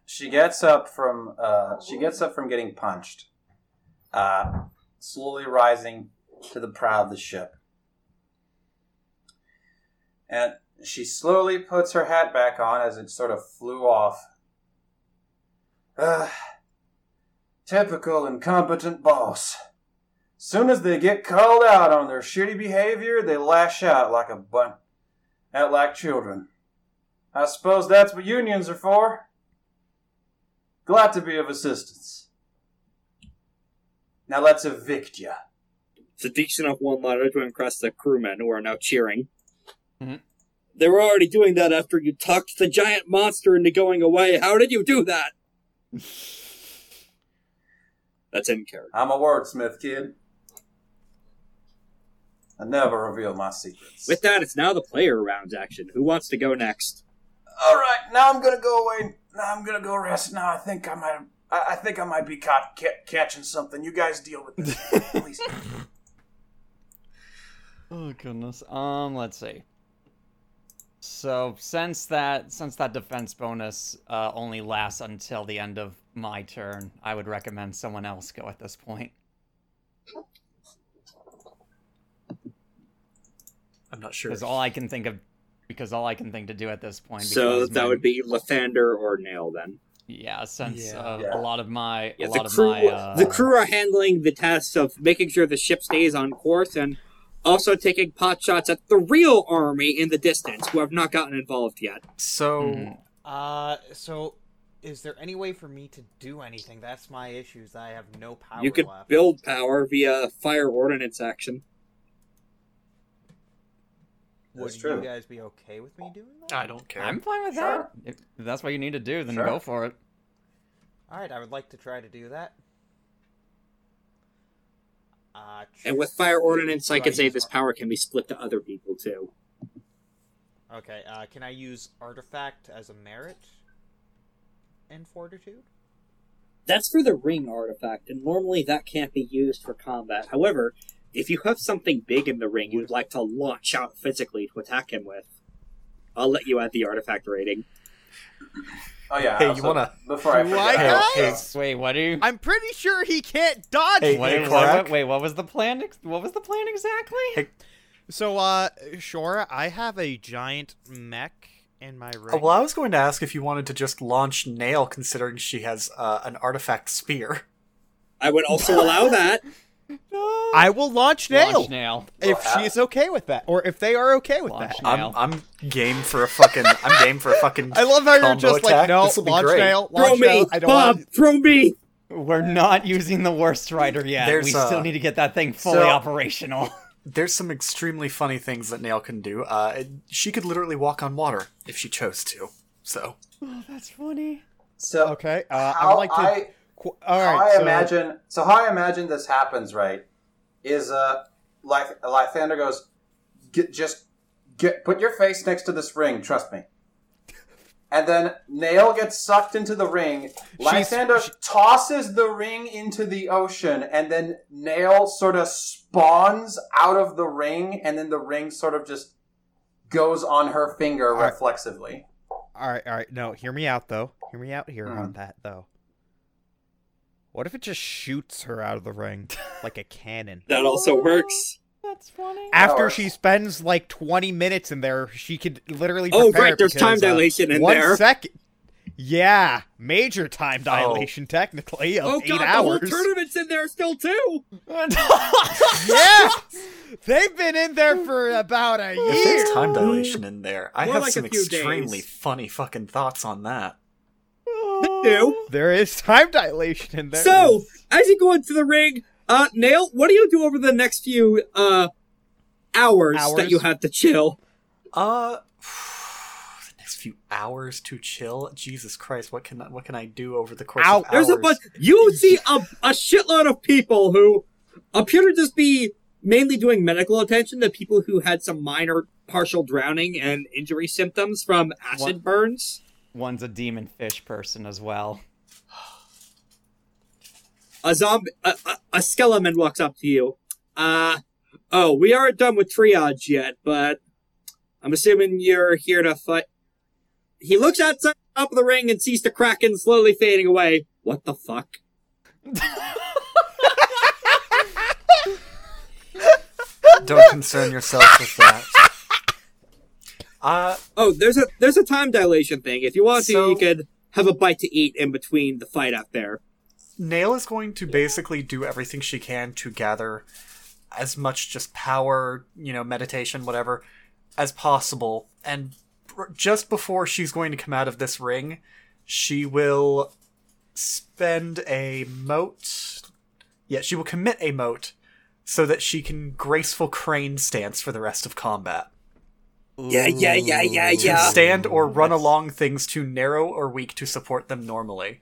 she gets up from uh, she gets up from getting punched, uh, slowly rising to the prow of the ship, and she slowly puts her hat back on as it sort of flew off. Uh, typical incompetent boss. Soon as they get called out on their shitty behavior, they lash out like a bun, out like children. I suppose that's what unions are for. Glad to be of assistance. Now let's evict you. It's a decent enough one liner to impress the crewmen who are now cheering. Mhm. They were already doing that after you talked the giant monster into going away. How did you do that? That's in character. I'm a wordsmith, kid. I never reveal my secrets. With that, it's now the player rounds action. Who wants to go next? All right, now I'm gonna go away. Now I'm gonna go rest. Now I think I might. I, I think I might be caught ca- catching something. You guys deal with this, please. Oh goodness. Um, let's see. So since that since that defense bonus uh, only lasts until the end of my turn, I would recommend someone else go at this point. I'm not sure. Because all I can think of, because all I can think to do at this point. Is. So that my- would be Lythander or Nail then. yeah. Since Yeah. uh, Yeah. a lot of my Yeah, the lot crew, of my uh, the crew are handling the tasks of making sure the ship stays on course and also taking pot shots at the real army in the distance who have not gotten involved yet. So Mhm. Uh, so is there any way for me to do anything? That's my issues. I have no power you could left. build power via fire ordnance action. Would That's true. you guys be okay with me doing that? I don't care. I'm fine with Sure. that. If that's what you need to do, then Sure. go for it. All right, I would like to try to do that. Uh, And with fire ordinance, I Do can say use this ar- power can be split to other people too. Okay, uh, can I use artifact as a merit in fortitude? That's for the ring artifact, and normally that can't be used for combat. However, if you have something big in the ring you'd like to launch out physically to attack him with, I'll let you add the artifact rating. Oh yeah. Hey, you wanna- Before I Do forget, I, uh, guys? Wait, what do you? I'm pretty sure he can't dodge. Hey, me. Wait, hey, what, wait, what was the plan? What was the plan exactly? Hey, So, uh, sure, I have a giant mech in my ring. Oh, well, I was going to ask if you wanted to just launch Nail, considering she has uh, an artifact spear. I would also allow that. No. I will launch nail Launch nail. if Well, she's okay with that, or if they are okay with Launch that. I'm I'm game for a fucking I'm game for a fucking. I love how you're combo just like, attack. no, This'll be launch great. nail, Throw launch me. I don't Bob. want. Throw me. We're not using the worst rider yet. There's, we still uh, need to get that thing fully so- operational. There's some extremely funny things that Nail can do. Uh, she could literally walk on water if she chose to. So oh, that's funny. So Okay, uh, I would like to. I, all how I so imagine so how I imagine this happens, right? Is uh like Lythander goes, get just get put your face next to this ring, trust me. And then Nail gets sucked into the ring. Lythander she- tosses the ring into the ocean, and then Nail sort of spawns out of the ring, and then the ring sort of just goes on her finger Alright. reflexively. all right, all right. No, hear me out though. Hear me out here Hmm. on that though. What if it just shoots her out of the ring like a cannon? That also works. That's funny. After she spends like 20 minutes in there, she could literally. Oh, prepare right, there's because, time uh, dilation in one there. second. Yeah, major time dilation technically of Oh eight god, the whole tournament's in there still too. yeah, they've been in there for about a year. if year. there's time dilation in there, I More have like some extremely days. funny fucking thoughts on that. Do. There is time dilation in there. So, as you go into the ring, uh, Nail, what do you do over the next few, uh, hours, that you have to chill. Uh, the next few hours to chill. Jesus Christ, what can I, what can I do over the course Ow, of hours? There's a bunch. You see a, a shitload of people who appear to just be mainly doing medical attention to people who had some minor partial drowning and injury symptoms from acid burns. One's a demon fish person as well. A zombie, a, a, a skeleton walks up to you. Uh, oh, we aren't done with triage yet, but I'm assuming you're here to fight. He looks outside the top of the ring and sees the kraken slowly fading away. What the fuck? Don't concern yourself with that. Uh, Oh, there's a there's a time dilation thing. If you want to, So- you could have a bite to eat in between the fight out there. Nail is going to basically do everything she can to gather as much just power, you know, meditation, whatever, as possible. And just before she's going to come out of this ring, she will spend a mote. Yeah, she will commit a mote so that she can graceful crane stance for the rest of combat. Yeah, yeah, yeah, yeah, To yeah. stand or run along things too narrow or weak to support them normally.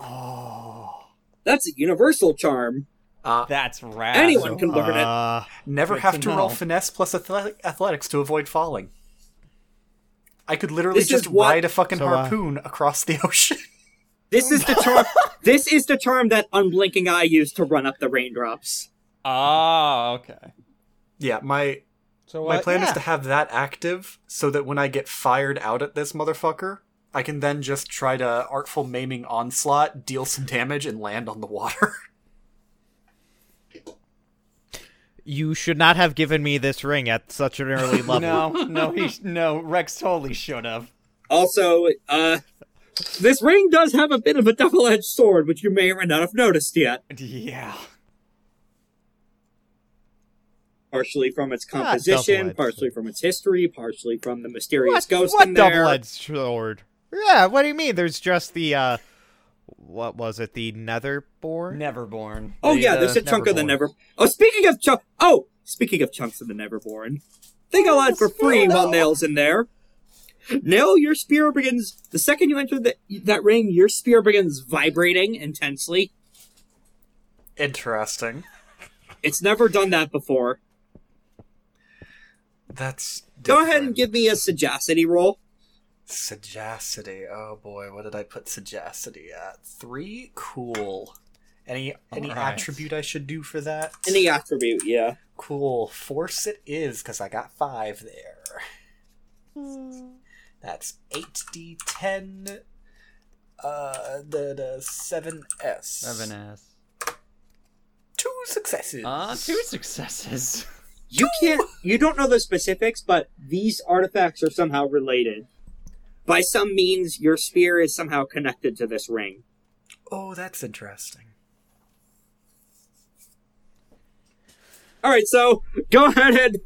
Oh. That's a universal charm. Uh, That's rad. Anyone can learn it. Uh, Never have to to roll finesse plus athletic- athletics to avoid falling. I could literally This just what- ride a fucking So, uh, harpoon across the ocean. This is the charm. this is the charm that unblinking eye used to run up the raindrops. Oh, okay. yeah, my so my uh, plan is to have that active so that when I get fired out at this motherfucker, I can then just try to artful maiming onslaught, deal some damage, and land on the water. You should not have given me this ring at such an early level. No, no, he no. Rex totally should have. Also, uh, this ring does have a bit of a double-edged sword, which you may or may not have noticed yet. Yeah. Partially from its Ah, composition, double-edged partially from its history, partially from the mysterious What, ghost what in there. double-edged sword? Yeah, what do you mean? There's just the uh, what was it? The Netherborn. Neverborn. Oh The, yeah, uh, there's a chunk of the Neverborn. Never. Oh, speaking of chunk. Oh, speaking of chunks of the Neverborn, they go out for free while Nail's in there. Nail, your spear begins the second you enter the, that ring. Your spear begins vibrating intensely. Interesting. It's never done that before. That's Go ahead and give me a sagacity roll. Sagacity. Oh boy, what did I put sagacity at? Three. Cool. Any any Alright. attribute I should do for that? Any attribute, yeah. Cool. Force it is because I got five there. That's eight d ten. Uh, the the seven s. Seven S. Two successes. Uh, two successes. You can't. You don't know the specifics, but these artifacts are somehow related. By some means, your spear is somehow connected to this ring. Oh, that's interesting. All right, so go ahead and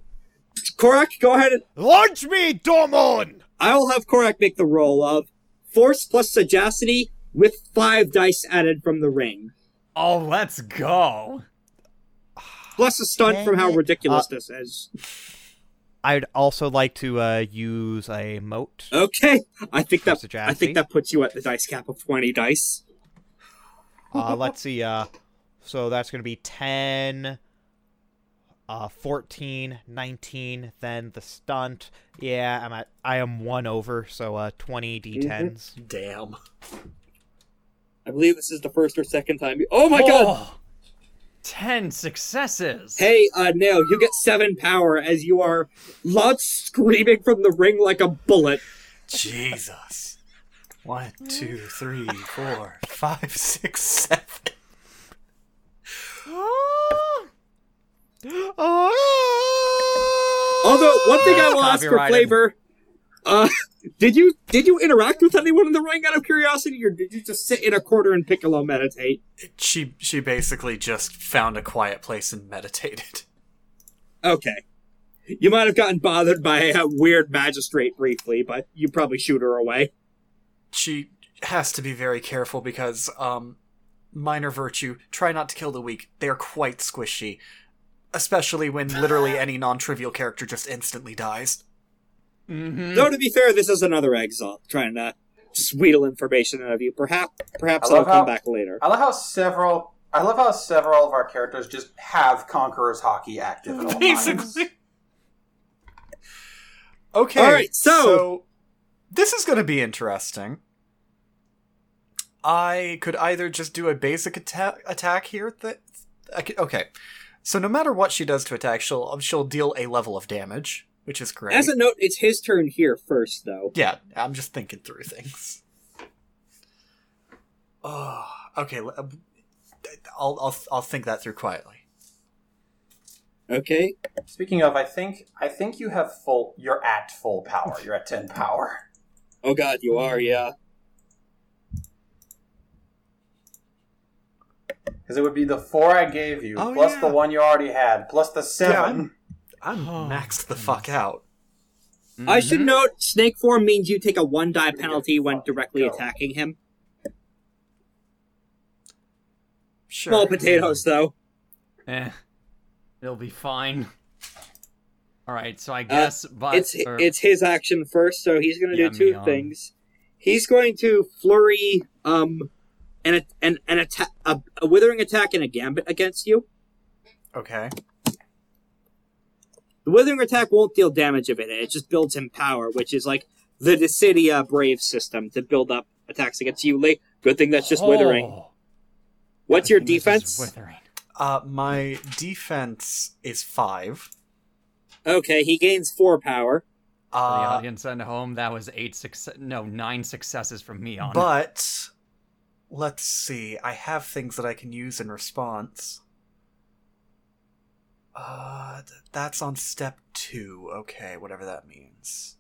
Corrack, go ahead and Launch me, Dormon! I'll have Corrack make the roll of force plus sagacity with five dice added from the ring, Oh, let's go. Plus a stunt from how it. ridiculous Uh, this is. I'd also like to uh, use a mote. Okay, I think that I think that puts you at the dice cap of twenty dice. Uh, let's see. Uh, so that's going to be 10, uh, 14, 19, then the stunt. Yeah, I'm at. I am one over, so uh, 20 d10s. Damn. I believe this is the first or second time. You- oh my god! Ten successes. Hey, uh, Nail, you get seven power as you are loud screaming from the ring like a bullet. Jesus. One, two, three, four, five, six, seven. Although one thing I will ask for flavor, uh, did you did you interact with anyone in the ring out of curiosity, or did you just sit in a corner and piccolo meditate? She she basically just found a quiet place and meditated. Okay, you might have gotten bothered by a weird magistrate briefly, but you probably shoot her away. She has to be very careful because um minor virtue, try not to kill the weak. They are quite squishy. Especially when literally any non-trivial character just instantly dies. Mm-hmm. Though to be fair, this is another exile trying to just wheedle information out of you. Perhaps, perhaps I it'll come back later. I love how several. I love how several of our characters just have Conqueror's Haki active at all times. Basically. Okay. All right, so- this is going to be interesting. I could either just do a basic atta- attack here. That okay. So no matter what she does to attack, she'll she'll deal a level of damage, which is great. As a note, it's his turn here first, though. yeah, I'm just thinking through things. Oh, okay. uh, I'll I'll I'll think that through quietly. Okay. Speaking of, I think I think you have full. You're at full power. You're at ten power. Oh God, you are, yeah. Because it would be the four I gave you, Oh, plus yeah. the one you already had, plus the seven. I'm Oh, maxed the fuck out. I should Mhm. note, snake form means you take a one die penalty when directly go. attacking him. Sure. Small potatoes, though. Eh, it'll be fine. All right, so I guess, but Uh, It's or- it's his action first, so he's going to Yeah, do two me on. things. He's going to flurry um an an an attack a, a withering attack and a gambit against you. Okay. The withering attack won't deal damage of it; it just builds him power, which is like the Dissidia Brave system to build up attacks against you. late. good thing that's just withering. Oh, What's your I think this is defense? Withering. Uh, my defense is five. Okay, he gains four power. For the Uh, audience at home, that was eight success. No, nine successes from me on. but let's see. I have things that I can use in response. Uh, th- that's on step two. Okay, whatever that means.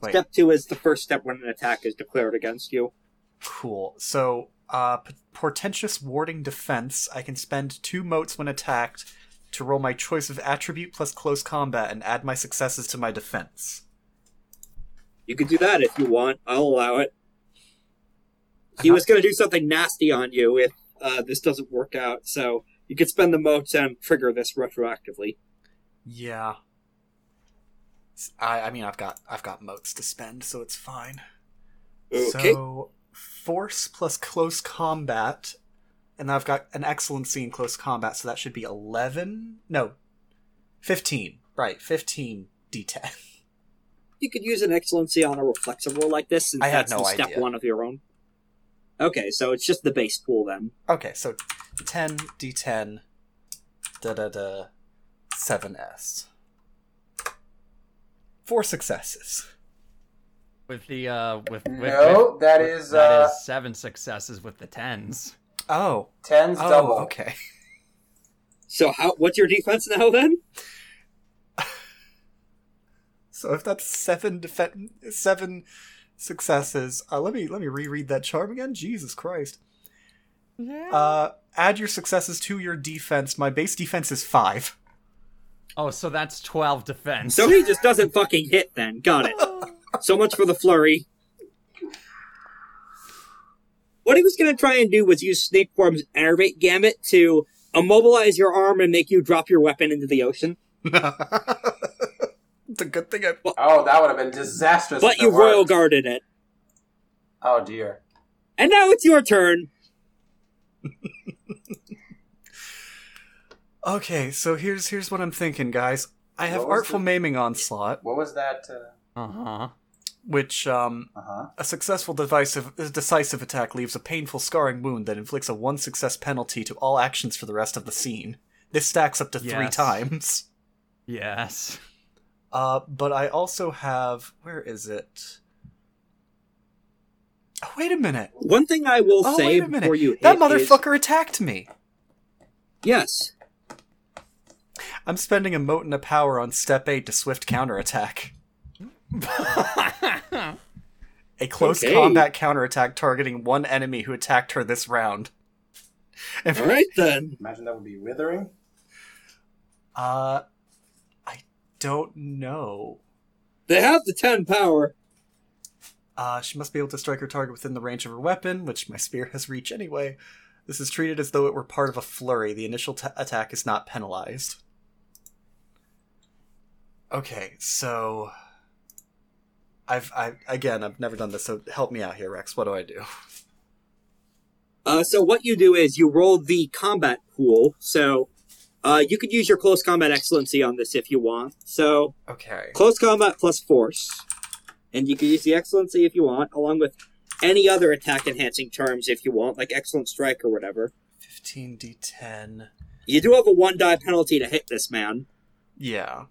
Wait, Step two is the first step when an attack is declared against you. cool. So, uh, p- portentous warding defense. I can spend two motes when attacked to roll my choice of attribute plus close combat and add my successes to my defense. You could do that if you want. I'll allow it. He Uh-huh. was going to do something nasty on you if uh, this doesn't work out, so you could spend the motes and trigger this retroactively. Yeah. I, I mean I've got I've got motes to spend, so it's fine. Okay. So force plus close combat, and I've got an excellency in close combat, so that should be eleven. No, fifteen. Right, fifteen d10. You could use an excellency on a reflexive roll like this, since I had that's no step idea. one of your own. Okay, so it's just the base pool then. Okay, so ten d10. Da da da. Seven s. Four successes. with the uh, with, with No, with- that with- is, that uh, is seven successes with the tens. Oh. Ten's Oh, double. okay. So how? What's your defense now then? So if that's seven defen seven successes, uh, let me let me reread that charm again. Jesus Christ. Uh, add your successes to your defense. My base defense is five. Oh, so that's twelve defense. So he just doesn't fucking hit then. Got it. So much for the flurry. What he was going to try and do was use Snake Form's Enervate Gambit to immobilize your arm and make you drop your weapon into the ocean. it's a good thing I. Oh, that would have been disastrous. But if you royal worked. guarded it. Oh dear. And now it's your turn. Okay, so here's here's what I'm thinking, guys. I have artful the- maiming onslaught, What was that? Uh Uh huh. which um uh-huh. a successful divisive, decisive attack leaves a painful scarring wound that inflicts a one success penalty to all actions for the rest of the scene. This stacks up to three times. Yes. Uh, but I also have where is it? Oh, wait a minute! One thing I will Oh, say wait a minute! before you hit that is- motherfucker attacked me. yes. I'm spending a mote and a power on step eight to swift counterattack. A close Okay. combat counterattack targeting one enemy who attacked her this round. If- All right then. Imagine that would be withering. Uh, I don't know. They have the ten power. Uh, she must be able to strike her target within the range of her weapon, which my spear has reach anyway. This is treated as though it were part of a flurry. The initial ta attack is not penalized. Okay, so I've I again I've never done this, so help me out here, Rex. What do I do? Uh, so what you do is you roll the combat pool. So uh, you could use your close combat excellency on this if you want. So Okay. close combat plus force, and you can use the excellency if you want, along with any other attack enhancing charms if you want, like excellent strike or whatever. 15d10. You do have a one die penalty to hit this man. Yeah.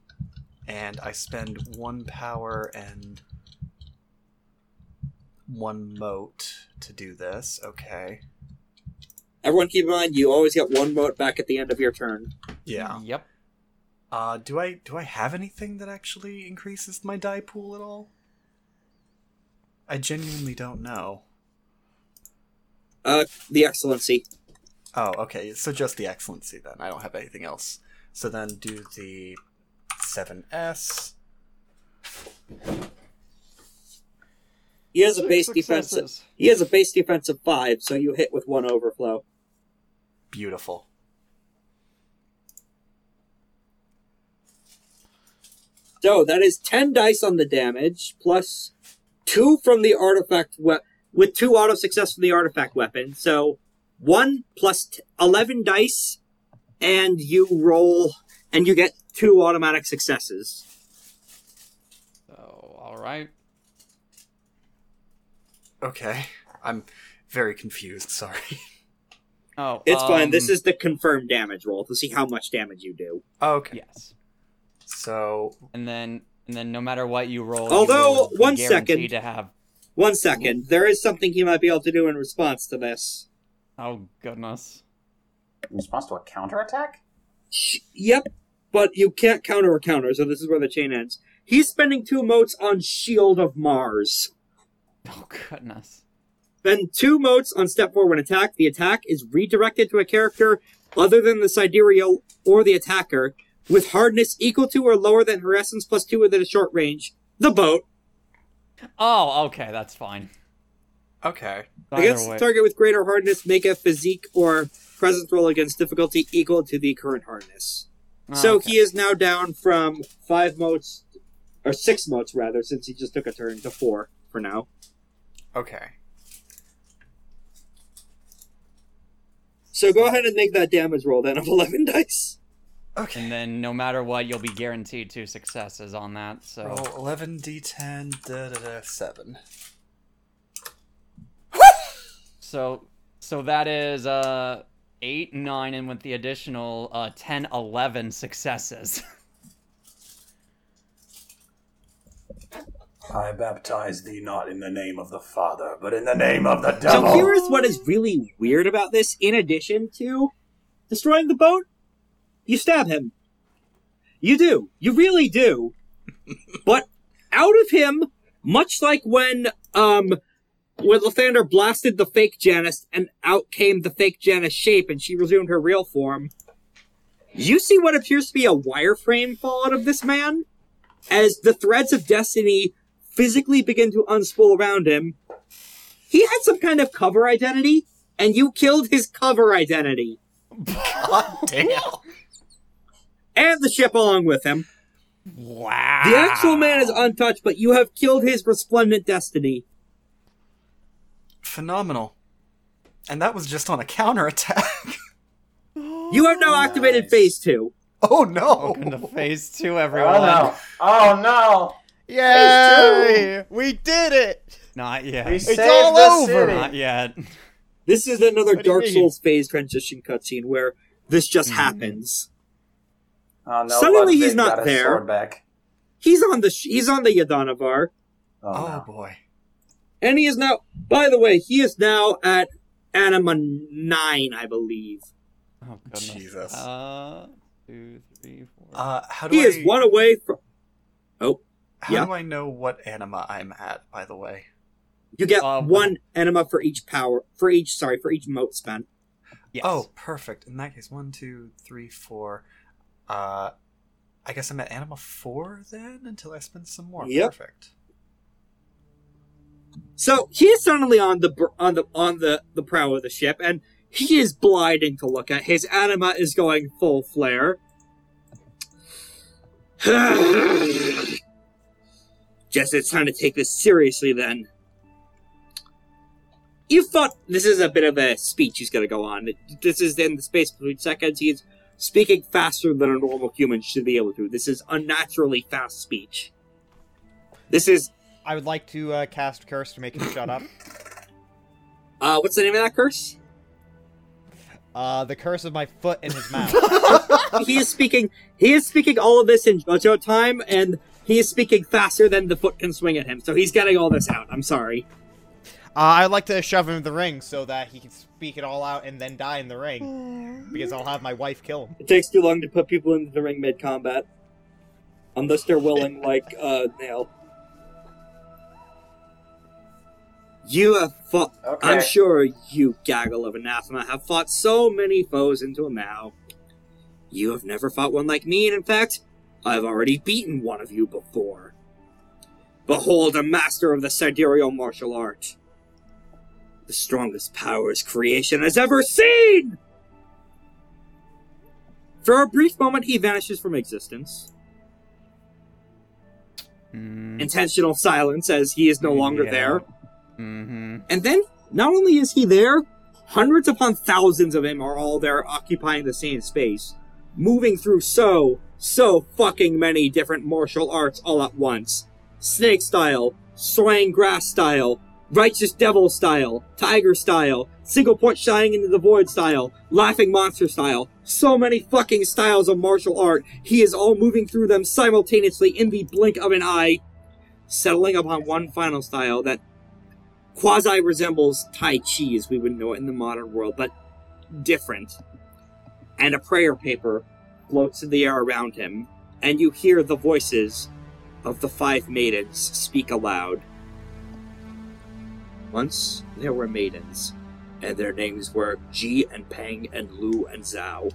And I spend one power and one mote to do this. Okay. Everyone keep in mind you always get one vote back at the end of your turn. Yeah. Yep. Uh do I do I have anything that actually increases my die pool at all? I genuinely don't know. Uh, the excellency. Oh, okay. So just the excellency then. I don't have anything else. So then do the 7S. He has a base defense. He has a base defense of five, so you hit with one overflow. Beautiful. So that is ten dice on the damage plus two from the artifact we- with two auto success from the artifact weapon. So one plus t- eleven dice, and you roll, and you get two automatic successes. So, all right. Okay. I'm very confused, sorry. Oh, It's fine. This um, is the confirmed damage roll to see how much damage you do. Okay. yes. So And then, and then, no matter what you roll, Although, you will be one guaranteed second. to have. One second. There is something he might be able to do in response to this. Oh goodness. In response to a counterattack? Sh- Yep, but you can't counter a counter, so this is where the chain ends. He's spending two motes on Shield of Mars. Oh goodness. Spend two motes on step four when attacked. The attack is redirected to a character other than the Sidereal or the attacker with hardness equal to or lower than her essence plus two within a short range. The boat. Oh, okay, that's fine. okay. Either Against way. target with greater hardness, make a physique or presence roll against difficulty equal to the current hardness. Ah, so Oh, Okay. he is now down from five motes, or six motes rather, since he just took a turn to four for now. Okay. So go ahead and make that damage roll then of 11 dice. Okay. And then, no matter what, you'll be guaranteed two successes on that. So, Roll 11d10, da da da, 7. so, so that is uh eight, nine, and with the additional uh 10, 11 successes. I baptize thee not in the name of the Father, but in the name of the devil. So here is what is really weird about this. In addition to destroying the boat, you stab him. You do. You really do. but out of him, much like when um when Lythander blasted the fake Janus and out came the fake Janus shape and she resumed her real form, you see what appears to be a wireframe fall out of this man as the threads of destiny physically begin to unspool around him. He had some kind of cover identity, and you killed his cover identity. God damn. And the ship along with him. wow. The actual man is untouched, but you have killed his resplendent destiny. Phenomenal. And that was just on a counterattack. You have now activated Nice. phase two. oh no. Welcome to phase two, oh, everyone. Oh no! Oh no! Yay! We did it! Not yet. We saved all the over. city. Not yet. This is another do you Dark mean? Souls phase transition cutscene where this just happens. Oh no! Suddenly he's not there. Back. He's on the sh- he's on the Yadanavar, Oh, Oh no. boy. and he is now. By the way, he is now at Anima nine, I believe. Oh goodness. Jesus. Uh, two, three, four. Uh, how do He I is one away from. How yeah. do I know what anima I'm at? By the way. You get Uh, one anima for each power for each sorry for each mote spent. yes. Oh, perfect. In that case, one, two, three, four. Uh, I guess I'm at anima four then until I spend some more. Yep. Perfect. So he is suddenly on the on the on the the prow of the ship, and He is blinding to look at. His anima is going full flare. Guess it's time to take this seriously then. You thought this is a bit of a speech he's going to go on. This is in the space between seconds. He's speaking faster than a normal human should be able to. This is unnaturally fast speech. This is I would like to uh, cast curse to make him shut up. uh, what's the name of that curse? Uh, the curse of my foot in his mouth. he is speaking. He is speaking all of this in JoJo time, and he is speaking faster than the foot can swing at him. So he's getting all this out. I'm sorry. Uh, I'd like to shove him in the ring so that he can speak it all out and then die in the ring. Because I'll have my wife kill him. It takes too long to put people into the ring mid combat, unless they're willing, like uh, Nail. You have fought. Okay. I'm sure you, gaggle of anathema, have fought so many foes into a Mao. You have never fought one like me, and in fact, I've already beaten one of you before. Behold, a master of the sidereal martial art. The strongest powers creation has ever seen! For a brief moment, he vanishes from existence. Mm, Intentional silence as he is no longer Yeah. there. hmm And then, not only is he there, hundreds upon thousands of him are all there occupying the same space, moving through so, so fucking many different martial arts all at once. Snake style, swaying grass style, righteous devil style, tiger style, single point shining into the void style, laughing monster style. So many fucking styles of martial art. He is all moving through them simultaneously in the blink of an eye, settling upon one final style that quasi resembles Tai Chi as we would know it in the modern world, but different. And a prayer paper floats in the air around him, and you hear the voices of the five maidens speak aloud. Once there were maidens, and their names were Ji and Peng and Lu and Zhao,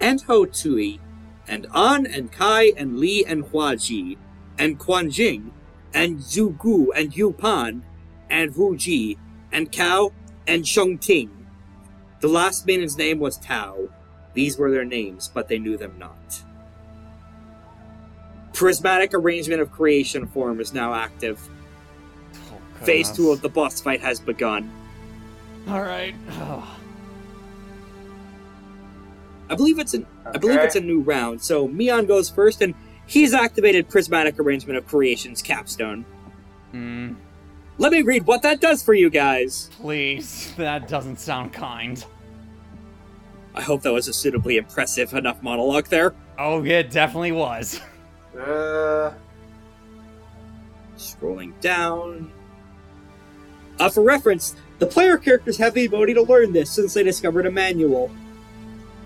and Ho Tui, and An and Kai and Li and Hua Ji, and Quan Jing, and Zhu Gu and Yu Pan, and Wu Ji, and Cao, and Sheng Ting. The last maiden's name was Tao. These were their names, but they knew them not. Prismatic arrangement of creation form is now active. Oh, Phase two of the boss fight has begun. All right. Oh. I believe it's an I believe it's a new round. So Meon goes first, and he's activated Prismatic Arrangement of Creation's capstone. Mm, Let me read what that does for you guys. please, that doesn't sound kind. I hope that was a suitably impressive enough monologue there. Oh, it definitely was. Uh, Scrolling down. Uh, for reference, the player characters have the ability to learn this since they discovered a manual.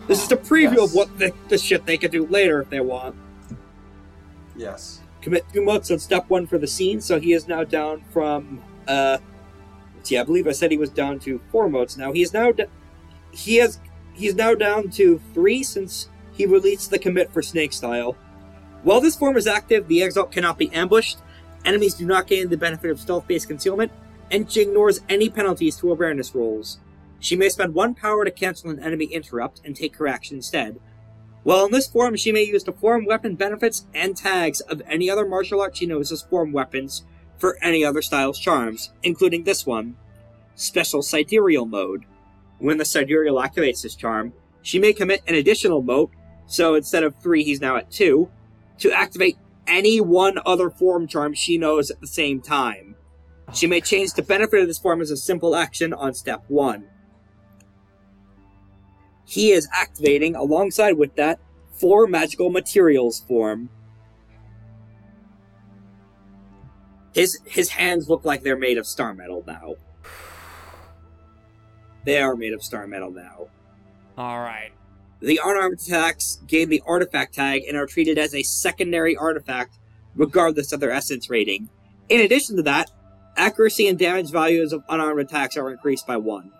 This is a preview Yes. of what the, the shit they could do later if they want. yes. Commit two motes on step one for the scene, so he is now down from uh see, I believe I said he was down to four motes now. He is now d- he has he's now down to three since he released the commit for snake style. While this form is active, the exalt cannot be ambushed, enemies do not gain the benefit of stealth based concealment, and she ignores any penalties to awareness rolls. She may spend one power to cancel an enemy interrupt and take her action instead. While in this form, she may use the form weapon benefits and tags of any other martial art she knows as form weapons for any other style's charms, including this one. Special Sidereal Mode. When the Sidereal activates this charm, she may commit an additional mote, so instead of three, he's now at two, to activate any one other form charm she knows at the same time. She may change the benefit of this form as a simple action on step one. He is activating, alongside with that, four magical materials form. His his hands look like they're made of star metal now. They are made of star metal now. All right. The unarmed attacks gain the artifact tag and are treated as a secondary artifact, regardless of their essence rating. In addition to that, accuracy and damage values of unarmed attacks are increased by one.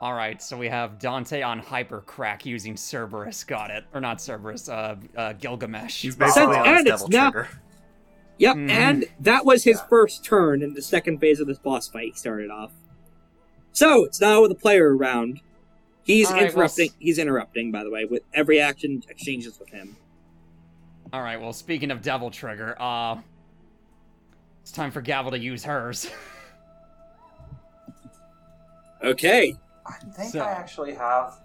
All right, so we have Dante on hyper crack using Cerberus. Got it, or not Cerberus? Uh, uh Gilgamesh. He's basically Since- on his and it's devil not- trigger. Yep, Mhm. and that was his Yeah. first turn in the second phase of this boss fight. He started off. So it's now the player round. He's All right, well, interrupting. s- he's interrupting, by the way, with every action exchanges with him. All right. Well, speaking of Devil Trigger, uh, it's time for Gavel to use hers. Okay. I think So- I actually have.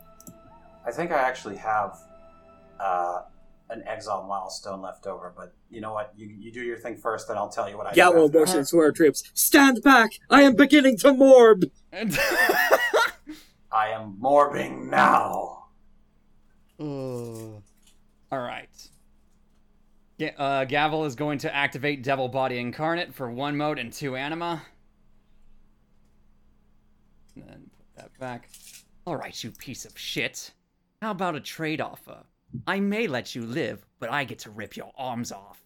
I think I actually have uh, an exile milestone left over. But you know what? You you do your thing first, then I'll tell you what I do. Gallo after. motions to our troops. Stand back! I am beginning to morb. I am morbing now. All right. Ga- uh, Gavel is going to activate Devil Body Incarnate for one mote and two anima. And then put that back. All right, you piece of shit. How about a trade offer? I may let you live, but I get to rip your arms off.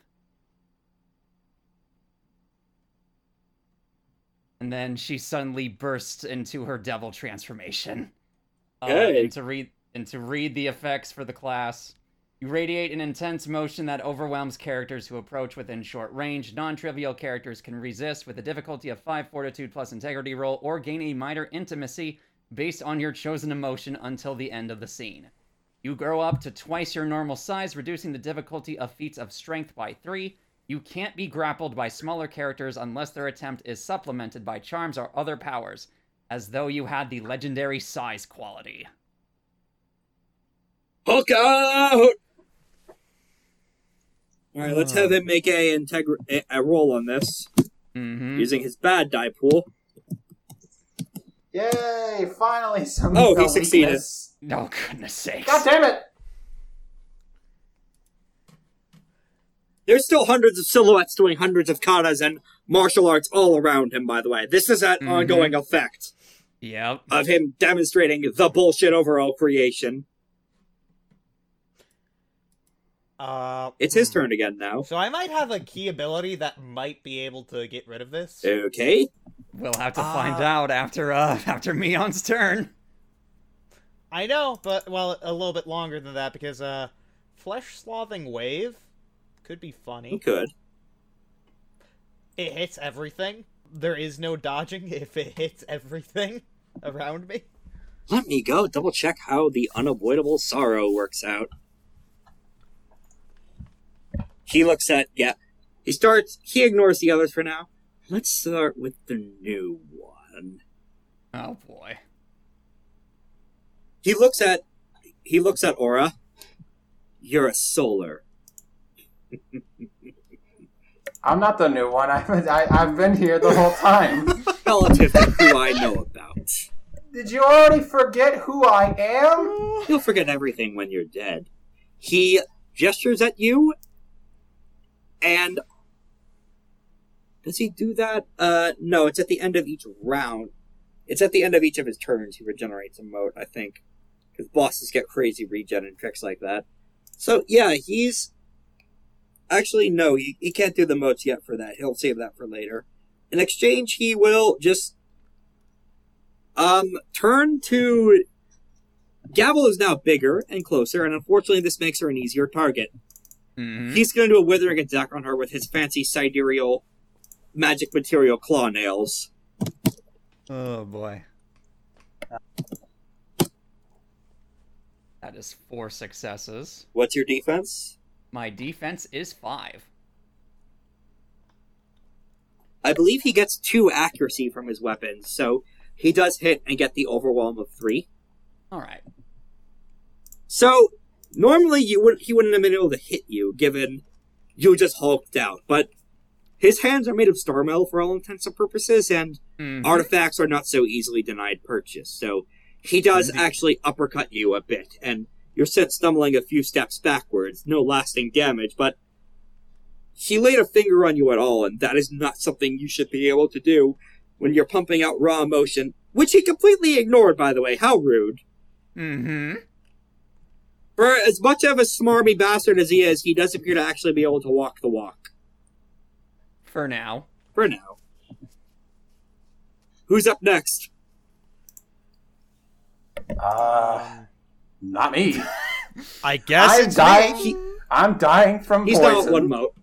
And then she suddenly bursts into her devil transformation. Uh, and to read and to read the effects for the class. You radiate an intense motion that overwhelms characters who approach within short range. Non trivial characters can resist with a difficulty of 5 fortitude plus integrity roll or gain a minor intimacy based on your chosen emotion until the end of the scene. You grow up to twice your normal size, reducing the difficulty of feats of strength by 3. You can't be grappled by smaller characters unless their attempt is supplemented by charms or other powers, as though you had the legendary size quality. Hulk out! Alright, let's have him make a, integr- a, a roll on this Mm-hmm. using his bad die pool. Yay! Finally, some. Oh, he succeeded. weakness. Oh, goodness sakes. God damn it! There's still hundreds of silhouettes doing hundreds of katas and martial arts all around him, by the way. This is that Mhm. ongoing effect Yep. of him demonstrating the bullshit overall creation. Uh, It's his hmm. turn again now. So I might have a key ability that might be able to get rid of this. Okay. We'll have to find Uh, out after uh after Meon's turn. I know, but well, a little bit longer than that because uh, flesh slothing wave could be He funny. could. It hits everything. There is no dodging if it hits everything around me. Let me go double check how the unavoidable sorrow works out. He looks at yeah. He starts. He ignores the others for now. Let's start with the new one. Oh boy. He looks at. He looks at Aura. You're a solar. I'm not the new one. I've been, I, I've been here the whole time. Relative to who I know about. Did you already forget who I am? You'll forget everything when you're dead. He gestures at you, and does he do that? Uh, no. It's at the end of each round. It's at the end of each of his turns. He regenerates a mote, I think, because bosses get crazy regen and tricks like that. So yeah, he's actually no. He, he can't do the motes yet for that. He'll save that for later. In exchange, he will just um turn to Gavel is now bigger and closer, and unfortunately, this makes her an easier target. Mm-hmm. He's going to do a withering attack on her with his fancy sidereal magic material claw nails. Oh boy. That is four successes. What's your defense? My defense is five. I believe he gets two accuracy from his weapons, so he does hit and get the overwhelm of three. All right. So normally you would he wouldn't have been able to hit you, given you just hulked out. But his hands are made of star metal for all intents and purposes, and Mhm. artifacts are not so easily denied purchase. So he does Indeed. actually uppercut you a bit, and you're sent stumbling a few steps backwards. No lasting damage, but he laid a finger on you at all, and that is not something you should be able to do when you're pumping out raw emotion, which he completely ignored, by the way. How rude. Mm-hmm. For as much of a smarmy bastard as he is, he does appear to actually be able to walk the walk. For now. For now. Who's up next? Uh, not me. I guess I'm dying. me. I'm dying from He's poison. now at one mote.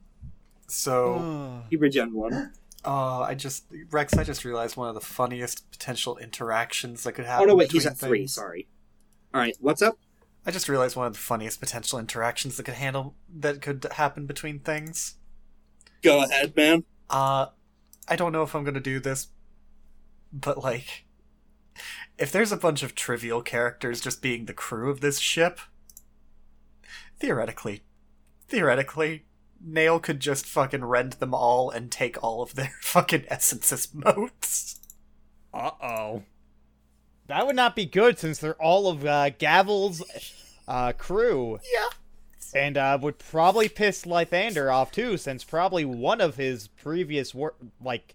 So He regen one. Oh, I just Rex. I just realized one of the funniest potential interactions that could happen. Oh no, wait, he's between at three. Sorry. All right, what's up? I just realized one of the funniest potential interactions that could handle that could happen between things. Go ahead, man. Uh, I don't know if I'm gonna do this, but like, if there's a bunch of trivial characters just being the crew of this ship, theoretically, theoretically, Nail could just fucking rend them all and take all of their fucking essences motes. Uh oh. That would not be good since they're all of uh, Gavel's uh, crew. Yeah. And uh, would probably piss Lythander off too, since probably one of his previous wor- like,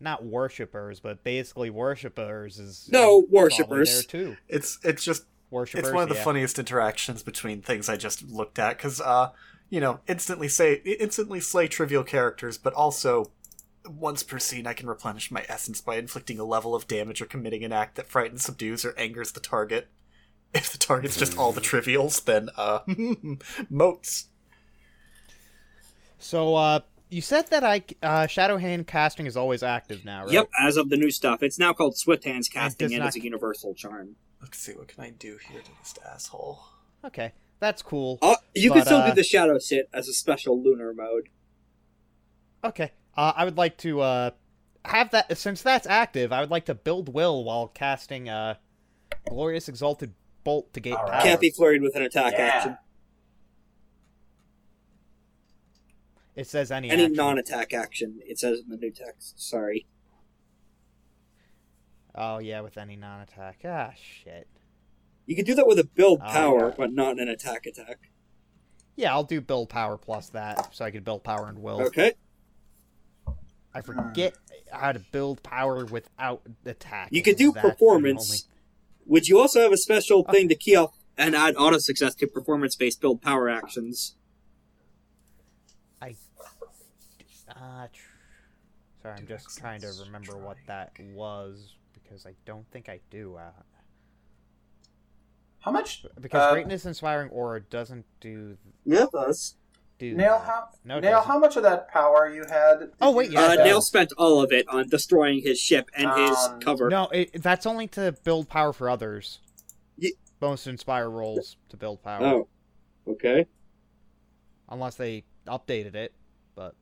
not worshippers, but basically worshippers is No, probably worshippers. there too. It's it's just Worshippers. it's one of the yeah. funniest interactions between things I just looked at because uh you know instantly say instantly slay trivial characters, but also once per scene I can replenish my essence by inflicting a level of damage or committing an act that frightens, subdues, or angers the target. If the target's just all the trivials, then uh motes. So, uh, you said that I uh, Shadow Hand casting is always active now, right? Yep, as of the new stuff, it's now called Swift Hands casting, does and not- it's a universal charm. Let's see what can I do here to this asshole. Okay, that's cool. Uh, you can still uh, do the Shadow Sit as a special lunar mode. Okay. Uh, I would like to uh, have that since that's active. I would like to build will while casting uh, glorious exalted bolt to gate All right. power. Can't be flurried with an attack Yeah. action. It says any Any action. non-attack action, it says in the new text. Sorry. Oh yeah, with any non-attack. Ah shit. You can do that with a build Oh, power, yeah. but not an attack attack. Yeah, I'll do build power plus that, so I could build power and will. Okay. I forget how to build power without attack. You could do performance. Would you also have a special thing to key off and add auto success to performance-based build power actions? I. Uh, tr- sorry, I'm just trying to excellence remember what that was because I don't think I do. Uh, How much? because Uh, greatness inspiring aura doesn't do Yeah, does. Do Nail, that. how, No, Nail, doesn't. how much of that power you had? Oh, wait, yeah, uh. Nail spent all of it on destroying his ship and his Um, cover. No, it, that's only to build power for others. Ye- Bonus to inspire rolls to build power, Oh, okay. unless they updated it. But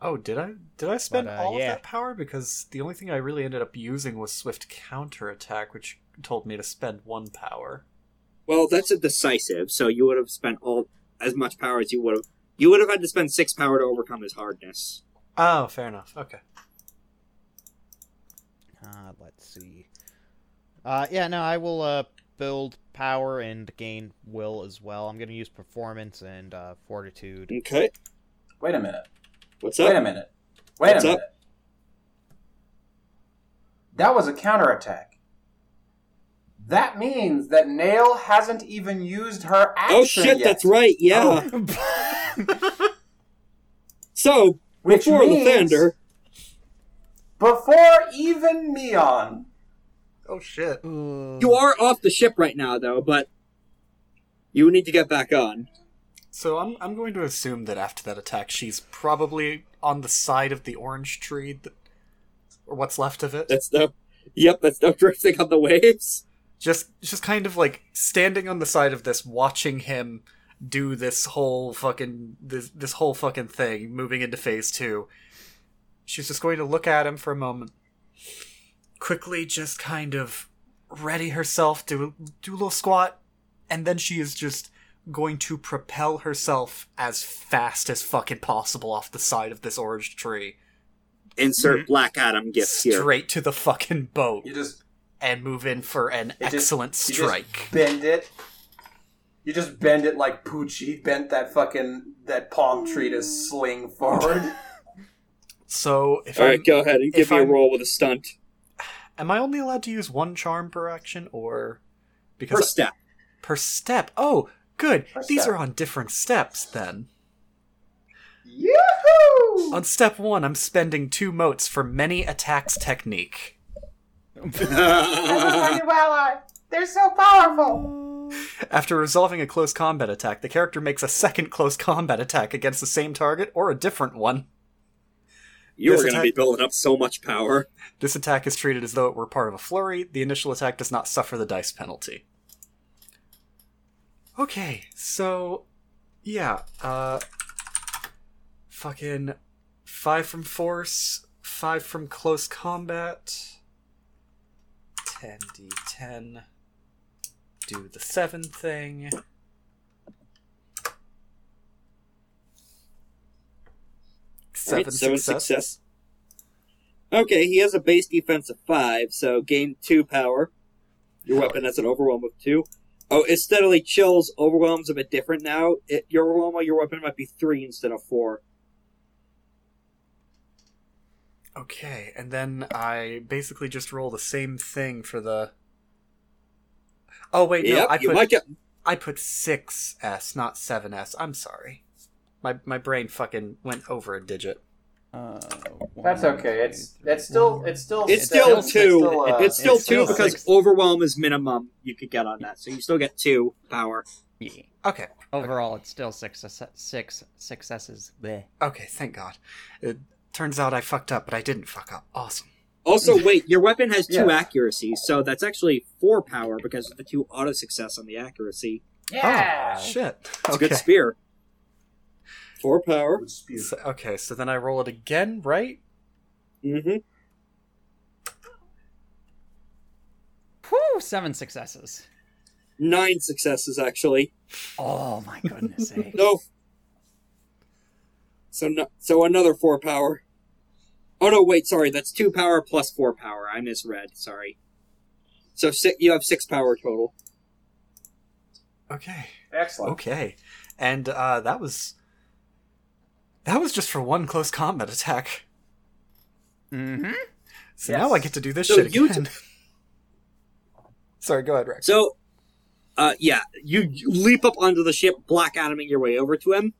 Oh, did I did I spend But, uh, all yeah. of that power? Because the only thing I really ended up using was swift counterattack, which told me to spend one power. Well, that's a decisive, so you would have spent all as much power as you would have. You would have had to spend six power to overcome his hardness. Oh, fair enough. Okay. uh, let's see. Uh, yeah, no, I will uh build power and gain will as well. I'm gonna use performance and uh, fortitude. Okay. Wait a minute. What's up? Wait a minute. Wait What's a up? minute. That was a counterattack. That means that Nail hasn't even used her oh, action Oh shit, yet. that's right. Yeah. Oh. So Which before means Lythander, before even Meon. oh shit. you are off the ship right now, though, but you need to get back on. So I'm I'm going to assume that after that attack, she's probably on the side of the orange tree, that, or what's left of it. That's no. Yep, that's no drifting on the waves. Just just kind of like standing on the side of this watching him do this whole fucking this, this whole fucking thing moving into phase 2 she's just going to look at him for a moment quickly just kind of ready herself to do a little squat and then she is just going to propel herself as fast as fucking possible off the side of this orange tree. Insert mm-hmm. Black Adam gift here. straight to the fucking boat. You just and move in for an It just- excellent you just strike bend it. You just bend it like Poochie bent that fucking that palm tree to sling forward. So if All I'm, right, go ahead and give if me a I'm- roll with a stunt am I only allowed to use one charm per action, or because per step. per step? Oh, good. Per These step. are on different steps then. Yahoo! On step one, I'm spending two motes for many attacks technique. ally. They're so powerful. After resolving a close combat attack, the character makes a second close combat attack against the same target or a different one. You This were going to be building up so much power. This attack is treated as though it were part of a flurry. The initial attack does not suffer the dice penalty. Okay, so yeah, uh fucking 5 from force, 5 from close combat. 10d10. Do the 7 thing. Seven, Right, seven success. success. Okay, he has a base defense of five, so gain two power. Your weapon has an overwhelm of two. Oh, it steadily chills. Overwhelm's a bit different now. It, your overwhelm on your weapon might be three instead of four. Okay, and then I basically just roll the same thing for the. Oh wait, no, I put might get. I put six S, not seven S. I'm sorry, my my brain fucking went over a digit. Uh, That's okay. two, It's three, it's still it's still It's it's still it's two. still, uh, it's still it's two still because six. overwhelm is minimum you could get on that, so you still get two power. Yeah. Okay, Overall, it's still six success- six successes. Bleh. okay, thank God. It turns out I fucked up, but I didn't fuck up. Awesome. Also, wait, your weapon has two Yeah. accuracies, so that's actually four power because of the two auto success on the accuracy. yeah. Oh, shit. It's a good spear. Four power. So- okay, so then I roll it again, right? Mm-hmm. Whew, seven successes. Nine successes actually. Oh my goodness sake. No. So no, so another four power. Oh no, wait, sorry, that's two power plus four power. I misread. Sorry. So six, you have six power total. Okay. Excellent. Okay. And uh, that was that was just for one close combat attack. Mm-hmm. So Yes. now I get to do this So shit you again. Sorry, go ahead, Rex. So, uh, yeah, you, you leap up onto the ship, black adaming your way over to him,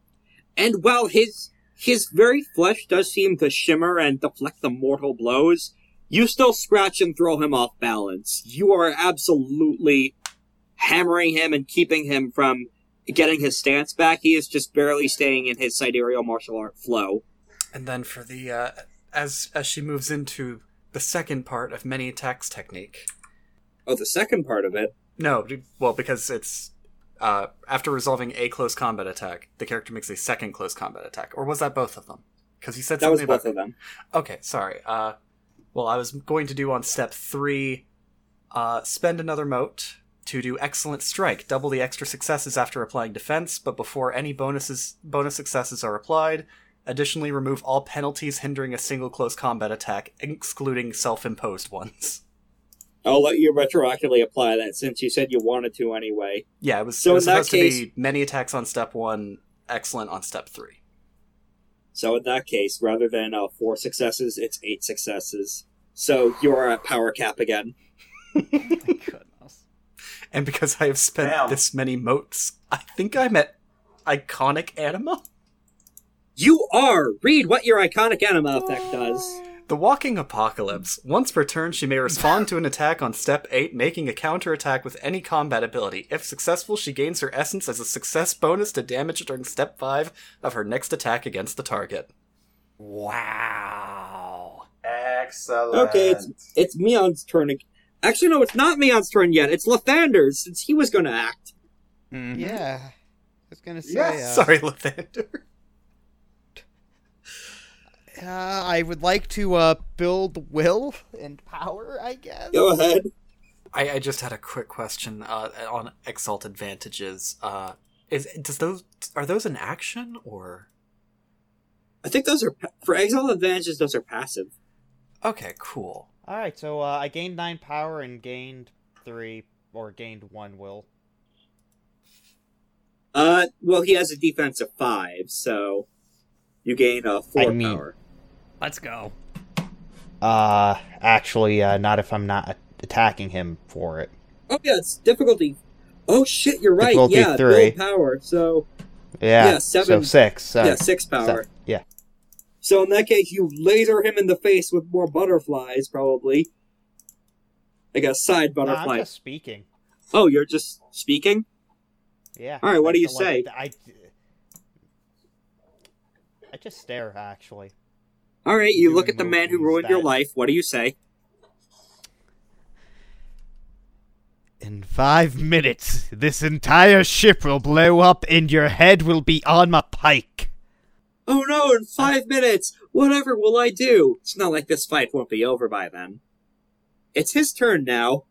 and while his his very flesh does seem to shimmer and deflect the mortal blows, you still scratch and throw him off balance. You are absolutely hammering him and keeping him from getting his stance back. He is just barely staying in his sidereal martial art flow. And then for the uh, as as she moves into the second part of many attacks technique. Oh, the second part of it. No, well because it's uh, after resolving a close combat attack, the character makes a second close combat attack, or was that both of them? Because you said That was something about of them. Okay, sorry. Uh, well, I was going to do on step three, uh, spend another mote to do excellent strike, double the extra successes after applying defense, but before any bonuses bonus successes are applied. Additionally, remove all penalties hindering a single close combat attack, excluding self-imposed ones. I'll let you retroactively apply that since you said you wanted to anyway. Yeah, it was, So it was in that supposed case- to be many attacks on step one, excellent on step three. So in that case, rather than uh, four successes, it's eight successes. So you're at power cap again. Goodness. And because I have spent Damn. this many motes, I think I'm at iconic anima. You are! Read what your iconic anima effect does. The Walking Apocalypse. Once per turn, she may respond to an attack on step 8, making a counterattack with any combat ability. If successful, she gains her essence as a success bonus to damage during step 5 of her next attack against the target. Wow. Excellent. Okay, it's it's Meon's turn. Actually, no, it's not Meon's turn yet. It's Lythander's, since he was going to act. Mhm. Yeah. I was gonna say. Yes, uh, Sorry, Lythander. Uh, I would like to uh, build will and power. I guess. Go ahead. I, I just had a quick question uh, on Exalt Advantages. Uh, is does those are those an action or I think those are, for exalt advantages, those are passive. okay? Cool. All right, so uh, I gained nine power and gained three, or gained one will. Uh, well, he has a defense of five, so you gain a four I mean- power. Let's go. Uh, actually, uh, not if I'm not attacking him for it. Oh yeah, it's difficulty. Oh shit, you're right. Difficulty yeah, three. build power. So Yeah. Yeah, seven- So six. So, yeah, six power. seven, Yeah. So in that case, you laser him in the face with more butterflies, probably. Like a side No, I'm just speaking. Oh, you're just speaking? Yeah. All right, what do you That's the- say? I. I just stare. Actually. All right, you look at the man who motions ruined your life. What do you say? In five minutes, this entire ship will blow up and your head will be on my pike. Oh no, in five minutes! Whatever will I do? It's not like this fight won't be over by then. It's his turn now.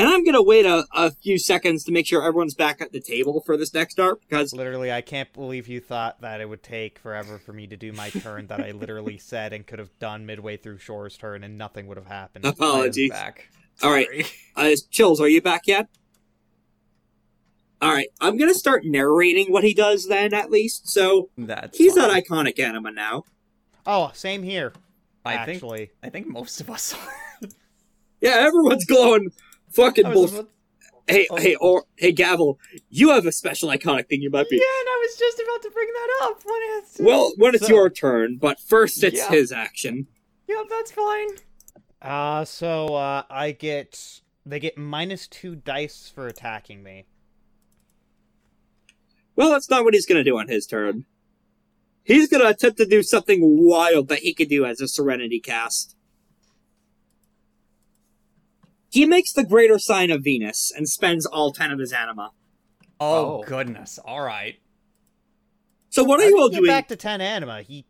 And I'm gonna wait a, a few seconds to make sure everyone's back at the table for this next arc, because Literally, I can't believe you thought that it would take forever for me to do my turn that I literally said and could have done midway through Shorah's turn and nothing would have happened. Apologies. back. Alright, Sorry. uh, Chills, are you back yet? Alright, I'm gonna start narrating what he does then, at least. So, That's he's fine. that iconic anima now. Oh, same here. I think actually. I think most of us are. Yeah, everyone's glowing fucking I was bullshit. Hey, Oh. hey, or hey, Gavel, you have a special iconic thing you might be. Yeah, and I was just about to bring that up. When it's Well, when it's So- your turn, but first it's Yeah. his action. yeah, that's fine. Uh, so, uh, I get. They get minus two dice for attacking me. Well, that's not what he's gonna do on his turn. He's gonna attempt to do something wild that he could do as a Serenity caste. He makes the greater sign of Venus and spends all ten of his anima. Oh, Oh. goodness. All right. So what are How you all he get doing? back to ten anima? He,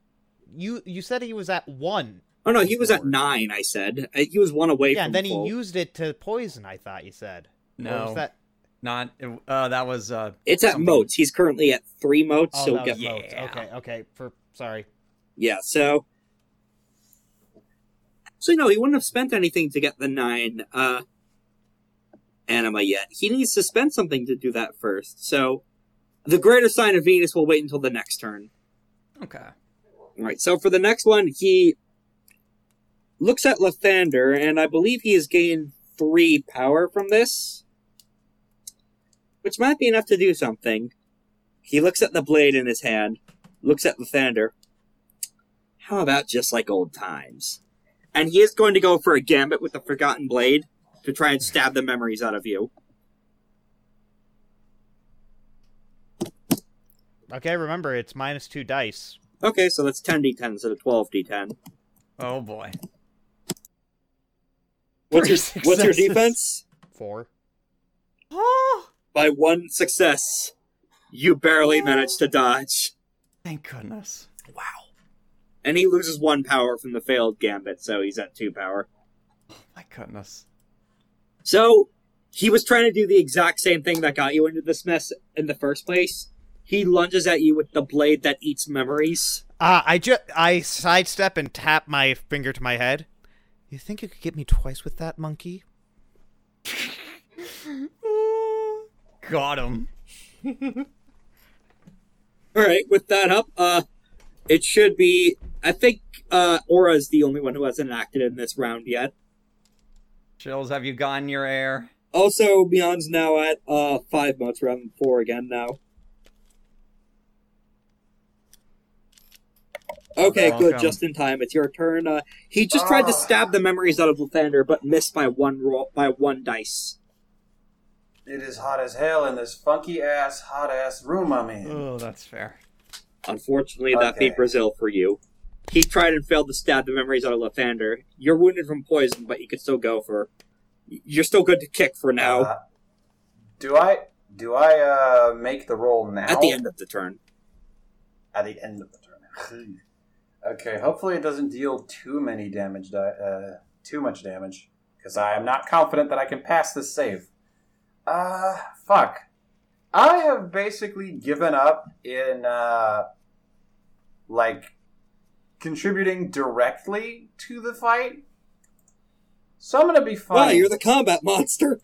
you, you said he was at one. oh no, he was at nine. I said Uh, he was one away Yeah, from and then full. he used it to poison. I thought you said. No, was that? not. Uh, that was. Uh, It's at something. motes. He's currently at three motes. Oh, so that get was motes. Yeah. Okay, okay. For sorry. Yeah, so so no, he wouldn't have spent anything to get the nine uh anima yet. He needs to spend something to do that first. So the greater sign of Venus will wait until the next turn. Okay. Alright, so for the next one, he looks at Lythander, and I believe he has gained three power from this. Which might be enough to do something. He looks at the blade in his hand, looks at Lythander. How about just like old times? And he is going to go for a gambit with the Forgotten Blade to try and stab the memories out of you. Okay, remember it's minus two dice. Okay, so that's 10d10 instead of 12d10. Oh boy. What's your, what's your defense? Four. Oh, By one success, you barely managed to dodge. thank goodness. Wow. And he loses one power from the failed gambit, so he's at two power. My goodness. So, he was trying to do the exact same thing that got you into this mess in the first place. He lunges at you with the blade that eats memories. Uh, I just I sidestep and tap my finger to my head. You think you could get me twice with that monkey? Got him. Alright, with that up, uh, it should be. I think, uh, is the only one who hasn't acted in this round yet. Chills, have you gotten your air? Also, Meon's now at, uh, five months rather than four again now. Okay, You're good. welcome. Just in time. It's your turn. Uh, he just tried to Ah. stab the memories out of Lythander, but missed by one roll, by one dice. It is hot as hell in this funky ass, hot ass room I'm in. Oh, that's fair. Unfortunately, that Okay. beat Brazil for you. He tried and failed to stab the memories out of Lythander. You're wounded from poison, but you could still go for. You're still good to kick for now. Uh, do I do I uh, make the roll now? at the end of the turn. At the end of the turn. okay. Hopefully, it doesn't deal too many damage. di- Uh, too much damage, because I am not confident that I can pass this save. Uh, fuck. I have basically given up in uh, like contributing directly to the fight. So I'm gonna be fine. Wow, you're the combat monster.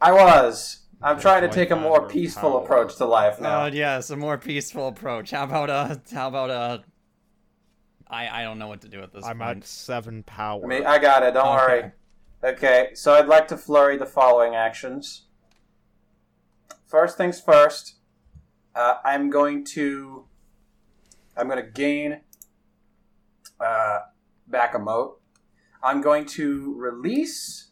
I was. I'm Good trying to take a more peaceful power. approach to life now. Oh yes, a more peaceful approach. How about uh how about uh I I don't know what to do at this. I'm point. at seven power. I mean, I got it. Don't Okay. worry. Okay, so I'd like to flurry the following actions. First things first, uh, I'm going to I'm going to gain uh, back a mote. I'm going to release.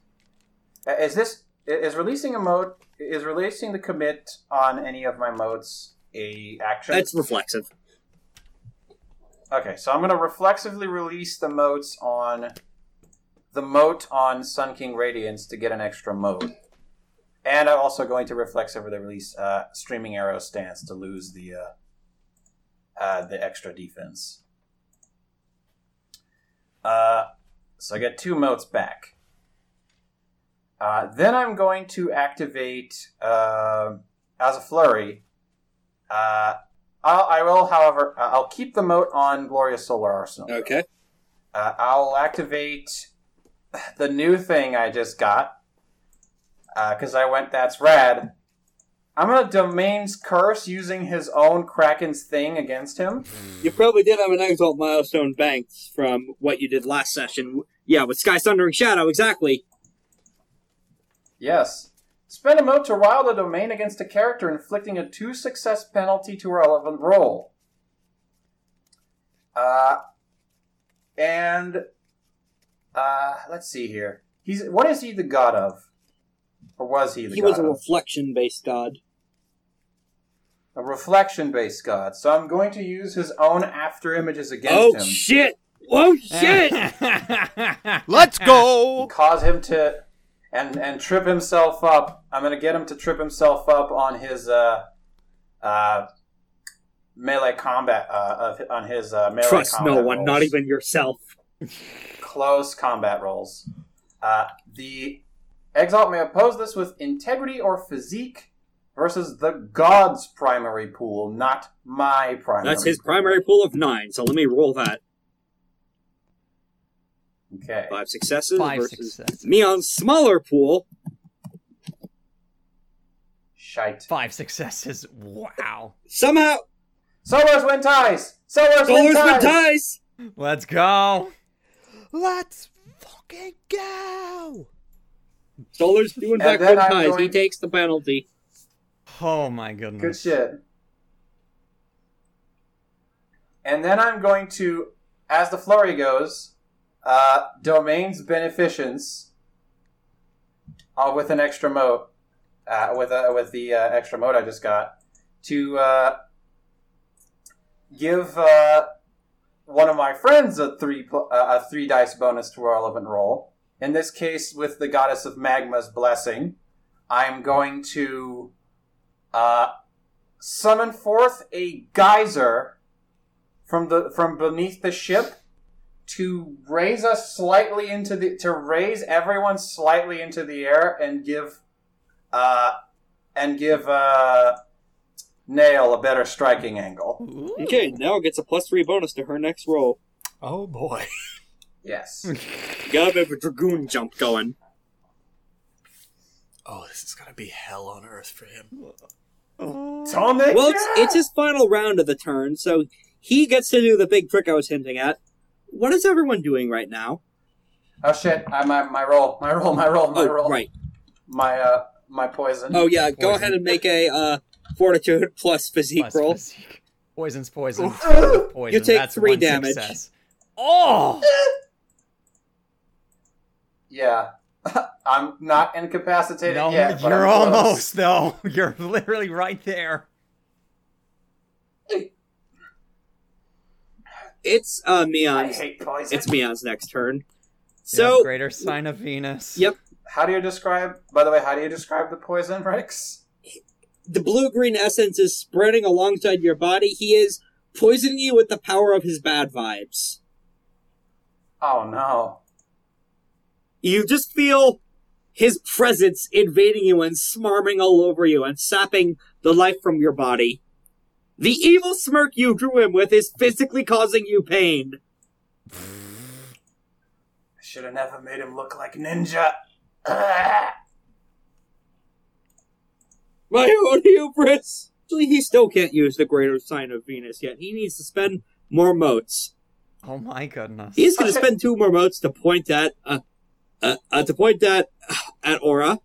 uh, Is this is releasing a mote? Is releasing the commit on any of my motes a action? It's reflexive. Okay, so I'm going to reflexively release the motes on the mote on Sun King Radiance to get an extra mote. And I'm also going to reflexively release uh, Streaming Arrow Stance to lose the uh, uh, the extra defense. Uh, so I get two motes back. Uh, then I'm going to activate uh, as a flurry. Uh, I'll, I will, however, uh, I'll keep the mote on Glorious Solar Arsenal. Okay. Uh, I'll activate the new thing I just got because I went. That's rad. I'm gonna domain's curse using his own Kraken's thing against him. You probably did have an exalt milestone banked from what you did last session. Yeah, with Sky Sundering Shadow, exactly. Yes. Spend a mote to rile a domain against a character, inflicting a two success penalty to a relevant roll. Uh, and uh, let's see here. He's what is he the god of, or was he the He god was a reflection based god. A reflection-based god. So I'm going to use his own after images against Oh him, Oh shit! Oh shit! Let's go. cause him to and and trip himself up. I'm going to get him to trip himself up on his uh, uh, melee combat uh, of, on his uh, melee Trust combat no one, rolls. not even yourself. close combat rolls. Uh, the exalt may oppose this with integrity or physique versus the god's primary pool, not my primary. That's his pool. primary pool of nine. So let me roll that. Okay. Five successes Five versus successes. Meon's smaller pool. Shite. Five successes. Wow. Somehow, Solars win ties. Solars, Solars win ties. with ties. Let's go. Let's fucking go. Solar's doing And back then with I'm ties. He takes the penalty. Oh my goodness. Good shit. And then I'm going to, as the flurry goes, uh, domains beneficence uh, with an extra mote, uh, with uh, with the uh, extra mote I just got, to uh, give uh, one of my friends a three pl- uh, a three dice bonus to a relevant roll. In this case, with the goddess of magma's blessing, I'm going to uh, summon forth a geyser from the from beneath the ship to raise us slightly into the to raise everyone slightly into the air and give uh and give uh Nail a better striking angle. Ooh. Okay, now gets a plus three bonus to her next roll. Oh boy. Yes. Got a bit of a dragoon jump going. Oh, this is gonna be hell on earth for him. Tonic! Well, it's, it's his final round of the turn, so he gets to do the big trick I was hinting at. What is everyone doing right now? Oh shit! I, my my roll, my roll, my roll, my Oh, roll. right. My uh my poison. Oh yeah, go ahead and make a uh, fortitude plus physique Plus roll. physique. Poison's poison. Poison. You take That's three one damage. Success. Oh! Yeah. I'm not incapacitated No, yet. you're I'm almost though. You're literally right there. It's uh I hate poison. It's Meon's next turn. So So greater sign of Venus. Yep. How do you describe? By the way, how do you describe the poison, Rex? the blue green essence is spreading alongside your body. He is poisoning you with the power of his bad vibes. Oh no! You just feel his presence invading you and smarming all over you and sapping the life from your body. The evil smirk you drew him with is physically causing you pain. I should have never made him look like ninja. My own hubris! Actually, he still can't use the greater sign of Venus yet. He needs to spend more motes. Oh my goodness. He's going to spend two more motes to point at, uh, uh, uh, to point that at Aura.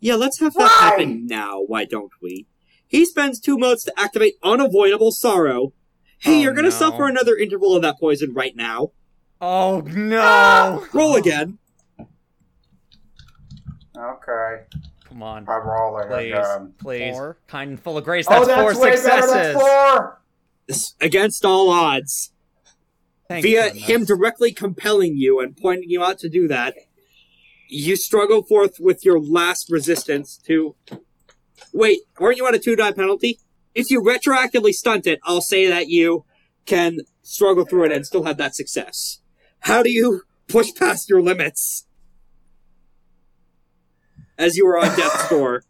Yeah, let's have that Why? happen now, why don't we? He spends two motes to activate Unavoidable Sorrow. Hey, Oh, you're gonna no. suffer another interval of that poison right now. Oh no! Roll again. Okay, Come on. I'm rolling Please. again. Please. Four. Kind and full of grace. Oh, That's, that's four way successes. better. That's four. This, against all odds. Thank via goodness. him directly compelling you and pointing you out to do that, you struggle forth with your last resistance to. Wait, weren't you on a two die penalty? If you retroactively stunt it, I'll say that you can struggle through it and still have that success. How do you push past your limits? As you are on death's door.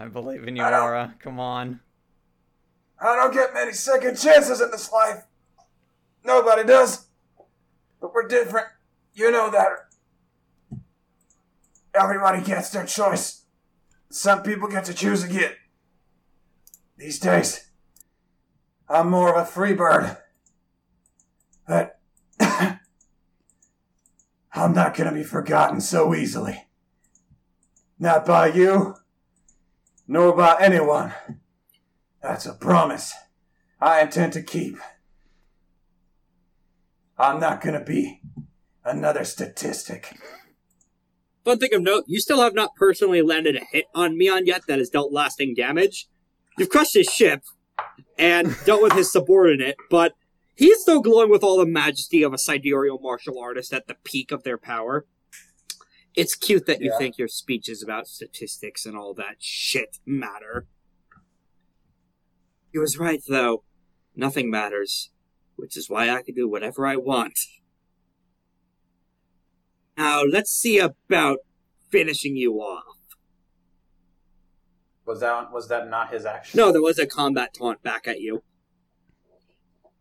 I believe in you, I Aura. Come on. I don't get many second chances in this life. Nobody does. But we're different. You know that. Everybody gets their choice. Some people get to choose again. These days, I'm more of a free bird. But I'm not gonna be forgotten so easily. Not by you, nor by anyone. That's a promise I intend to keep. I'm not gonna be another statistic. Fun thing of note, you still have not personally landed a hit on Meon yet that has dealt lasting damage. You've crushed his ship and dealt with his subordinate, but he's still glowing with all the majesty of a sidereal martial artist at the peak of their power. It's cute that you Yeah. think your speeches about statistics and all that shit matter. He was right, though. Nothing matters, which is why I can do whatever I want. Now, let's see about finishing you off. Was that was that not his action? No, there was a combat taunt back at you.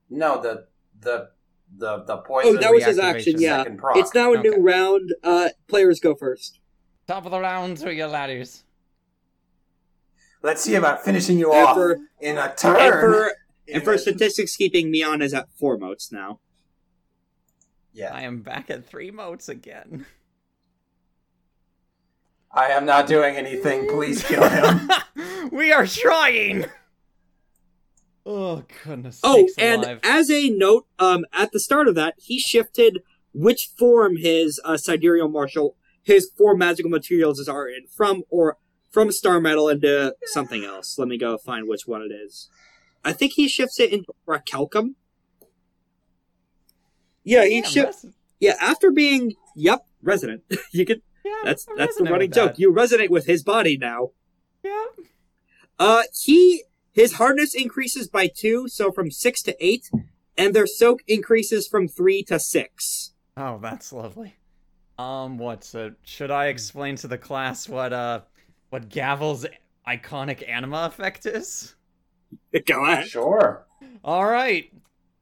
No, the the the the poison. Oh, that was his action, yeah. It's now a Okay. new round. Uh, players go first. Top of the round to your ladders. Let's see about finishing you And off in a turn. for, and for statistics keeping, Meon is at four motes now. Yeah, I am back at three motes again. I am not doing anything. Please kill him. we are trying. Oh goodness. Oh, and alive. as a note, um, at the start of that, he shifted which form his uh, sidereal martial, his four magical materials are in from, or from star metal into something else. Let me go find which one it is. I think he shifts it into Orichalcum. Yeah, he Yeah, shift. res- Yeah, after being yep resident, you could. yeah, That's I'm that's the running joke. that. You resonate with his body now. Yeah. Uh, he his hardness increases by two, so from six to eight, and their soak increases from three to six. Oh, that's lovely. Um, what? Should I explain to the class what uh, what Gavel's iconic anima effect is? Go ahead. sure. All right.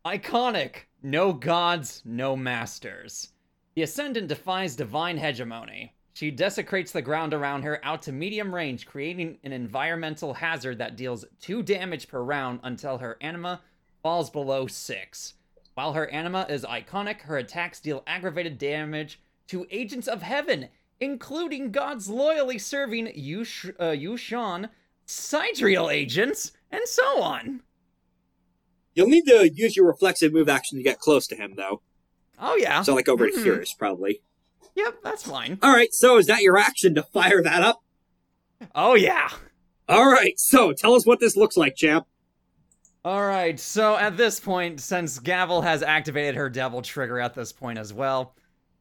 Iconic. No gods, no masters. The Ascendant defies divine hegemony. She desecrates the ground around her out to medium range, creating an environmental hazard that deals 2 damage per round until her anima falls below 6. While her anima is iconic, her attacks deal aggravated damage to agents of heaven, including gods loyally serving Yush- uh, Yu-Shan, Sidereal agents, and so on. You'll need to use your reflexive move action to get close to him, though. Oh, yeah. So, like over to Mhm. here is probably. Yep, that's fine. All right. So, is that your action to fire that up? Oh, yeah. All right. So, tell us what this looks like, champ. All right, so at this point, since Gavel has activated her devil trigger at this point as well,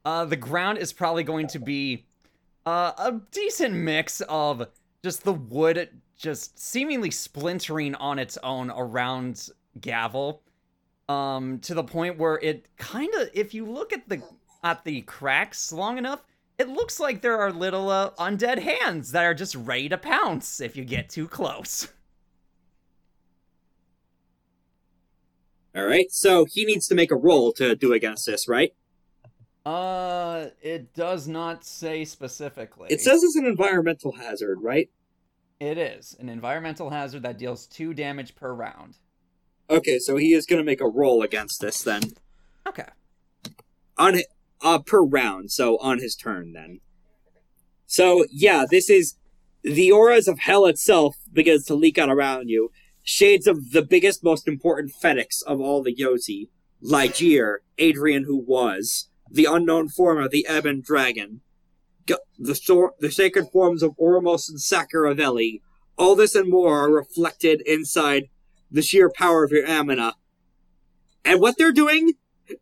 uh, the ground is probably going to be uh, a decent mix of just the wood just seemingly splintering on its own around Gavel, um, to the point where it kind of, if you look at the at the cracks long enough, it looks like there are little uh, undead hands that are just ready to pounce if you get too close. All right. So he needs to make a roll to do against this, right? Uh, it does not say specifically. It says it's an environmental hazard, right? It is an environmental hazard that deals two damage per round. Okay. So he is going to make a roll against this then. Okay. on uh per round so on his turn then so yeah this is the auras of hell itself begins to leak out around you shades of the biggest most important fetics of all the Yozi Ligier, Adrian who was the unknown form of the ebon dragon Go- the sor- the sacred forms of Oramus and Sacheverell all this and more are reflected inside the sheer power of your anima and what they're doing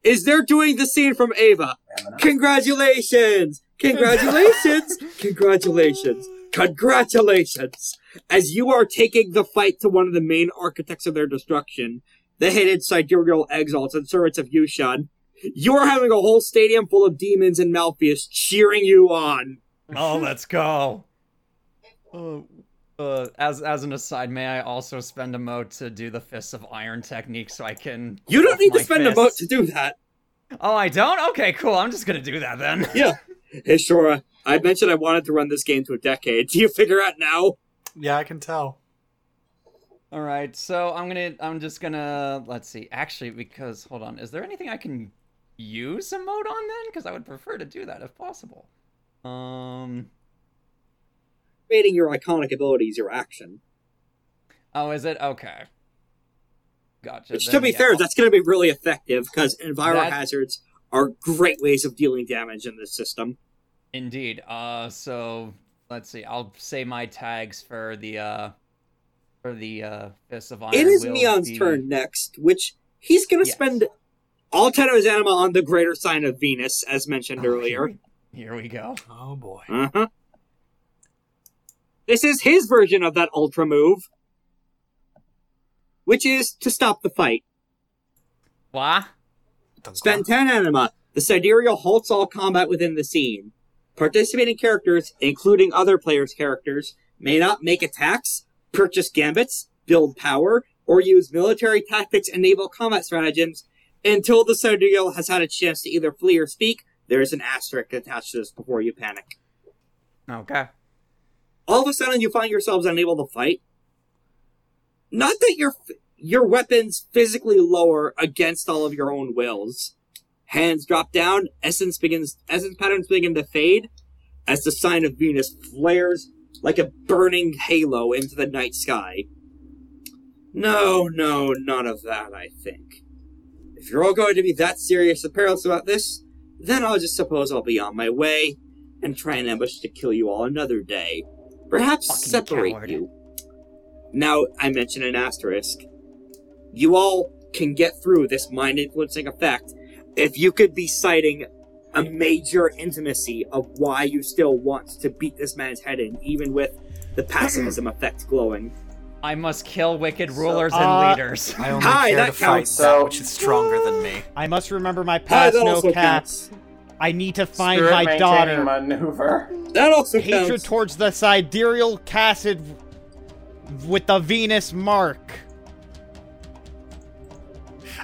is they're doing the scene from Eva. Congratulations! Congratulations! Congratulations! Congratulations! As you are taking the fight to one of the main architects of their destruction, the hated sidereal exalts and servants of Yu-Shan, you're having a whole stadium full of demons and Malfeas cheering you on. Oh, let's go. Uh, uh, as as an aside, may I also spend a mote to do the fists of iron technique so I can? You don't need to my spend a vote to do that. Oh, I don't. Okay, cool. I'm just gonna do that then. Yeah. Hey, Shorah, I mentioned I wanted to run this game to a decade. Do you figure out now? Yeah, I can tell. All right, so I'm gonna, I'm just gonna, let's see. Actually, because hold on, is there anything I can use a mote on then? Because I would prefer to do that if possible. Um. Creating your iconic abilities your action. Oh, is it okay? Gotcha. Which, to then, be yeah, fair, that's going to be really effective because enviro That- hazards are great ways of dealing damage in this system. Indeed. Uh, so let's see. I'll say my tags for the uh, for the uh, Fist of Iron. it is will Meon's be- turn next, which he's going to Yes. spend all 10 of his anima on the greater sign of Venus, as mentioned Oh, here earlier. we- Here we go. Oh boy. Uh huh. This is his version of that ultra move, which is to stop the fight. What? Spend 10 anima. The sidereal halts all combat within the scene. Participating characters, including other players' characters, may not make attacks, purchase gambits, build power, or use military tactics and naval combat stratagems until the sidereal has had a chance to either flee or speak. There is an asterisk attached to this before you panic. Okay. All of a sudden, you find yourselves unable to fight. Not that your your weapons physically lower against all of your own wills. Hands drop down. Essence begins. Essence patterns begin to fade as the sign of Venus flares like a burning halo into the night sky. No, no, none of that. I think. If you're all going to be that serious and perilous about this, then I'll just suppose I'll be on my way and try an ambush to kill you all another day. Perhaps Fucking separate coward. you. Now, I mention an asterisk. You all can get through this mind influencing effect if you could be citing a major intimacy of why you still want to beat this man's head in, even with the pacifism effect glowing. I must kill wicked rulers and uh, leaders. I only Hi, care that to fight counts. that which is stronger than me. I must remember my past that no cats. counts. I need to find Spirit my daughter. maneuver. That also counts. Hatred counts. towards the sidereal cassid with the Venus mark.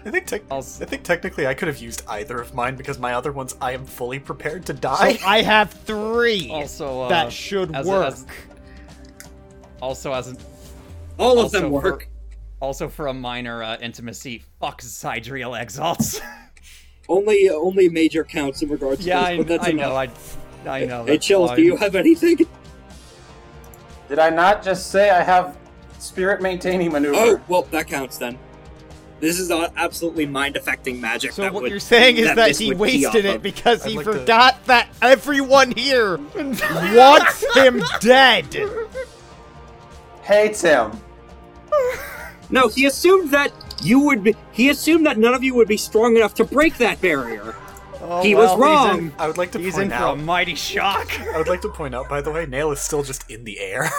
I think tec- I'll I s- think technically I could have used either of mine because my other ones I am fully prepared to So die. I have three Also, uh, that should as a- work. as- also as an All of also them for- work. also for a minor uh, intimacy. Fuck Sidereal exalts. Only only major counts in regards to yeah, this, I, but that's I enough. know. I I know. Hey, that's Chills, do you have anything? Did I not just say I have spirit maintaining maneuver? Oh, well, that counts then. This is absolutely mind affecting magic. So that what would, you're saying is that, this he wasted it of. because I'd he like to- forgot that everyone here wants him dead. Hates him. No, he assumed that you would be. He assumed that none of you would be strong enough to break that barrier. Oh, he well, was wrong. He's in, I would like to he's in point for a mighty shock. I would like to point out, by the way, Nail is still just in the air.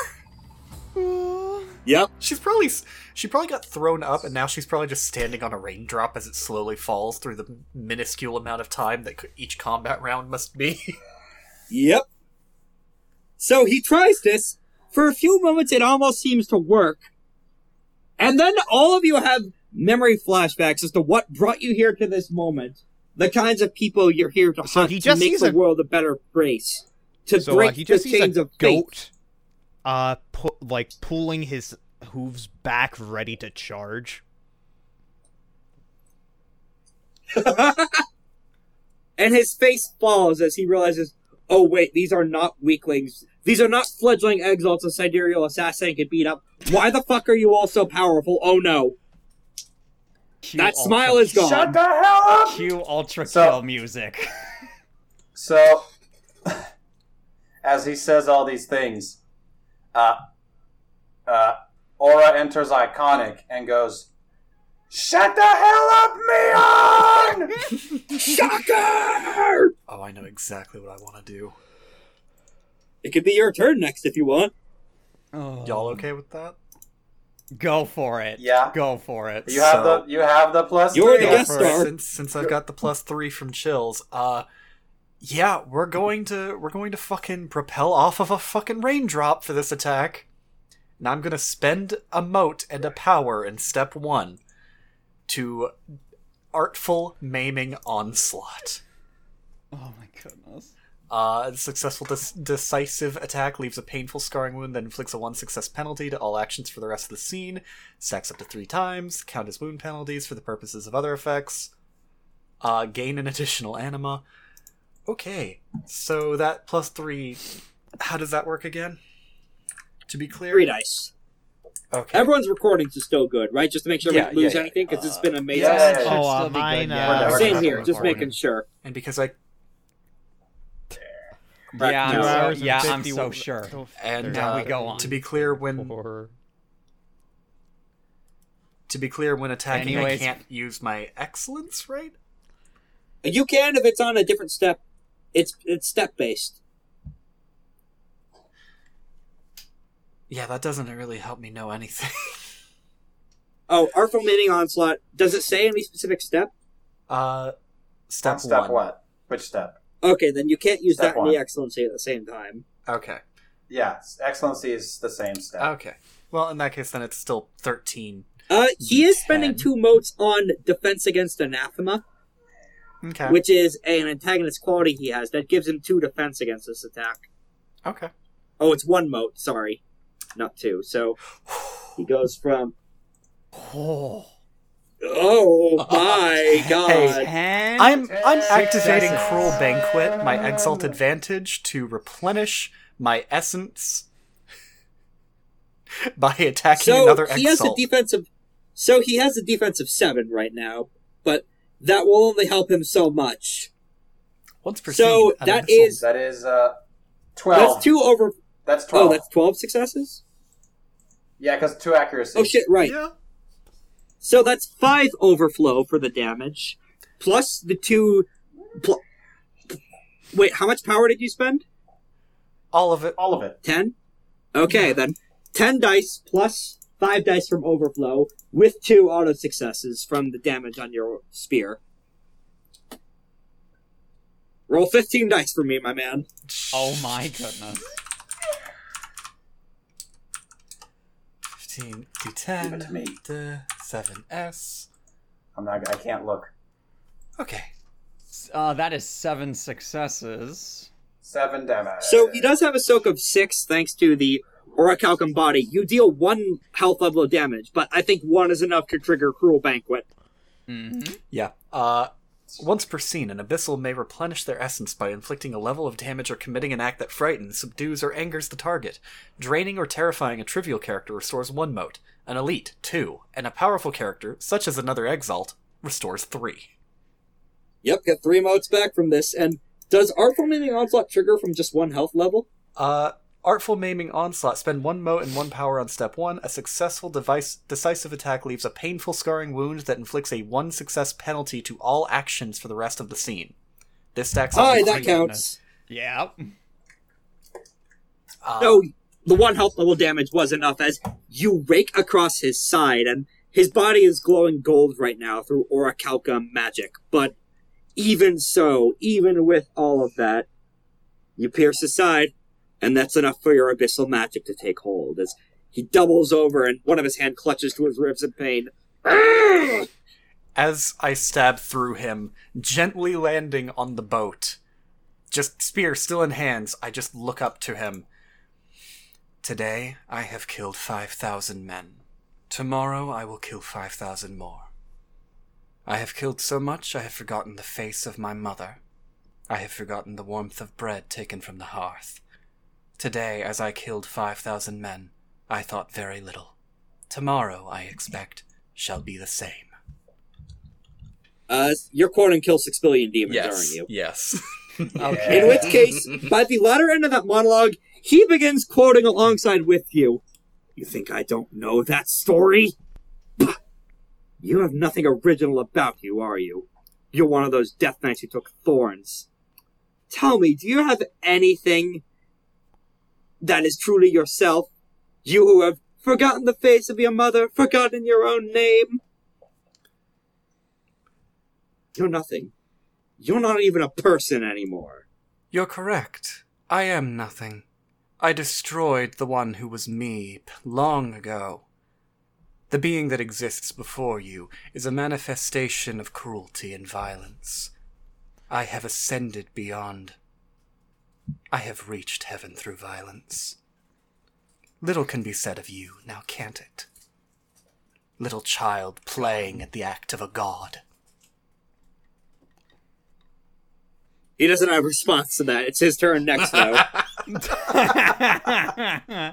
Yep. she's probably she probably got thrown up, and now she's probably just standing on a raindrop as it slowly falls through the minuscule amount of time that each combat round must be. Yep. So he tries this. For a few moments, it almost seems to work. And then all of you have memory flashbacks as to what brought you here to this moment. The kinds of people you're here to So hunt he to make the a- world a better place. To So uh, break he just the sees chains a of fate. goat, uh, pu- like pulling his hooves back, ready to charge. and his face falls as he realizes, oh wait, these are not weaklings. These are not fledgling exalts a sidereal assassin can beat up. Why the fuck are you all so powerful? Oh no. Cue That ultra- smile is gone. Shut the hell up! Cue ultra So- kill music. So, as he says all these things, uh, uh, Aura enters Iconic and goes, Shut the hell up, Meon! Shocker! Oh, I know exactly what I want to do. It could be your turn next if you want. Oh. Y'all okay with that? Go for it. Yeah. Go for it. You have So- the you have the plus You're three. the guest star. Since since I've got the plus three from chills, uh, yeah, we're going to we're going to fucking propel off of a fucking raindrop for this attack, and I'm gonna spend a mote and a power in step one to artful maiming onslaught. Oh my goodness. Uh, the successful dis- decisive attack leaves a painful scarring wound that inflicts a one success penalty to all actions for the rest of the scene. Stacks up to three times. Count as wound penalties for the purposes of other effects. Uh, gain an additional anima. Okay, so that plus three. How does that work again? To be clear, Three dice. Okay. Everyone's recordings are still good, right? Just to make sure Yeah, we don't lose yeah, yeah. anything, because it's been amazing. yeah, yeah, yeah. Oh, uh, still be good, mine. yeah. Uh, Same not here, recording. just making sure. and because I Yeah, Two I'm so, hours and yeah, I'm so sure. and Now we uh, go on. to be clear, when Four. to be clear, when attacking, Anyways. I can't use my excellence, right? You can if it's on a different step. It's it's step based. Yeah, that doesn't really help me know anything. Oh, Artful Maiming Onslaught. Does it say any specific step? Uh, step, step one. what? Which step? Okay, then you can't use Step that and the. Excellency at the same time. Okay. Yeah, excellency is the same step. Okay. Well, in that case, then it's still thirteen. Uh, he is spending two motes on Defense Against Anathema, Okay. which is an antagonist quality he has that gives him two defense against this attack. okay. Oh, it's one mote, sorry. Not two. So he goes from. Oh. Oh my god. Ten. I'm I'm activating Successes. Cruel Banquet, my Exalt Advantage, to replenish my essence by attacking So another he has a Exalt. defensive. So he has a defensive seven right now, but that will only help him so much. Once per So scene, an that abyssal- is- That is uh, twelve. That's two over. That's twelve. Oh, that's twelve successes. Yeah, because two accuracy. Oh shit! Right. Yeah. So that's five overflow for the damage, plus the two. Pl- Wait, how much power did you spend? All of it. All of it. Ten. Okay, then ten dice plus five dice from overflow with two auto successes from the damage on your spear. Roll fifteen dice for me, my man. Oh my goodness. 15 Give it D10 to me. the 7S. I'm not. I can't look. Okay. Uh, that is seven successes. Seven damage. So he does have a soak of six thanks to the Orichalcum body. You deal one health level of damage, but I think one is enough to trigger Cruel Banquet. Mm-hmm. Yeah. Uh, once per scene, an abyssal may replenish their essence by inflicting a level of damage or committing an act that frightens, subdues, or angers the target. Draining or terrifying a trivial character restores one mote, an elite two, and a powerful character, such as another exalt, restores three. Yep, get three motes back from this. And does Artful Maiming Onslaught trigger from just one health level? Uh, Artful Maiming Onslaught. Spend one mote and one power on step one. A successful device, decisive attack leaves a painful scarring wound that inflicts a one success penalty to all actions for the rest of the scene. This stacks up Aye, to that counts. Yeah. Uh, No, the one health level damage was enough as you rake across his side, and his body is glowing gold right now through Orichalcum magic. But even so, even with all of that, you pierce his side, and that's enough for your abyssal magic to take hold as he doubles over and one of his hand clutches to his ribs in pain. As I stab through him, gently landing on the boat, just spear still in hands, I just look up to him. Today I have killed 5,000 men. Tomorrow I will kill 5,000 more. I have killed so much I have forgotten the face of my mother. I have forgotten the warmth of bread taken from the hearth. Today, as I killed 5,000 men, I thought very little. Tomorrow, I expect, shall be the same. Uh, you're quoting Kill Six Billion Demons, aren't you? Yes. Okay. In which case, by the latter end of that monologue, he begins quoting alongside with you. You think I don't know that story? You have nothing original about you, are you? You're one of those Death Knights who took thorns. Tell me, do you have anything that is truly yourself? You who have forgotten the face of your mother, forgotten your own name? You're nothing. You're not even a person anymore. You're correct. I am nothing. I destroyed the one who was me long ago. The being that exists before you is a manifestation of cruelty and violence. I have ascended beyond. I have reached heaven through violence. Little can be said of you, now can't it? Little child playing at the act of a god. He doesn't have a response to that. It's his turn next, though.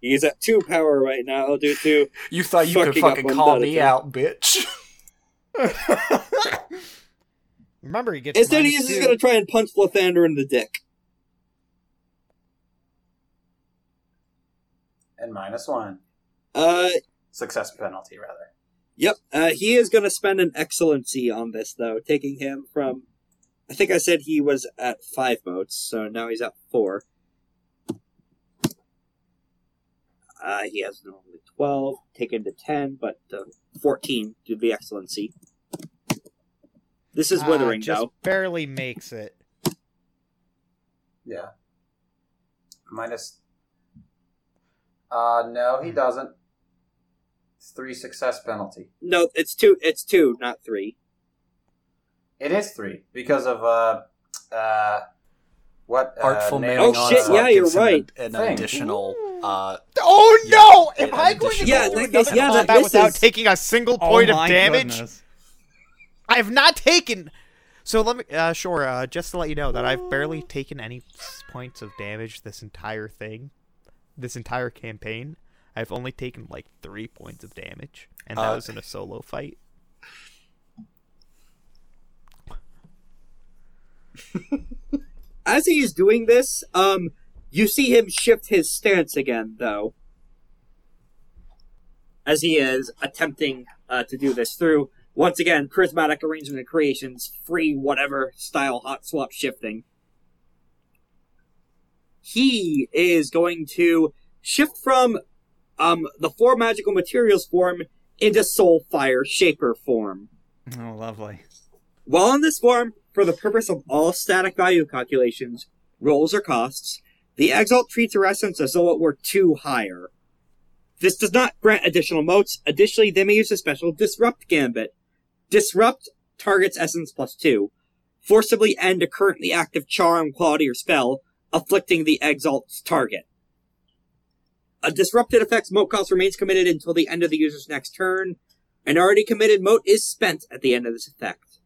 He's at two power right now due to You thought you could Fucking up fucking one call me thing. out, bitch. Remember, he gets. Instead, minus he's just two. gonna try and punch Lythander in the dick. And minus one. Uh, Success penalty, rather. yep. Uh, he is gonna spend an excellency on this, though, taking him from. I think I said he was at five motes, so now he's at four. Uh, he has normally 12, taken to 10, but uh, 14 to the excellency. This is Ah, withering, just though. barely makes it. Yeah. Minus. Uh, no, he doesn't. It's three success penalty. No, it's two. It's two, not three. It is three because of uh, uh, what uh, Artful nailing nailing Oh, shit, some- yeah, you're right. An, an additional. Uh, Oh no! yeah, Am I an going to additional- go Yeah, through in that case, yeah, that combat without misses. taking a single Oh point of damage? goodness. I have not taken. So let me. Uh, sure. Uh, just to let you know that I've barely taken any points of damage this entire thing, this entire campaign. I've only taken like three points of damage, and that Uh, was in a solo fight. As he is doing this, um, you see him shift his stance again, though. As he is attempting uh, to do this through, once again, charismatic arrangement of creations, free whatever style hot swap shifting. He is going to shift from um, the four magical materials form into soul fire shaper form. Oh, lovely. While in this form, for the purpose of all static value calculations, rolls or costs, the Exalt treats her essence as though it were two higher. This does not grant additional motes. Additionally, they may use a special Disrupt Gambit. Disrupt target's essence plus two. Forcibly end a currently active charm, quality, or spell, afflicting the Exalt's target. A disrupted effect's mote cost remains committed until the end of the user's next turn. An already committed mote is spent at the end of this effect.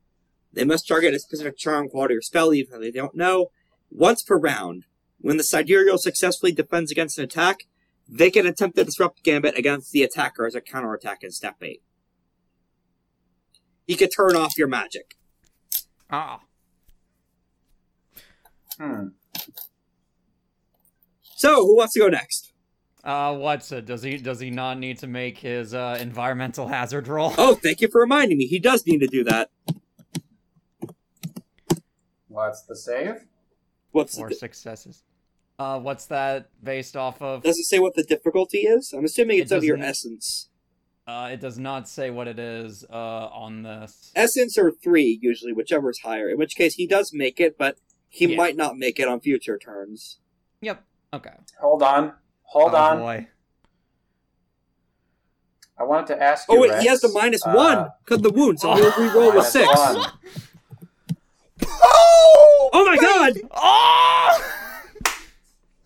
They must target a specific charm, quality, or spell, even if they don't know, once per round. When the Sidereal successfully defends against an attack, they can attempt to disrupt Gambit against the attacker as a counterattack in step 8. He could turn off your magic. Ah. Hmm. So, who wants to go next? Uh, what's it? Does he does he not need to make his uh, environmental hazard roll? Oh, thank you for reminding me. He does need to do that. What's the save? What's Four the, successes. Uh, what's that based off of? does it say what the difficulty is? I'm assuming It it's of your essence. Uh, it does not say what it is uh, on this. Essence or three, usually, whichever is higher. In which case, he does make it, but he Yeah. might not make it on future turns. Yep. Okay. Hold on. Hold oh, on. Boy. I wanted to ask Oh wait, Rex, he has the minus uh, one because the wound, so he'll re-roll with minus six. Oh! Oh my god! Oh!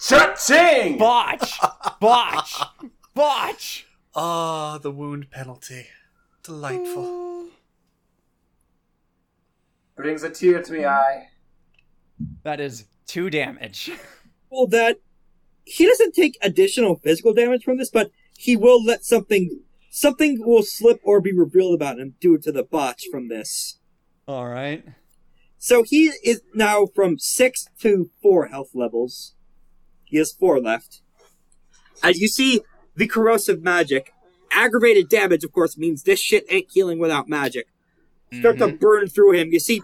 Cha-ching! Botch. Botch. Botch. ah, the wound penalty. Delightful. Brings a tear to me eye. That is two damage. Well, that he doesn't take additional physical damage from this, but he will let something something will slip or be revealed about him due to the botch from this. All right. So he is now from six to four health levels. He has four left. As you see the corrosive magic aggravated damage, of course, means this shit ain't healing without magic. Start to Mhm. burn through him. You see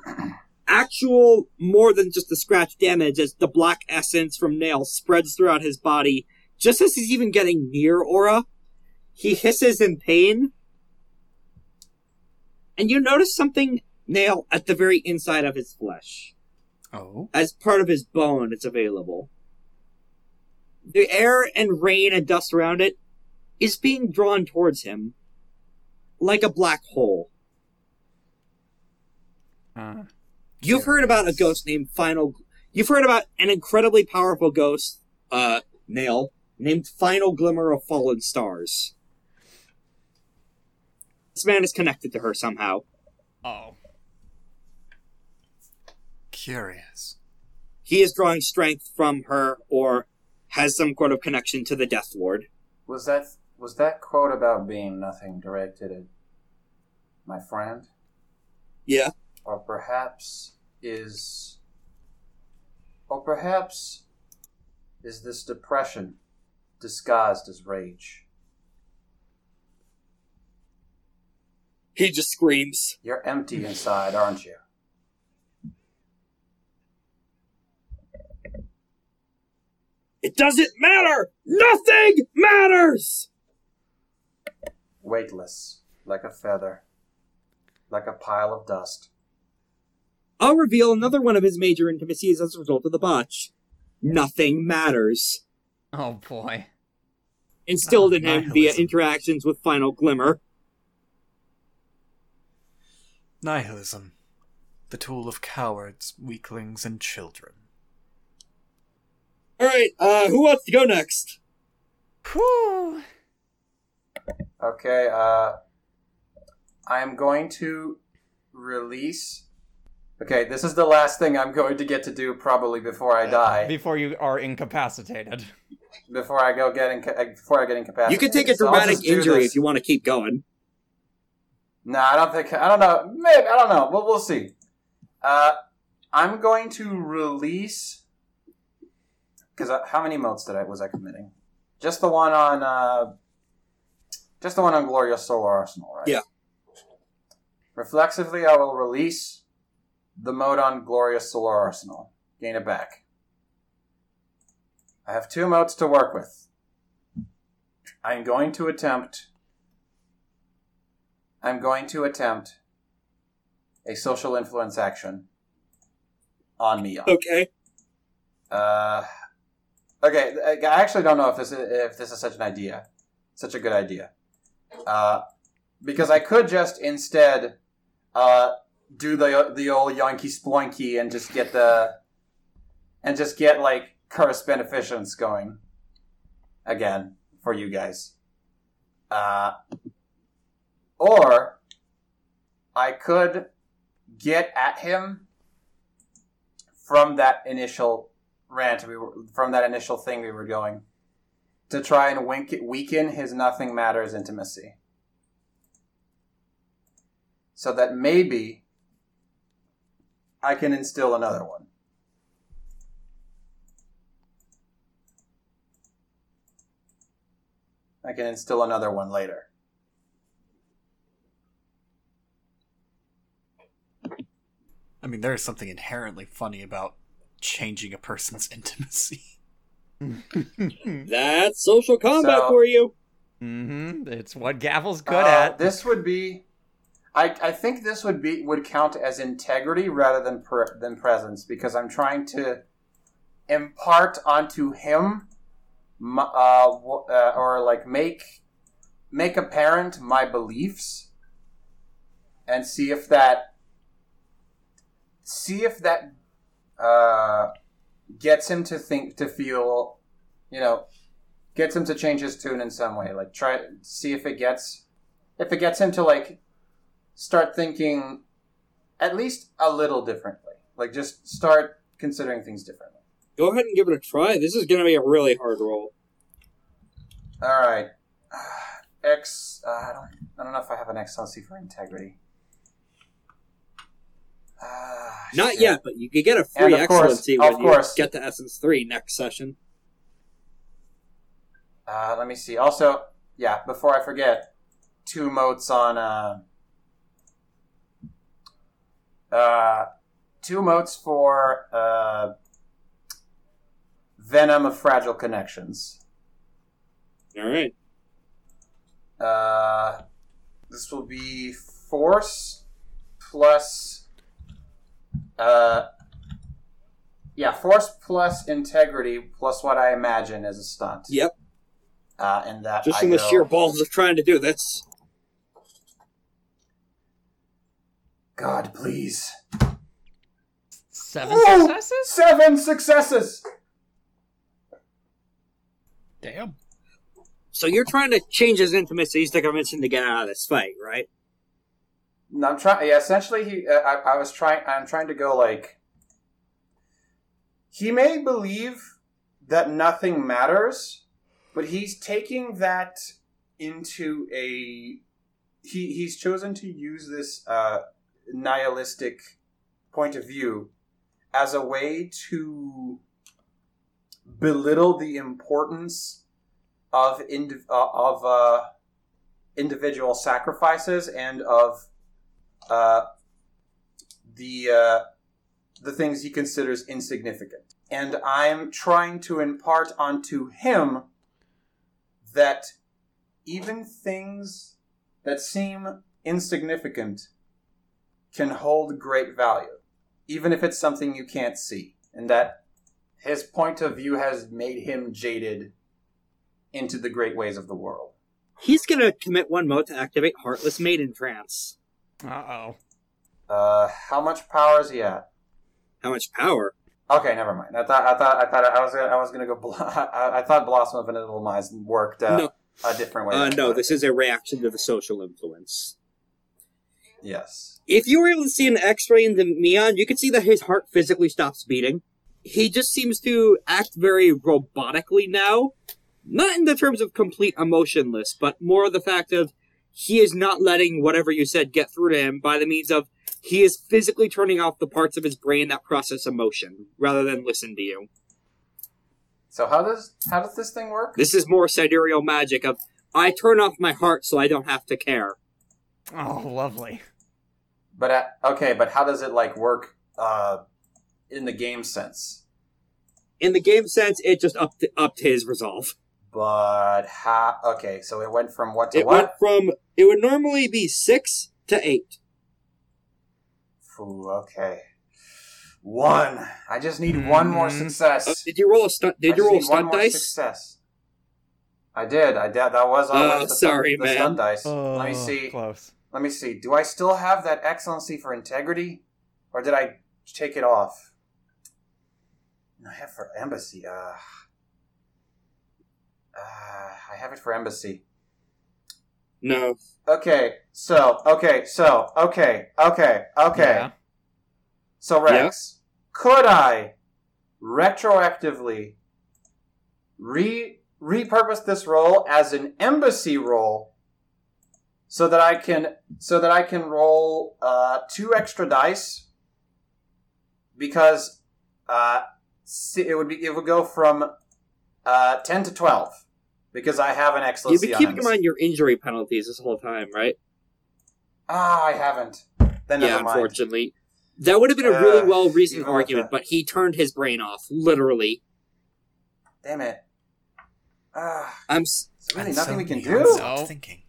actual more than just the scratch damage as the black essence from Nail spreads throughout his body. Just as he's even getting near Aura, he hisses in pain. And you notice something, Nail, at the very inside of his flesh. Oh. As part of his bone, it's available. The air and rain and dust around it is being drawn towards him like a black hole. Uh, You've heard about a ghost named Final. You've heard about an incredibly powerful ghost, uh, Nail, named Final Glimmer of Fallen Stars. This man is connected to her somehow. oh. Curious. He is drawing strength from her or has some sort of connection to the Death Lord. Was that was that quote about being nothing directed at my friend? Yeah. Or perhaps is or perhaps is this depression disguised as rage? He just screams. You're empty inside, aren't you? It doesn't matter! Nothing matters! Weightless, like a feather, like a pile of dust. I'll reveal another one of his major intimacies as a result of the botch. Nothing matters. Oh boy. Instilled Oh, in him via interactions with Final Glimmer. Nihilism. The tool of cowards, weaklings, and children. Alright, uh, who wants to go next? Whew. Okay, uh I am going to release Okay, this is the last thing I'm going to get to do probably before I die. Before you are incapacitated. Before I go get inca- uh, before I get incapacitated. You can take a So I'll dramatic just do injury if you want to keep going. No, I don't think. I don't know. Maybe I don't know. We'll we'll see. Uh, I'm going to release because uh, how many motes did I was I committing? Just the one on. Uh, just the one on Glorious Solar Arsenal, right? Yeah. Reflexively, I will release the mote on Glorious Solar Arsenal. Gain it back. I have two motes to work with. I'm going to attempt I'm going to attempt a social influence action on Mia. Okay. Uh, okay, I I actually don't know if this is, if this is such an idea, such a good idea, uh, because I could just instead uh, do the the old Yankee Sploinky and just get the and just get like curse beneficence going again for you guys. Uh, or I could get at him from that initial rant we were from that initial thing we were going to try and wink, weaken his nothing matters intimacy so that maybe I can instill another one. I can instill another one later. I mean, there is something inherently funny about changing a person's intimacy. That's social combat So- for you. mm-hmm. It's what Gavel's good Uh, at. This would be, I, I think this would be would count as integrity rather than per, than presence because I'm trying to impart onto him, my, uh, uh, or like make make apparent my beliefs, and see if that see if that uh, gets him to think to feel, you know, gets him to change his tune in some way. Like try see if it gets if it gets him to like start thinking at least a little differently. Like just start considering things differently. Go ahead and give it a try. This is going to be a really hard roll. All right. X. Uh, I don't. I don't know if I have an excellency for integrity. Ah, Not shit. yet, but you could get a free course- excellency of when course. you get to Essence 3 next session. Uh, let me see. Also, yeah. Before I forget, two motes on uh, two motes for uh, venom of fragile connections. All right. Uh, this will be force plus. Uh, yeah, force plus integrity plus what I imagine is a stunt. Yep. Uh, and that Just I from the go- sheer balls of trying to do this. God, please. Seven Woo! successes? Seven successes. Damn. So you're trying to change his intimacies to convince him to get out of this fight, right? No, I'm trying. Yeah, essentially, he. Uh, I, I was trying. I'm trying to go like. He may believe that nothing matters, but he's taking that into a. He he's chosen to use this uh, nihilistic point of view as a way to belittle the importance of indi- uh, of uh, individual sacrifices and of uh, the uh, the things he considers insignificant. And I'm trying to impart onto him that even things that seem insignificant can hold great value, even if it's something you can't see. And that his point of view has made him jaded into the great ways of the world. He's gonna commit one mote to activate Heartless Maiden Trance. Uh-oh. Uh, how much power is he at? How much power? Okay, never mind. I thought I thought I thought I was gonna, I was gonna go. Bl- I, I thought Blossom of Inevitable Minds worked uh, No. a different way. Uh, no, this is a reaction to the social influence. Yes. If you were able to see an X-ray in the Meon, you could see that his heart physically stops beating. He just seems to act very robotically now. Not in the terms of complete emotionless, but more the fact of he is not letting whatever you said get through to him by the means of he is physically turning off the parts of his brain that process emotion rather than listen to you. So how does how does this thing work? This is more sidereal magic of I turn off my heart so I don't have to care. Oh, lovely. But uh, okay, but how does it like work uh, in the game sense? In the game sense, it just upped, upped his resolve. But how? Okay, so it went from what to what? It went what? from it would normally be six to eight. Ooh, okay. One. I just need one more Mhm. success. Uh, did you roll a stunt? I Did you roll need one stunt more dice? Success. I did. I did. That was. Oh, I went the sorry, stunt, man. Stunt dice. Oh, Let me see. Close. Let me see. Do I still have that excellency for integrity, or did I take it off? I have for embassy. Uh, uh, I have it for embassy. No. Okay. So. Okay. So. Okay. Okay. Okay. Yeah. So Rex, could I retroactively re repurpose this role as an embassy role so that I can so that I can roll uh, two extra dice because uh, it would be it would go from uh, ten to twelve because I have an excellent. You've excellency. been keeping in mind your injury penalties this whole time, right? Ah, I haven't. Then yeah, mind. unfortunately. That would have been a really Uh, well reasoned argument, the- but he turned his brain off, literally. Damn it. Ah, I'm. s- there's really nothing so we can do. stopped No. Thinking.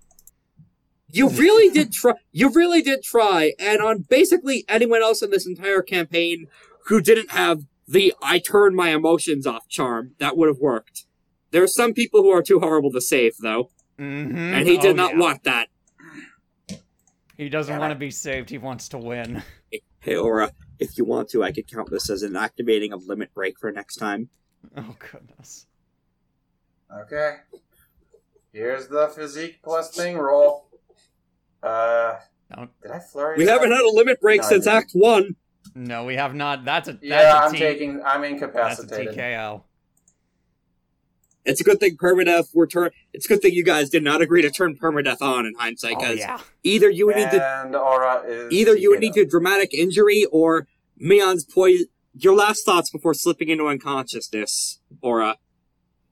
You really did try. You really did try, and on basically anyone else in this entire campaign who didn't have the "I turn my emotions off" charm, that would have worked. There are some people who are too horrible to save, though, Mm-hmm. and he did not want that. He doesn't want to be saved. He wants to win. Hey, Aura, if you want to, I could count this as an activating of limit break for next time. Oh goodness. Okay. Here's the physique plus thing roll. Uh, Don't- did I flurry? We haven't had a limit break No, since. Act One. No, we have not. That's a that's Yeah, a I'm T- taking. I'm incapacitated. That's a. TKO. It's a good thing permadeath were turn. It's a good thing you guys did not agree to turn permadeath on in hindsight, Oh because yeah. either you would need to and Aura is either you would need to dramatic injury or Meon's poison. Your last thoughts before slipping into unconsciousness, Aura,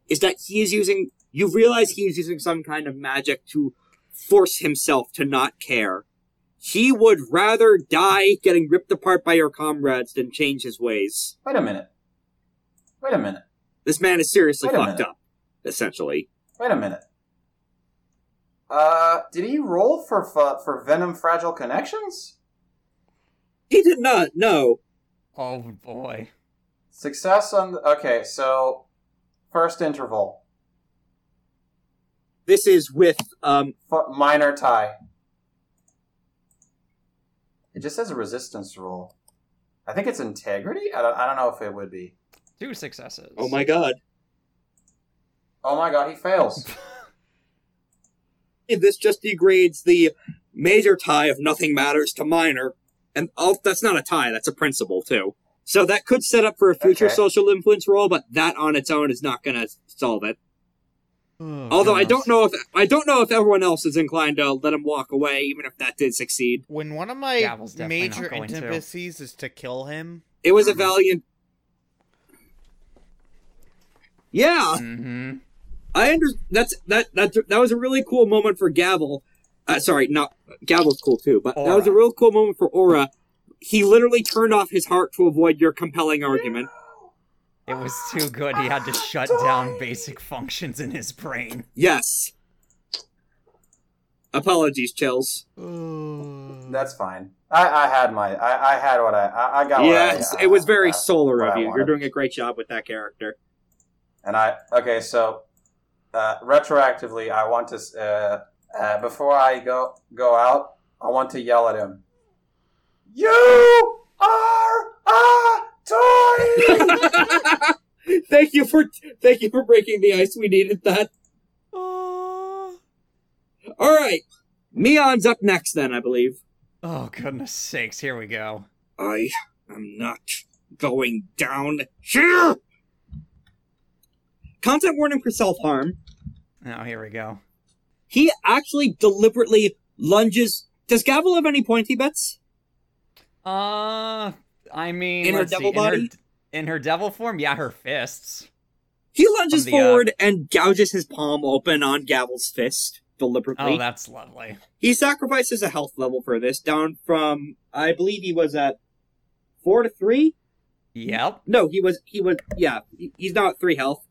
is that he is using. You realize he is using some kind of magic to force himself to not care. He would rather die getting ripped apart by your comrades than change his ways. Wait a minute. Wait a minute. This man is seriously fucked minute. up, essentially. Wait a minute. Uh, did he roll for for, for Venom Fragile Connections? He did not, no. Oh boy. Success on. The, okay, so first interval, This is with, um, F- minor tie. It just says a resistance roll. I think it's integrity. I don't. I don't know if it would be. Two successes. oh my god. Oh my god, he fails. This just degrades the major tie of nothing matters to minor. And oh, that's not a tie, that's a principle too. So that could set up for a future Okay. social influence roll, but that on its own is not gonna solve it. Although I don't know if I don't know if everyone else is inclined to let him walk away, even if that did succeed. When one of my Gavel's major going to. is to kill him, It was a valiant. Yeah, Mm-hmm. I under that's that that that was a really cool moment for Gavel. Uh, sorry, not Gavel's cool too, but that was a real cool moment for Aura. He literally turned off his heart to avoid your compelling argument. It was too good. He had to shut down basic functions in his brain. Yes. Apologies, Chills. That's fine. I, I had my. I, I had what I. I, I got. what I- Yes, it was very uh, solar of you. You're doing a great job with that character. And I okay, so uh, retroactively, I want to uh, uh, before I go go out, I want to yell at him. You are a toy. thank you for thank you for breaking the ice. We needed that. Uh, All right, Meon's up next. Then I believe. Oh goodness sakes! Here we go. I am not going down here. Content warning for self harm. Oh, here we go. He actually deliberately lunges. Does Gavel have any pointy bits? Uh, I mean, In her see, devil her- body? In her devil form, yeah, her fists. He lunges From the, uh, forward and gouges his palm open on Gavel's fist deliberately. Oh, that's lovely. He sacrifices a health level for this, down from I believe he was at four to three. Yep. No, he was he was yeah. He's now at three health,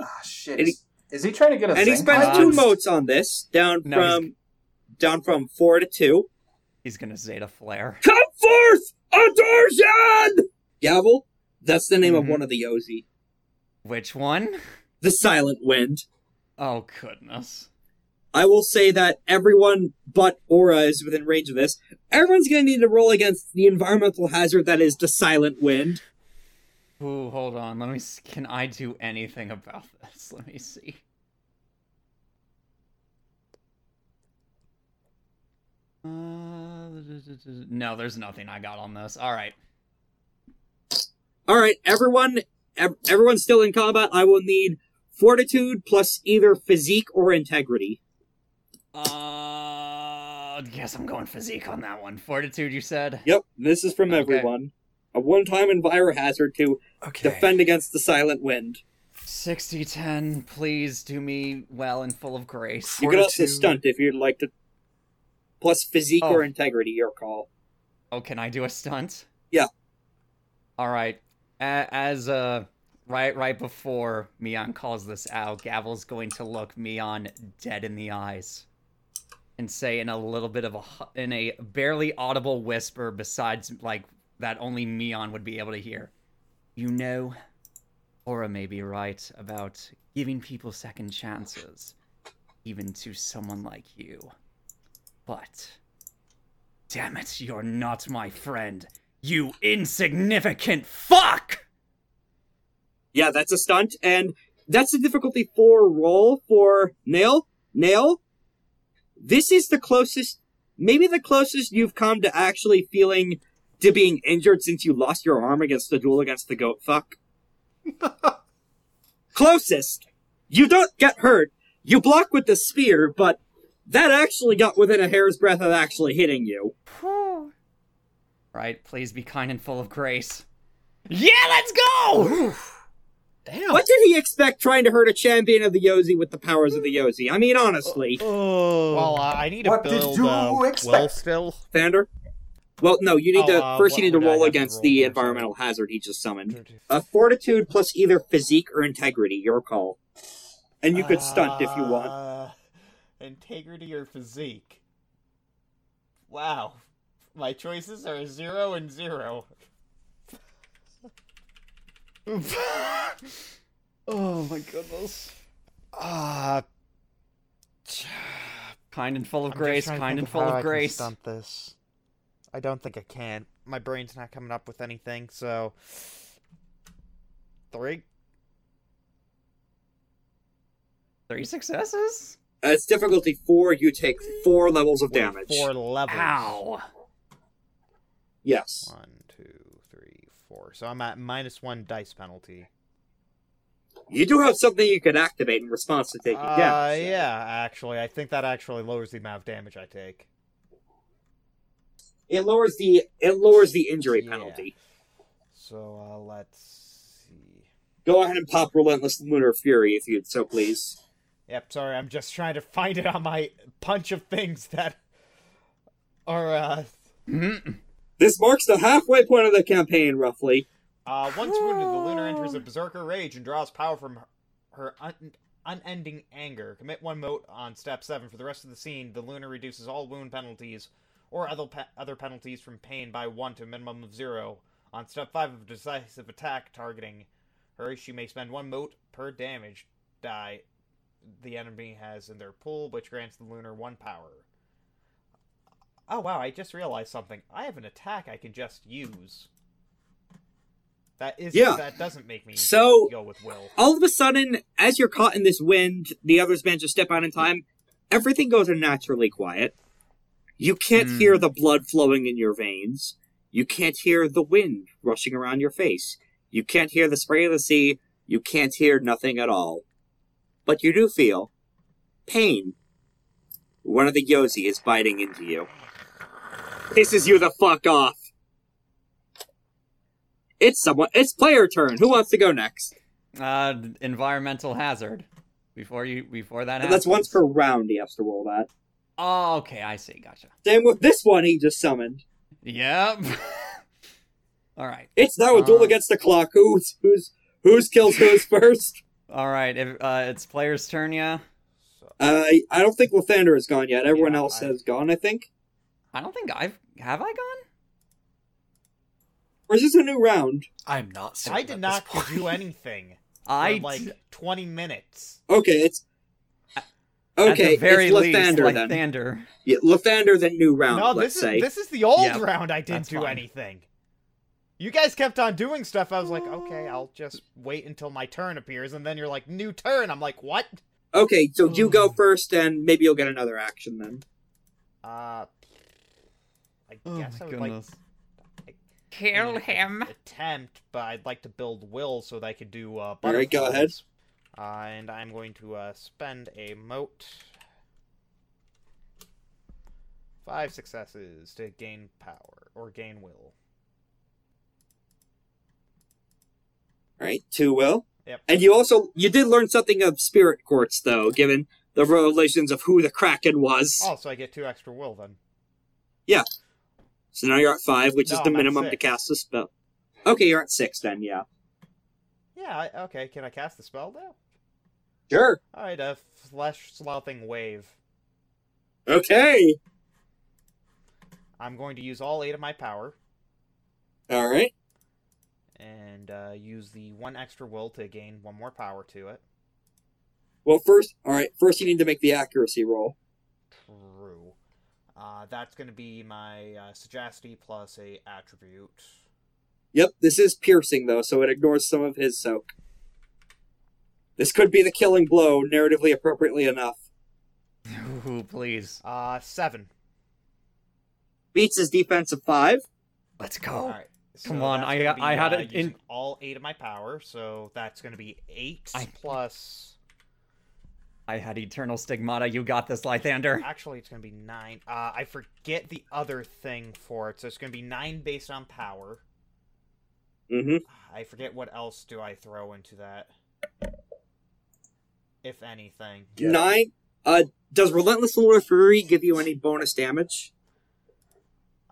Ah shit! He- Is, is he trying to get a? and he zinc spends pipe? two Uh, motes on this, down No, he's- from down from four to two. He's gonna Zeta flare. Come forth, Adorjan! Gavel, that's the name of Mhm. one of the Yozi. Which one? The Silent Wind. Oh goodness. I will say that everyone but Aura is within range of this. Everyone's gonna need to roll against the environmental hazard that is the Silent Wind. Ooh, hold on. Let me. s Can I do anything about this? Let me see. Uh, no, there's nothing I got on this. All right. All right, everyone, ev- everyone's still in combat. I will need fortitude plus either physique or integrity. Uh, guess I'm going physique on that one. Fortitude, you said. Yep, this is from Okay. everyone. A one-time enviro hazard to Okay. defend against the Silent Wind. 60 10, please do me well and full of grace. You can also stunt if you'd like to. Plus physique Oh. or integrity, your call. Oh, can I do a stunt? Yeah. All right. As uh, right right before Meon calls this out, Gavel's going to look Meon dead in the eyes and say in a little bit of a in a barely audible whisper, besides like that only Meon would be able to hear. You know, Aura may be right about giving people second chances, even to someone like you. But Damn it, you're not my friend. You insignificant fuck! Yeah, that's a stunt, and that's a difficulty four roll for Nail. Nail, this is the closest, maybe the closest you've come to actually feeling to being injured since you lost your arm against the duel against the goat fuck. closest. You don't get hurt. You block with the spear, but that actually got within a hair's breadth of actually hitting you. Right, please be kind and full of grace. Yeah, let's go! Damn. What did he expect trying to hurt a champion of the Yozi with the powers of the Yozi? I mean, honestly, Oh. Well, uh, I need to What did you uh, Will expect? still. Thunder. Well, no, you need Oh, to uh, first. You need to roll have to against roll the for, environmental hazard he just summoned. A fortitude plus either physique or integrity. Your call. And you could stunt if you want. Uh, Integrity or physique? Wow. My choices are zero and zero. oh my goodness. Uh, Kind and full of I'm grace, kind and full how I of can grace. stunt this. I don't think I can. My brain's not coming up with anything, so. Three? Three successes? Uh, it's difficulty four. You take four levels of With damage. Four levels. Ow. Yes. One, two, three, four. So I'm at minus one dice penalty. You do have something you can activate in response to taking Uh, damage. yeah, actually, I think that actually lowers the amount of damage I take. It lowers the it lowers the injury Yeah. penalty. So uh, let's see. Go ahead and pop relentless lunar fury if you'd so please. Yep, sorry, I'm just trying to find it on my punch of things that are uh Mhm. This marks the halfway point of the campaign, roughly. Uh, once wounded, the Lunar enters a berserker rage and draws power from her, her un- unending anger. Commit one mote on step 7. For the rest of the scene, the Lunar reduces all wound penalties or other, pe- other penalties from pain by 1 to a minimum of 0. On step 5 of decisive attack targeting her, she may spend one mote per damage die the enemy has in their pool, which grants the Lunar 1 power. Oh wow, I just realized something. I have an attack I can just use. That is Yeah. that doesn't make me So- go with will. All of a sudden, as you're caught in this wind, the others manage to step out in time. Everything goes unnaturally quiet. You can't Hmm. hear the blood flowing in your veins. You can't hear the wind rushing around your face. You can't hear the spray of the sea. You can't hear nothing at all. But you do feel pain. One of the Yozi is biting into you. Pisses you the fuck off. It's someone. It's player turn. Who wants to go next? Uh, environmental hazard. Before you, before that happens. that's once per round. He has to roll that. Oh, okay, I see. Gotcha. Same with this one he just summoned. Yep. All right. It's now a duel Uh. against the clock. Who's who's who's kills who's first? All right. If, uh, it's player's turn, yeah. Uh, I don't think Lythander is gone yet. Everyone Yeah, else I- has gone. I think. I don't think I've have I gone. Or is this a new round? I'm not. I did not do anything I for like 20 minutes. Okay, it's. at Okay, the very it's least, Lythander like then. Thander. Yeah, Lythander then new round. no, let's this say. is this is the old Yep, round. I didn't do fine. anything. You guys kept on doing stuff. I was like, okay, I'll just wait until my turn appears, and then you're like, new turn. I'm like, what? Okay, so you go Hmm. first, and maybe you'll get another action then. Uh, I Oh guess I my would like goodness. I mean, attempt, but I'd like to build will so that I could do uh, All right, go ahead. Uh, and I'm going to uh, spend a mote. Five successes to gain power or gain will. All right, two will. Yep. And you also you did learn something of spirit courts, though, given the revelations of who the Kraken was. Oh, so I get two extra will then. So now you're at five, which is the I'm minimum to cast a spell. Okay, you're at six then. Yeah. Yeah. I, okay. Can I cast the spell now? Sure. All right. A flesh sloughing wave. Okay. I'm going to use all eight of my power All right. and uh, use the one extra will to gain one more power to it. Well, first, all right. First, you need to make the accuracy roll. True. Uh, that's going to be my uh, sagacity plus a attribute. Yep, this is piercing though, so it ignores some of his soak. This could be the killing blow, narratively appropriately enough. Ooh, please. Uh, seven. Beats his defense of five. Let's go. All right. Come on, I- gonna be, I had uh, it in- all eight of my power, so that's going to be eight I- plus. I had eternal stigmata. You got this, Lythander. Actually, it's going to be nine. Uh, I forget the other thing for it, so it's going to be nine based on power. Mm-hmm. I forget what else do I throw into that. If anything. Get it. Nine. Uh, does Relentless Lunar Fury give you any bonus damage?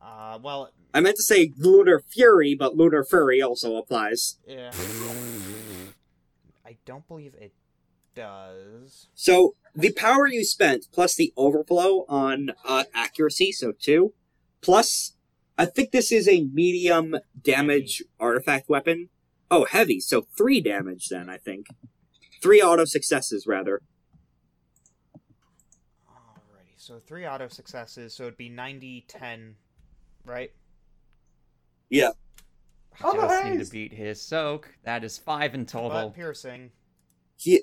Uh, well, I meant to say Lunar Fury, but Lunar Fury also applies. yeah. I don't believe it does. So the power you spent plus the overflow on uh, accuracy, so two, plus I think this is a medium damage artifact weapon. Oh, heavy, so three damage then. I think three auto successes rather. Alrighty, so three auto successes, so it'd be 90 10, right? Yeah, Oh, Just need to beat his soak. That is five in total. But piercing. he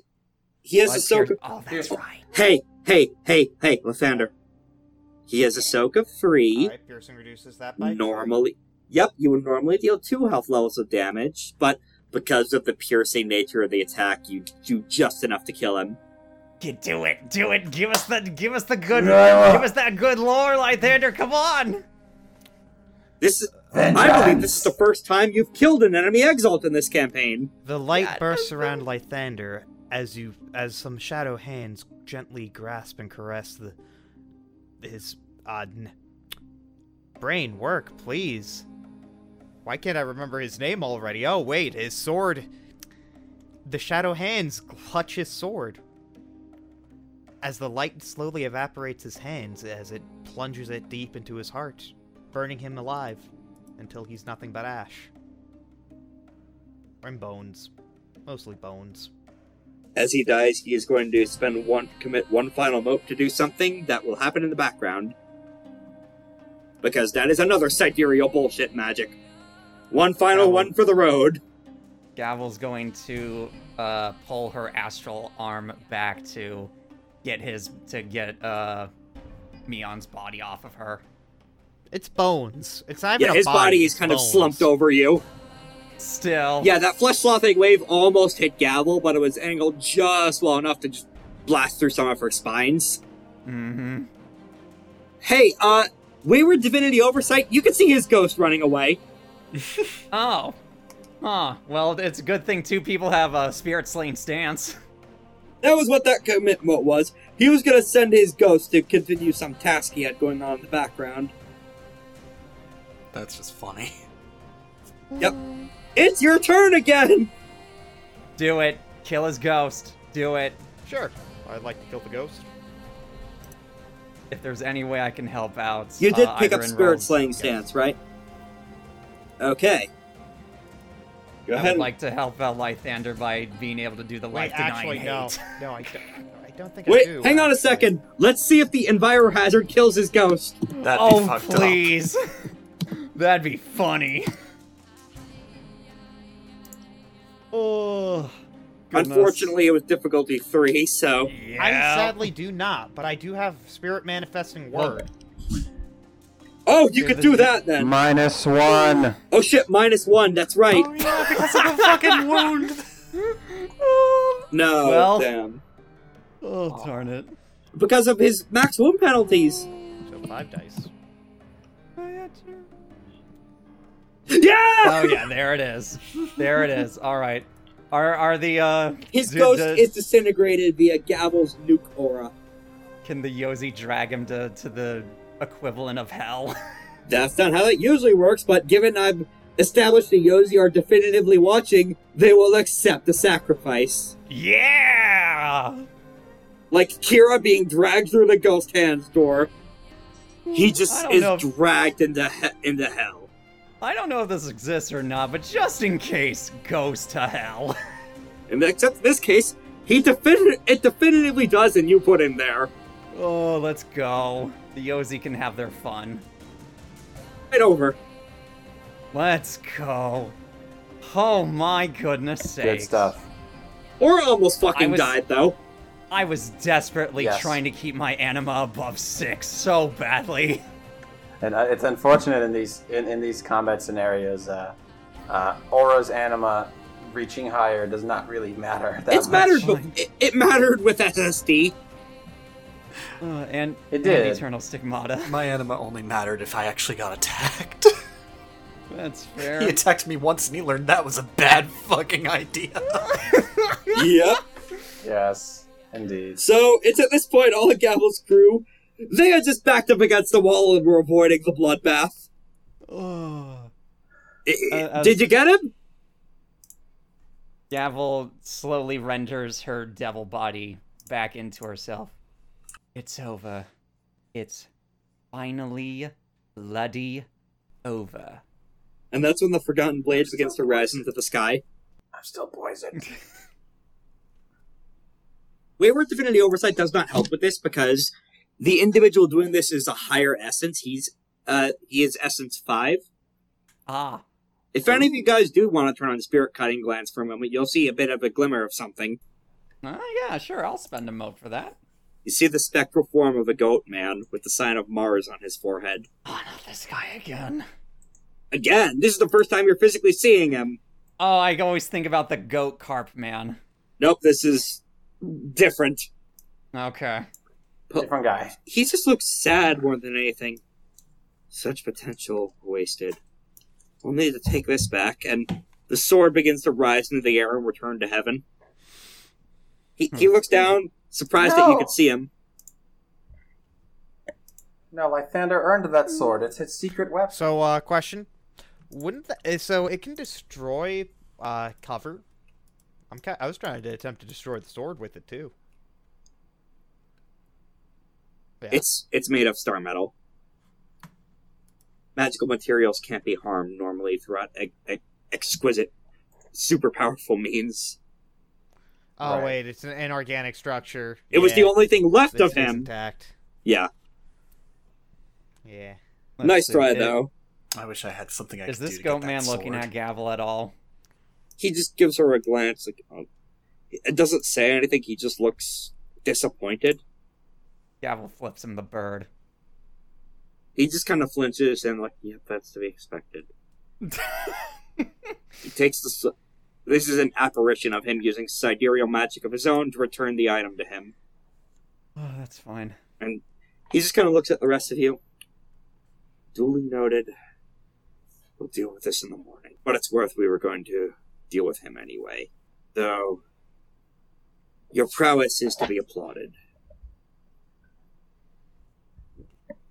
he has But a soak. Of, Oh, that's right. hey, hey, hey, hey, Lythander. He has a soak of three. Alright, piercing reduces that by two. normally yep you would normally deal two health levels of damage but because of the piercing nature of the attack you do just enough to kill him Get do it, do it. Give us the, give us the good, Yeah. give us that good lore, Lythander. Come on. this is i believe this is the first time you've killed an enemy exalt in this campaign The light God. bursts around Lythander as you as some shadow hands gently grasp and caress the his n- brain work, please. Why can't I remember his name already? Oh wait, his sword. The shadow hands clutch his sword. As the light slowly evaporates his hands as it plunges it deep into his heart, burning him alive until he's nothing but ash. And bones. Mostly bones. As he dies he is going to spend one commit one final mote to do something that will happen in the background because that is another sidereal bullshit magic one final Oh. one for the road Gavel's going to uh, pull her astral arm back to get his to get uh, Meon's body off of her. It's bones. It's not even yeah a his body is it's kind of slumped over you Still, Yeah, that flesh sloughing wave almost hit Gavel, but it was angled just well enough to just blast through some of her spines. Mm-hmm. Hey, uh, Wayward Divinity Oversight, you can see his ghost running away. Oh. Huh. Well, it's a good thing two people have a spirit slain stance. That was what that commitment was. He was gonna send his ghost to continue some task he had going on in the background. That's just funny. Yep. It's your turn again! Do it. Kill his ghost. Do it. Sure. I'd like to kill the ghost. If there's any way I can help out. You did uh, pick up Spirit rolls- Slaying Stance, right? Okay. Go I ahead. would like to help out Lythander by being able to do the Wait, life denying actually, no. hate. No, I don't, I don't think I Wait, do. hang on a actually. second. Let's see if the Enviro Hazard kills his ghost. That'd be Oh, fucked please. That'd be funny. Oh. goodness. Unfortunately, it was difficulty three, so. yeah. I sadly do not, but I do have spirit manifesting word. Oh, you could do that then. Minus one. Oh shit, minus one, that's right. Oh yeah, because of the fucking wound. No, Well- damn. Oh, darn it. Because of his max wound penalties. So five dice. Yeah! Oh yeah, there it is. There it is. All right. Are are the uh His do- ghost does- is disintegrated via Gavel's nuke aura. can the Yozi drag him to to the equivalent of hell? That's not how it usually works, but given I've established the Yozi are definitively watching, they will accept the sacrifice. yeah. Like Kira being dragged through the ghost hands door. He just is know if- dragged into he- into hell. I don't know if this exists or not, but just in case, goes to hell. And except in this case, he defini- it definitively does, and you put him there. Oh, let's go. The Yozi can have their fun. Right over. Let's go. Oh my goodness sake. Good sakes. stuff. Or almost fucking was- died, though. I was desperately Yes. trying to keep my anima above six so badly. And uh, it's unfortunate in these in, in these combat scenarios. Uh, uh, Aura's anima reaching higher does not really matter. That It's much. mattered, but it, it mattered with SSD. Uh, and It and did. eternal stigmata. My anima only mattered if I actually got attacked. That's fair. He attacked me once and he learned that was a bad fucking idea. yep. Yes, indeed. So it's at this point all of Gavel's crew, they are just backed up against the wall and were avoiding the bloodbath. Oh. I- I- Uh, uh, Did you get him? Gavel slowly renders her devil body back into herself. It's over. It's finally bloody over. And that's when the Forgotten Blades begins to rise into the sky. I'm still poisoned. Wayward Divinity Oversight does not help with this because the individual doing this is a higher essence. He's uh he is essence five. Ah, If any of you guys do want to turn on spirit cutting glance for a moment, you'll see a bit of a glimmer of something. uh, yeah, sure. I'll spend a mote for that. You see the spectral form of a goat man with the sign of Mars on his forehead. Oh, not this guy again. Again, this is the first time you're physically seeing him. Oh, I always think about the goat carp man. Nope, this is different. Okay. Different guy. He just looks sad more than anything. Such potential wasted. We'll need to take this back, and the sword begins to rise into the air and return to heaven. He, he looks down, surprised that you could see him. No, Lythander earned that sword. It's his secret weapon. So, uh, question: Wouldn't that, eh, so it can destroy uh cover? I'm ki- I was trying to attempt to destroy the sword with it too. Yeah. It's it's made of star metal. Magical materials can't be harmed normally throughout e- e- exquisite, super powerful means. oh Right. wait, it's an inorganic structure. It was the only thing left that of him. intact. Yeah, Yeah. Let's nice see. try Is- though. I wish I had something I Is could this do to goat get man that looking sword. at Gavel at all? He just gives her a glance, like oh. it doesn't say anything. He just looks disappointed. Gavel flips him the bird. He just kind of flinches and like, yep, that's to be expected. He takes the. This is an apparition of him using sidereal magic of his own to return the item to him. Oh, that's fine. And he just kind of looks at the rest of you. Duly noted. We'll deal with this in the morning. But it's worth we were going to deal with him anyway. Though, your prowess is to be applauded.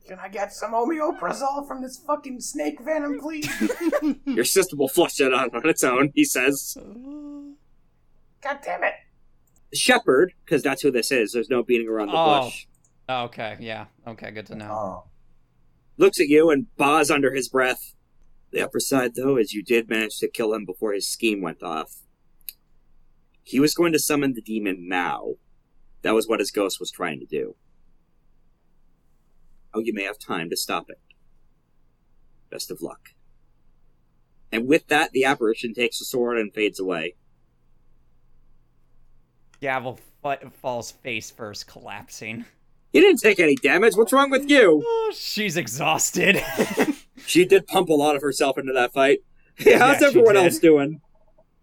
Can I get some omeprazole from this fucking snake venom, please? Your system will flush it out on its own, he says. God damn it. Shepherd, because that's who this is, there's no beating around the Oh. bush, Oh, okay, yeah. Okay, good to know. Oh. looks at you and baws under his breath. The upper side, though, is you did manage to kill him before his scheme went off. He was going to summon the demon now. That was what his ghost was trying to do. Oh, you may have time to stop it. Best of luck. And with that, the apparition takes the sword and fades away. Gavel fa- falls face first, collapsing. You didn't take any damage. What's wrong with you? Oh, she's exhausted. She did pump a lot of herself into that fight. Yeah, how's Yeah, everyone else doing?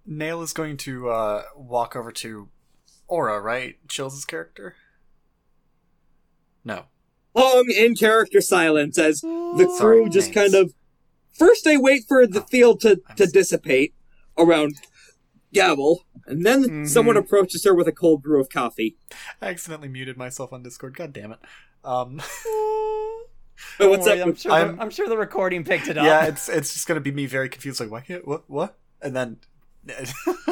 Nail is going to uh, walk over to Aura, right? Chills' character? No. Long in character silence as the crew Sorry, just names. kind of first they wait for the Oh, field to, I'm to s- dissipate around Gavel, and then Mhm. someone approaches her with a cold brew of coffee. I accidentally muted myself on Discord. God damn it. Um, Oh, what's worry, up? I'm with- sure, I'm- the, I'm sure the recording picked it up. yeah, it's it's just gonna be me very confused. Like, what? What? What? And then.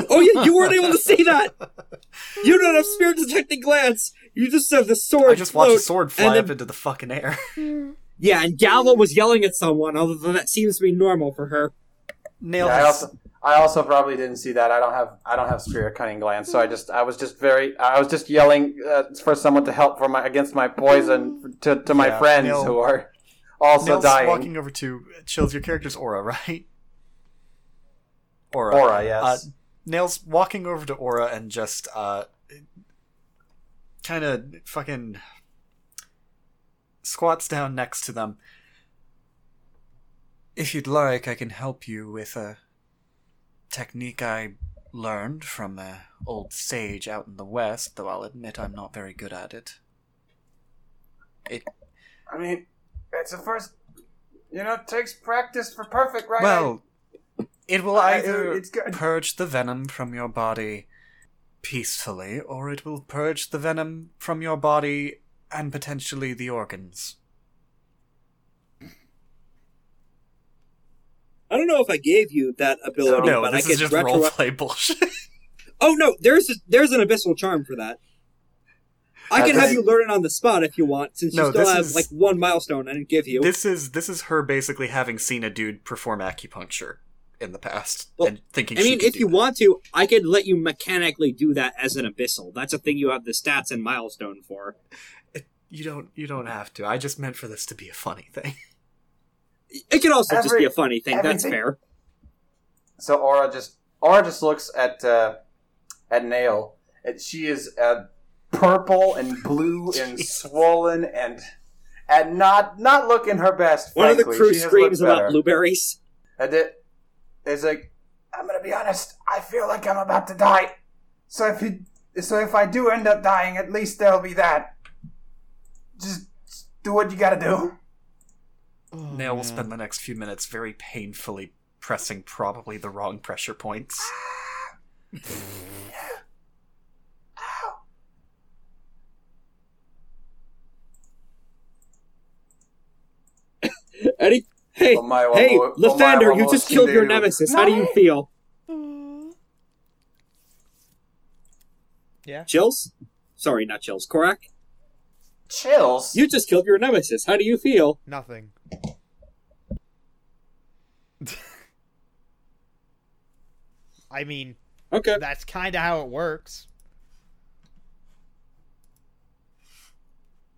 Oh yeah, you weren't able to see that. You don't have spirit detecting glance. You just have the sword. I just watched a sword and fly then- up into the fucking air. Yeah, and Gavel was yelling at someone. Although that seems to be normal for her. Nail Yeah, I also I also probably didn't see that. I don't have I don't have spirit cunning glance, so I just I was just very I was just yelling uh, for someone to help for my against my poison to, to my Yeah, friends Neil- who are also Nail's dying. walking over to Chills. Your character's Aura, right? Aura. Aura, Uh, yes. Nail's walking over to Aura and just uh, kind of fucking squats down next to them. If you'd like, I can help you with a technique I learned from an old sage out in the west, though I'll admit I'm not very good at it. It I mean, it's the first. You know, it takes practice for perfect, right? Well, it will I- either it's good. purge the venom from your body peacefully, or it will purge the venom from your body and potentially the organs. I don't know if I gave you that ability, no, but I this could is just retro- roleplay bullshit. Oh no, there's a, there's an abyssal charm for that. I Uh, can have this- you learn it on the spot if you want, since No, you still this have is- like one milestone I didn't give you. this is this is her basically having seen a dude perform acupuncture in the past Well, and thinking. I she mean, could if do you that. want to, I could let you mechanically do that as an abyssal. That's a thing you have the stats and milestone for. you don't you don't have to. I just meant for this to be a funny thing. It could also just be a funny thing. That's fair. So Aura just Aura just looks at uh, at Nail, and she is uh, purple and blue and swollen and and not not looking her best. One of the crew She screams about blueberries. And it is like I'm gonna be honest. I feel like I'm about to die. So if you, so if I do end up dying, at least there'll be that. Just do what you gotta do. Oh, Nail will spend the next few minutes very painfully pressing probably the wrong pressure points. Eddie, hey, my, oh hey, my, Lythander, you just killed your Shinderu. nemesis. How do you feel? Yeah. Chills? Sorry, not chills. Corrack, chills. you just killed your nemesis. How do you feel? Nothing. I mean, Okay. that's kind of how it works.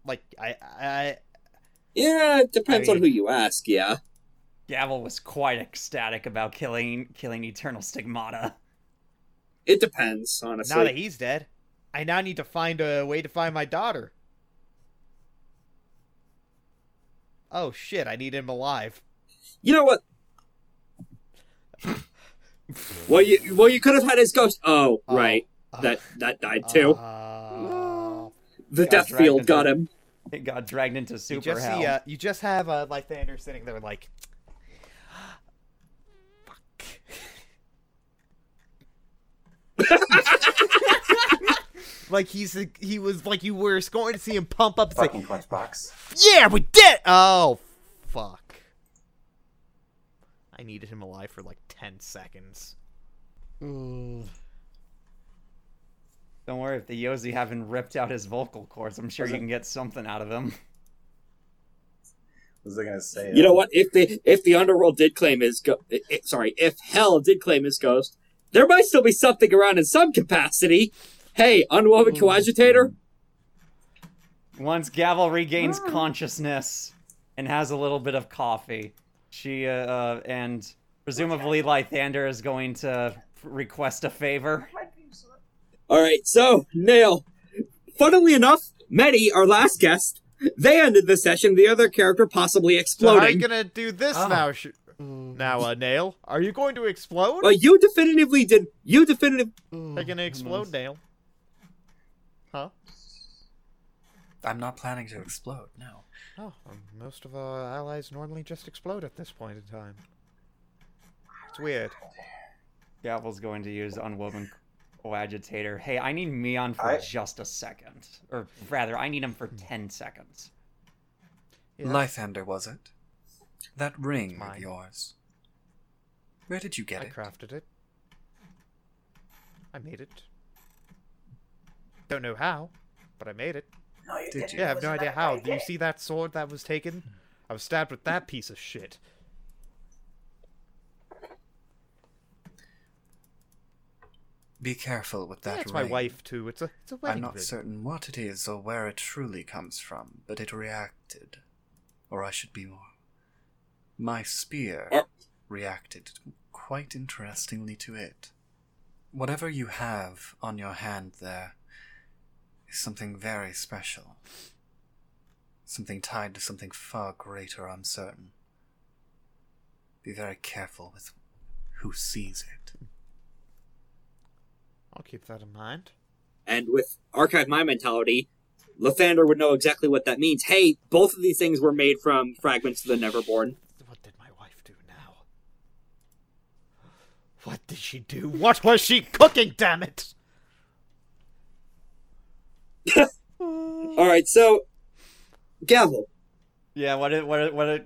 Like I, I, Yeah, it depends I on who you ask. Yeah. Gavel was quite ecstatic about killing killing Eternal Stigmata. It depends, honestly. now that he's dead, I now need to find a way to find my daughter. Oh shit! I need him alive. You know what? well, you well you could have had his ghost. Oh, Oh. right. Uh, that that died too. Uh, the death field got him. It got dragged into you super just hell. see, uh, you just have uh, Lythander sitting there like, fuck. like he's he was like you were going to see him pump up. and say, Fucking Clutchbox. Yeah, we did. Oh, fuck. I needed him alive for like ten seconds. Don't worry, if the Yozi haven't ripped out his vocal cords, I'm sure you can get something out of him. What was I gonna say? You know what? If the if the underworld did claim his go- i- i- sorry, if hell did claim his ghost, there might still be something around in some capacity. Hey, unwoven coadjutator. Once Gavel regains consciousness and has a little bit of coffee, she uh, uh and presumably Lythander is going to request a favor. All right, so Nail. Funnily enough, Medi, our last guest, they ended the session. The other character possibly So how are you gonna do this Oh. now? Sh- now, uh, Nail, are you going to explode? Well, you definitively did. You definitive. are you gonna explode, Nail? Huh? I'm not planning to explode. No. Oh, um, most of our allies normally just explode at this point in time. It's weird. Gavel's going to use unwoven coagitator. Hey, I need Meon for I- just a second, or rather, I need him for ten seconds. Yeah. Lythander, was it? That ring mine. of yours. Where did you get I it? crafted it. I made it. Don't know how, but I made it. No, you Did didn't. you? Yeah, I have no idea how. way Do you see that sword that was taken? I was stabbed with that piece of shit. Be careful with that That's ring. my wife too. It's a it's a wedding I'm not ring. certain what it is or where it truly comes from, but it reacted. Or I should be more. My spear Uh. reacted quite interestingly to it. Whatever you have on your hand there is something very special. Something tied to something far greater, I'm certain. Be very careful with who sees it. I'll keep that in mind. And with Archive My Mentality, Lythander would know exactly what that means. Hey, both of these things were made from fragments of the Neverborn. What did my wife do now? What did she do? What was she cooking, damn it? All right, so Gavel. Yeah, what what what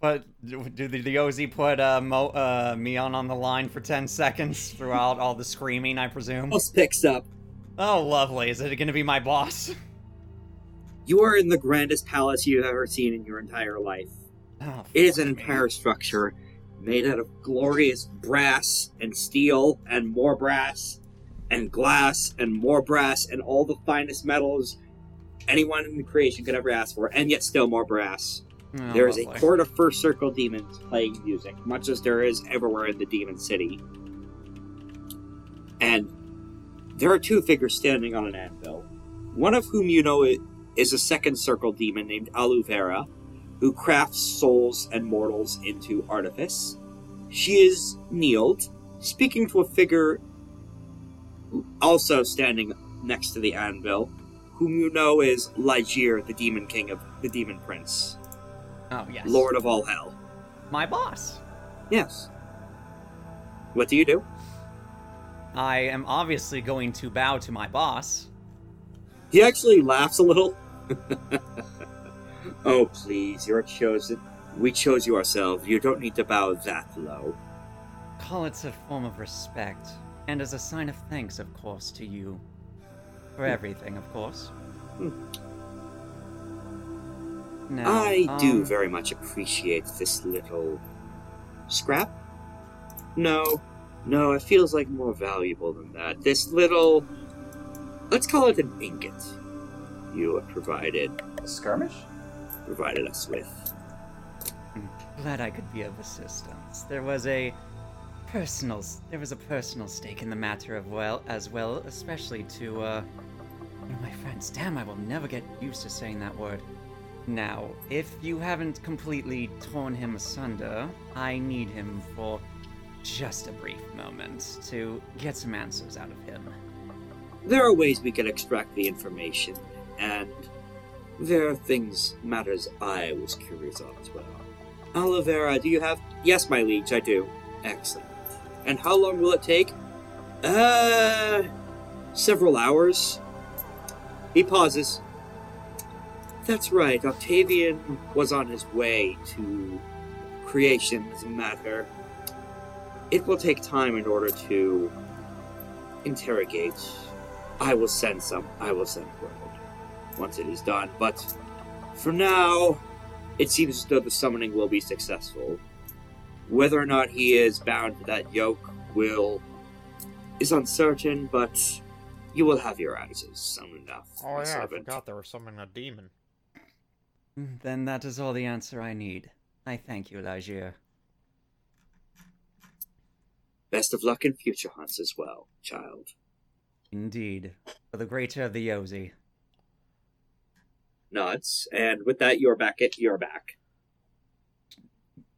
what do the, the Yozi put uh, Mo, uh, Meon on the line for ten seconds throughout all the screaming? I presume. else picks up. Oh, lovely. Is it going to be my boss? You are in the grandest palace you've ever seen in your entire life. Oh, It is an me. entire structure made out of glorious brass and steel and more brass and glass and more brass and all the finest metals anyone in the creation could ever ask for, and yet still more brass. Oh, there is a court of first circle demons playing music, much as there is everywhere in the demon city. And there are two figures standing on an anvil, one of whom you know is a second circle demon named Aluvera, who crafts souls and mortals into artifice. She is kneeled, speaking to a figure also standing next to the anvil, whom you know is Ligier, the demon king of the demon prince, Oh yes, lord of all hell. my boss. Yes. What do you do? I am obviously going to bow to my boss. He actually laughs a little. oh, please, you're chosen. We chose you ourselves. You don't need to bow that low. Call it a form of respect, and as a sign of thanks, of course, to you. For hmm. everything, of course. Hmm. Now, I do um, very much appreciate this little scrap. No, no, it feels like more valuable than that. This little, let's call it an ingot. You have provided A skirmish? provided us with. Glad I could be of assistance. There was a personal there was a personal stake in the matter of well as well, especially to uh one of my friends. Damn, I will never get used to saying that word. Now, if you haven't completely torn him asunder, I need him for just a brief moment to get some answers out of him. There are ways we can extract the information, and there are things, matters I was curious of as well. Olivera, do you have. Yes, my liege, I do. Excellent. And how long will it take? Uh. Several hours. He pauses. That's right, Octavian was on his way to creation as a matter. It will take time in order to interrogate I will send some. I will send word once it is done. But for now, it seems as though the summoning will be successful. Whether or not he is bound to that yoke will is uncertain, but you will have your answers soon enough. Oh yeah, I forgot there was something a demon. Mm, then that is all the answer I need. I thank you, Ligier. Best of luck in future hunts as well, child. Indeed. For the greater of the Yozi. Nods, and with that, you're back. At you're back.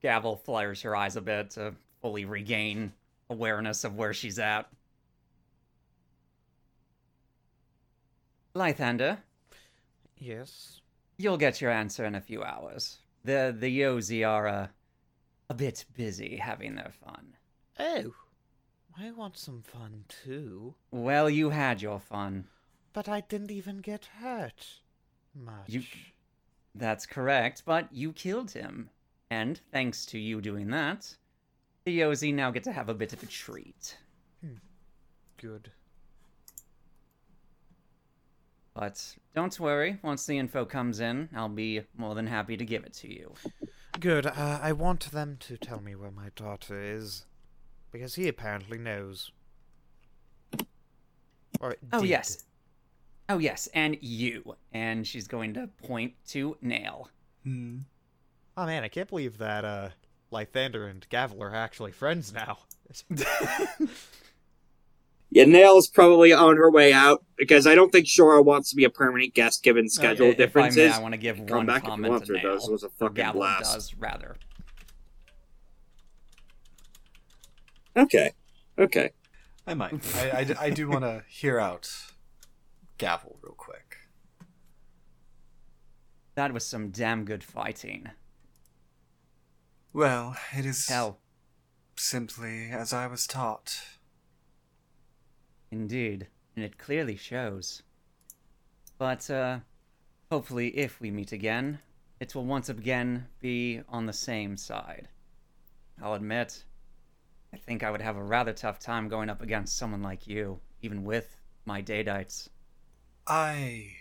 Gavel flares her eyes a bit to fully regain awareness of where she's at. Lythander, Yes. You'll get your answer in a few hours. The the Yozi are uh, a bit busy having their fun. Oh, I want some fun too. Well, you had your fun. But I didn't even get hurt much. You- That's correct, but you killed him. And thanks to you doing that, the Yozi now get to have a bit of a treat. Good. But don't worry, once the info comes in, I'll be more than happy to give it to you. Good. Uh, I want them to tell me where my daughter is, because he apparently knows. Or Oh, did. yes. Oh, yes, and you. And she's going to point to Nail. Hmm. Oh man, I can't believe that uh, Lythander and Gavel are actually friends now. Yeah, Nail's probably on her way out because I don't think Shorah wants to be a permanent guest given schedule Uh, if differences. I, may, I want to give Come one back if you comment want to to, Nail. those was a fucking Gavel blast. does, rather. Okay, okay. I might. I, I d- I do want to hear out Gavel real quick. That was some damn good fighting. Well, it is Hell, simply as I was taught. Indeed, and it clearly shows. But, uh, hopefully, if we meet again, it will once again be on the same side. I'll admit, I think I would have a rather tough time going up against someone like you, even with my Dadites. I.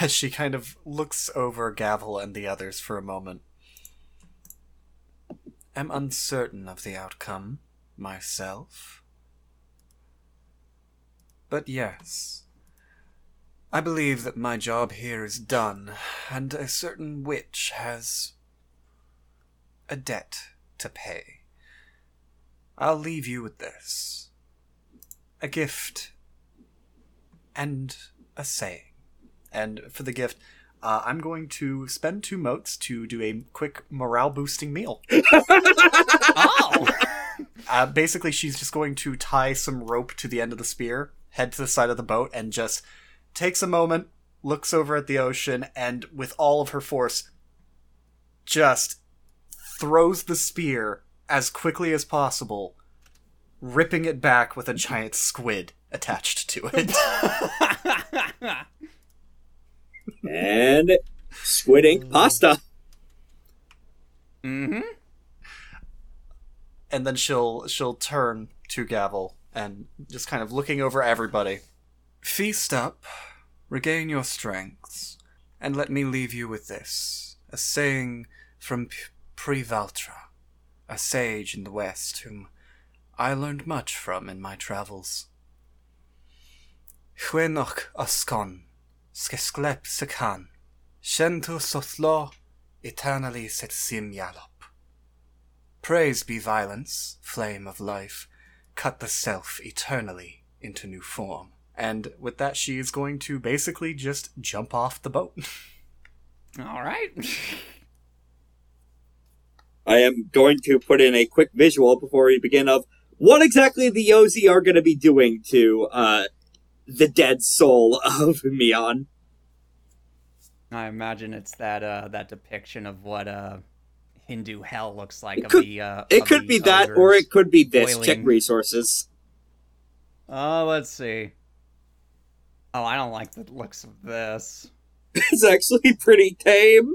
As she kind of looks over Gavel and the others for a moment, am uncertain of the outcome myself. But yes, I believe that my job here is done, and a certain witch has a debt to pay. I'll leave you with this a gift and a saying. And for the gift, uh, I'm going to spend two motes to do a quick morale boosting meal. Oh! Uh, basically, she's just going to tie some rope to the end of the spear, head to the side of the boat, and just takes a moment, looks over at the ocean, and with all of her force, just throws the spear as quickly as possible, ripping it back with a giant squid attached to it. And squid ink pasta. mm-hmm. and then she'll she'll turn to Gavel and just kind of looking over everybody. Feast up, regain your strengths, and let me leave you with this: a saying from P- Privaltra, a sage in the West whom I learned much from in my travels. Hwenoch oscon, skesklep sekan, shentu sothlo, eternally set sim yalop. Praise be violence, flame of life, cut the self eternally into new form. And with that, she is going to basically just jump off the boat. All right. I am going to put in a quick visual before we begin of what exactly the Yozi are going to be doing to uh, the dead soul of Meon. I imagine it's that uh that depiction of what uh Hindu hell looks like It of could- the uh It of could the be that, or it could be this. Check resources. Oh, let's see. Oh, I don't like the looks of this. It's actually pretty tame.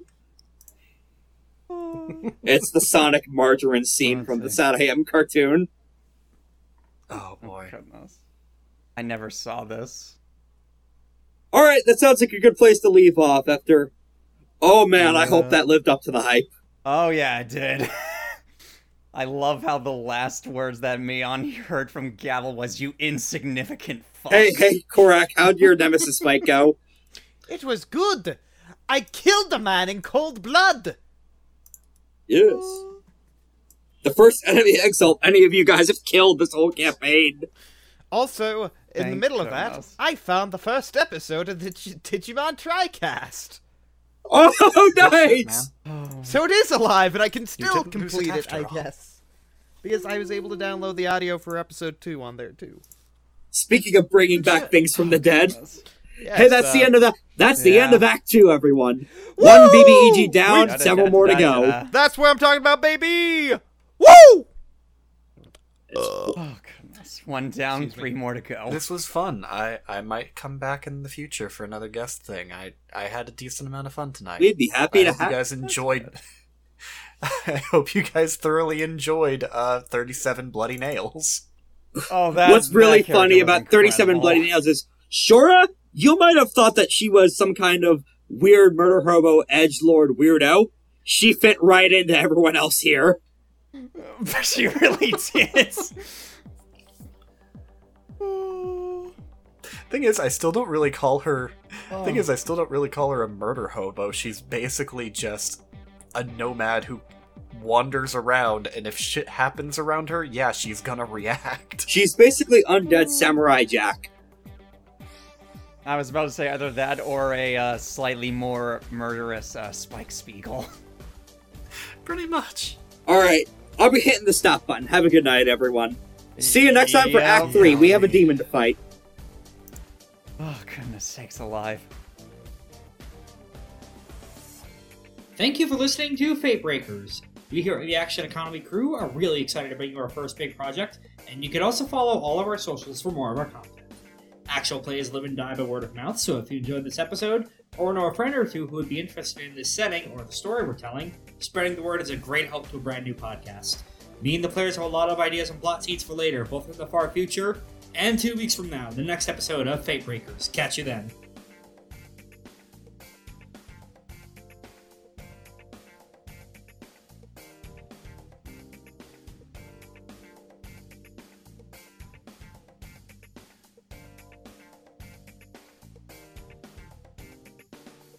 It's the Sonic Margarine scene Let's from the see. Saturday cartoon. Oh Oh, boy. goodness. I never saw this. All right, that sounds like a good place to leave off after. Oh man, I hope that lived up to the hype. Oh yeah, it did. I love how the last words that Meon heard from Gavel was "you insignificant fuck." Hey, hey, Corrack, how'd your nemesis fight go? It was good. I killed a man in cold blood. Yes. The first enemy exalt any of you guys have killed this whole campaign. Also, in the middle of goodness. that, I found the first episode of the Dig- Digimon TriCast. Oh, nice! So it is alive, and I can still didn't lose complete it, after I all. guess. Because I was able to download the audio for episode 2 on there, too. Speaking of bringing back things from the dead, Yes, hey, that's the uh, end of the that's the end yeah. of Act Two, everyone. One BBEG down, Da-da-da-da-da-da. several more to go. That's what I'm talking about, baby! Woo! Oh goodness, one down, three more to go. This was fun. I, I might come back in the future for another guest thing. I I had a decent amount of fun tonight. We'd be happy I to hope you guys enjoyed. I hope you guys thoroughly enjoyed uh, 37 Bloody Nails. oh, that. What's really that funny was about 37. Bloody Nails is Shorah, you might have thought that she was some kind of weird murder hobo edge lord weirdo. She fit right into everyone else here. But she really did. Thing is, I still don't really call her. Oh. Thing is, I still don't really call her a murder hobo. She's basically just a nomad who wanders around, and if shit happens around her, yeah, she's gonna react. She's basically undead Samurai Jack. I was about to say either that or a uh, slightly more murderous uh, Spike Spiegel. Pretty much. Alright, I'll be hitting the stop button. Have a good night, everyone. See you next time for Yeah, Act 3. We have a demon to fight. Oh goodness sakes alive! Thank you for listening to Fate Breakers. We here at the Action Economy crew are really excited to bring you our first big project, and you can also follow all of our socials for more of our content. Actual plays live and die by word of mouth, so if you enjoyed this episode, or know a friend or two who would be interested in this setting or the story we're telling, spreading the word is a great help to a brand new podcast. Me and the players have a lot of ideas and plot seeds for later, both in the far future and two weeks from now, the next episode of Fate Breakers. Catch you then.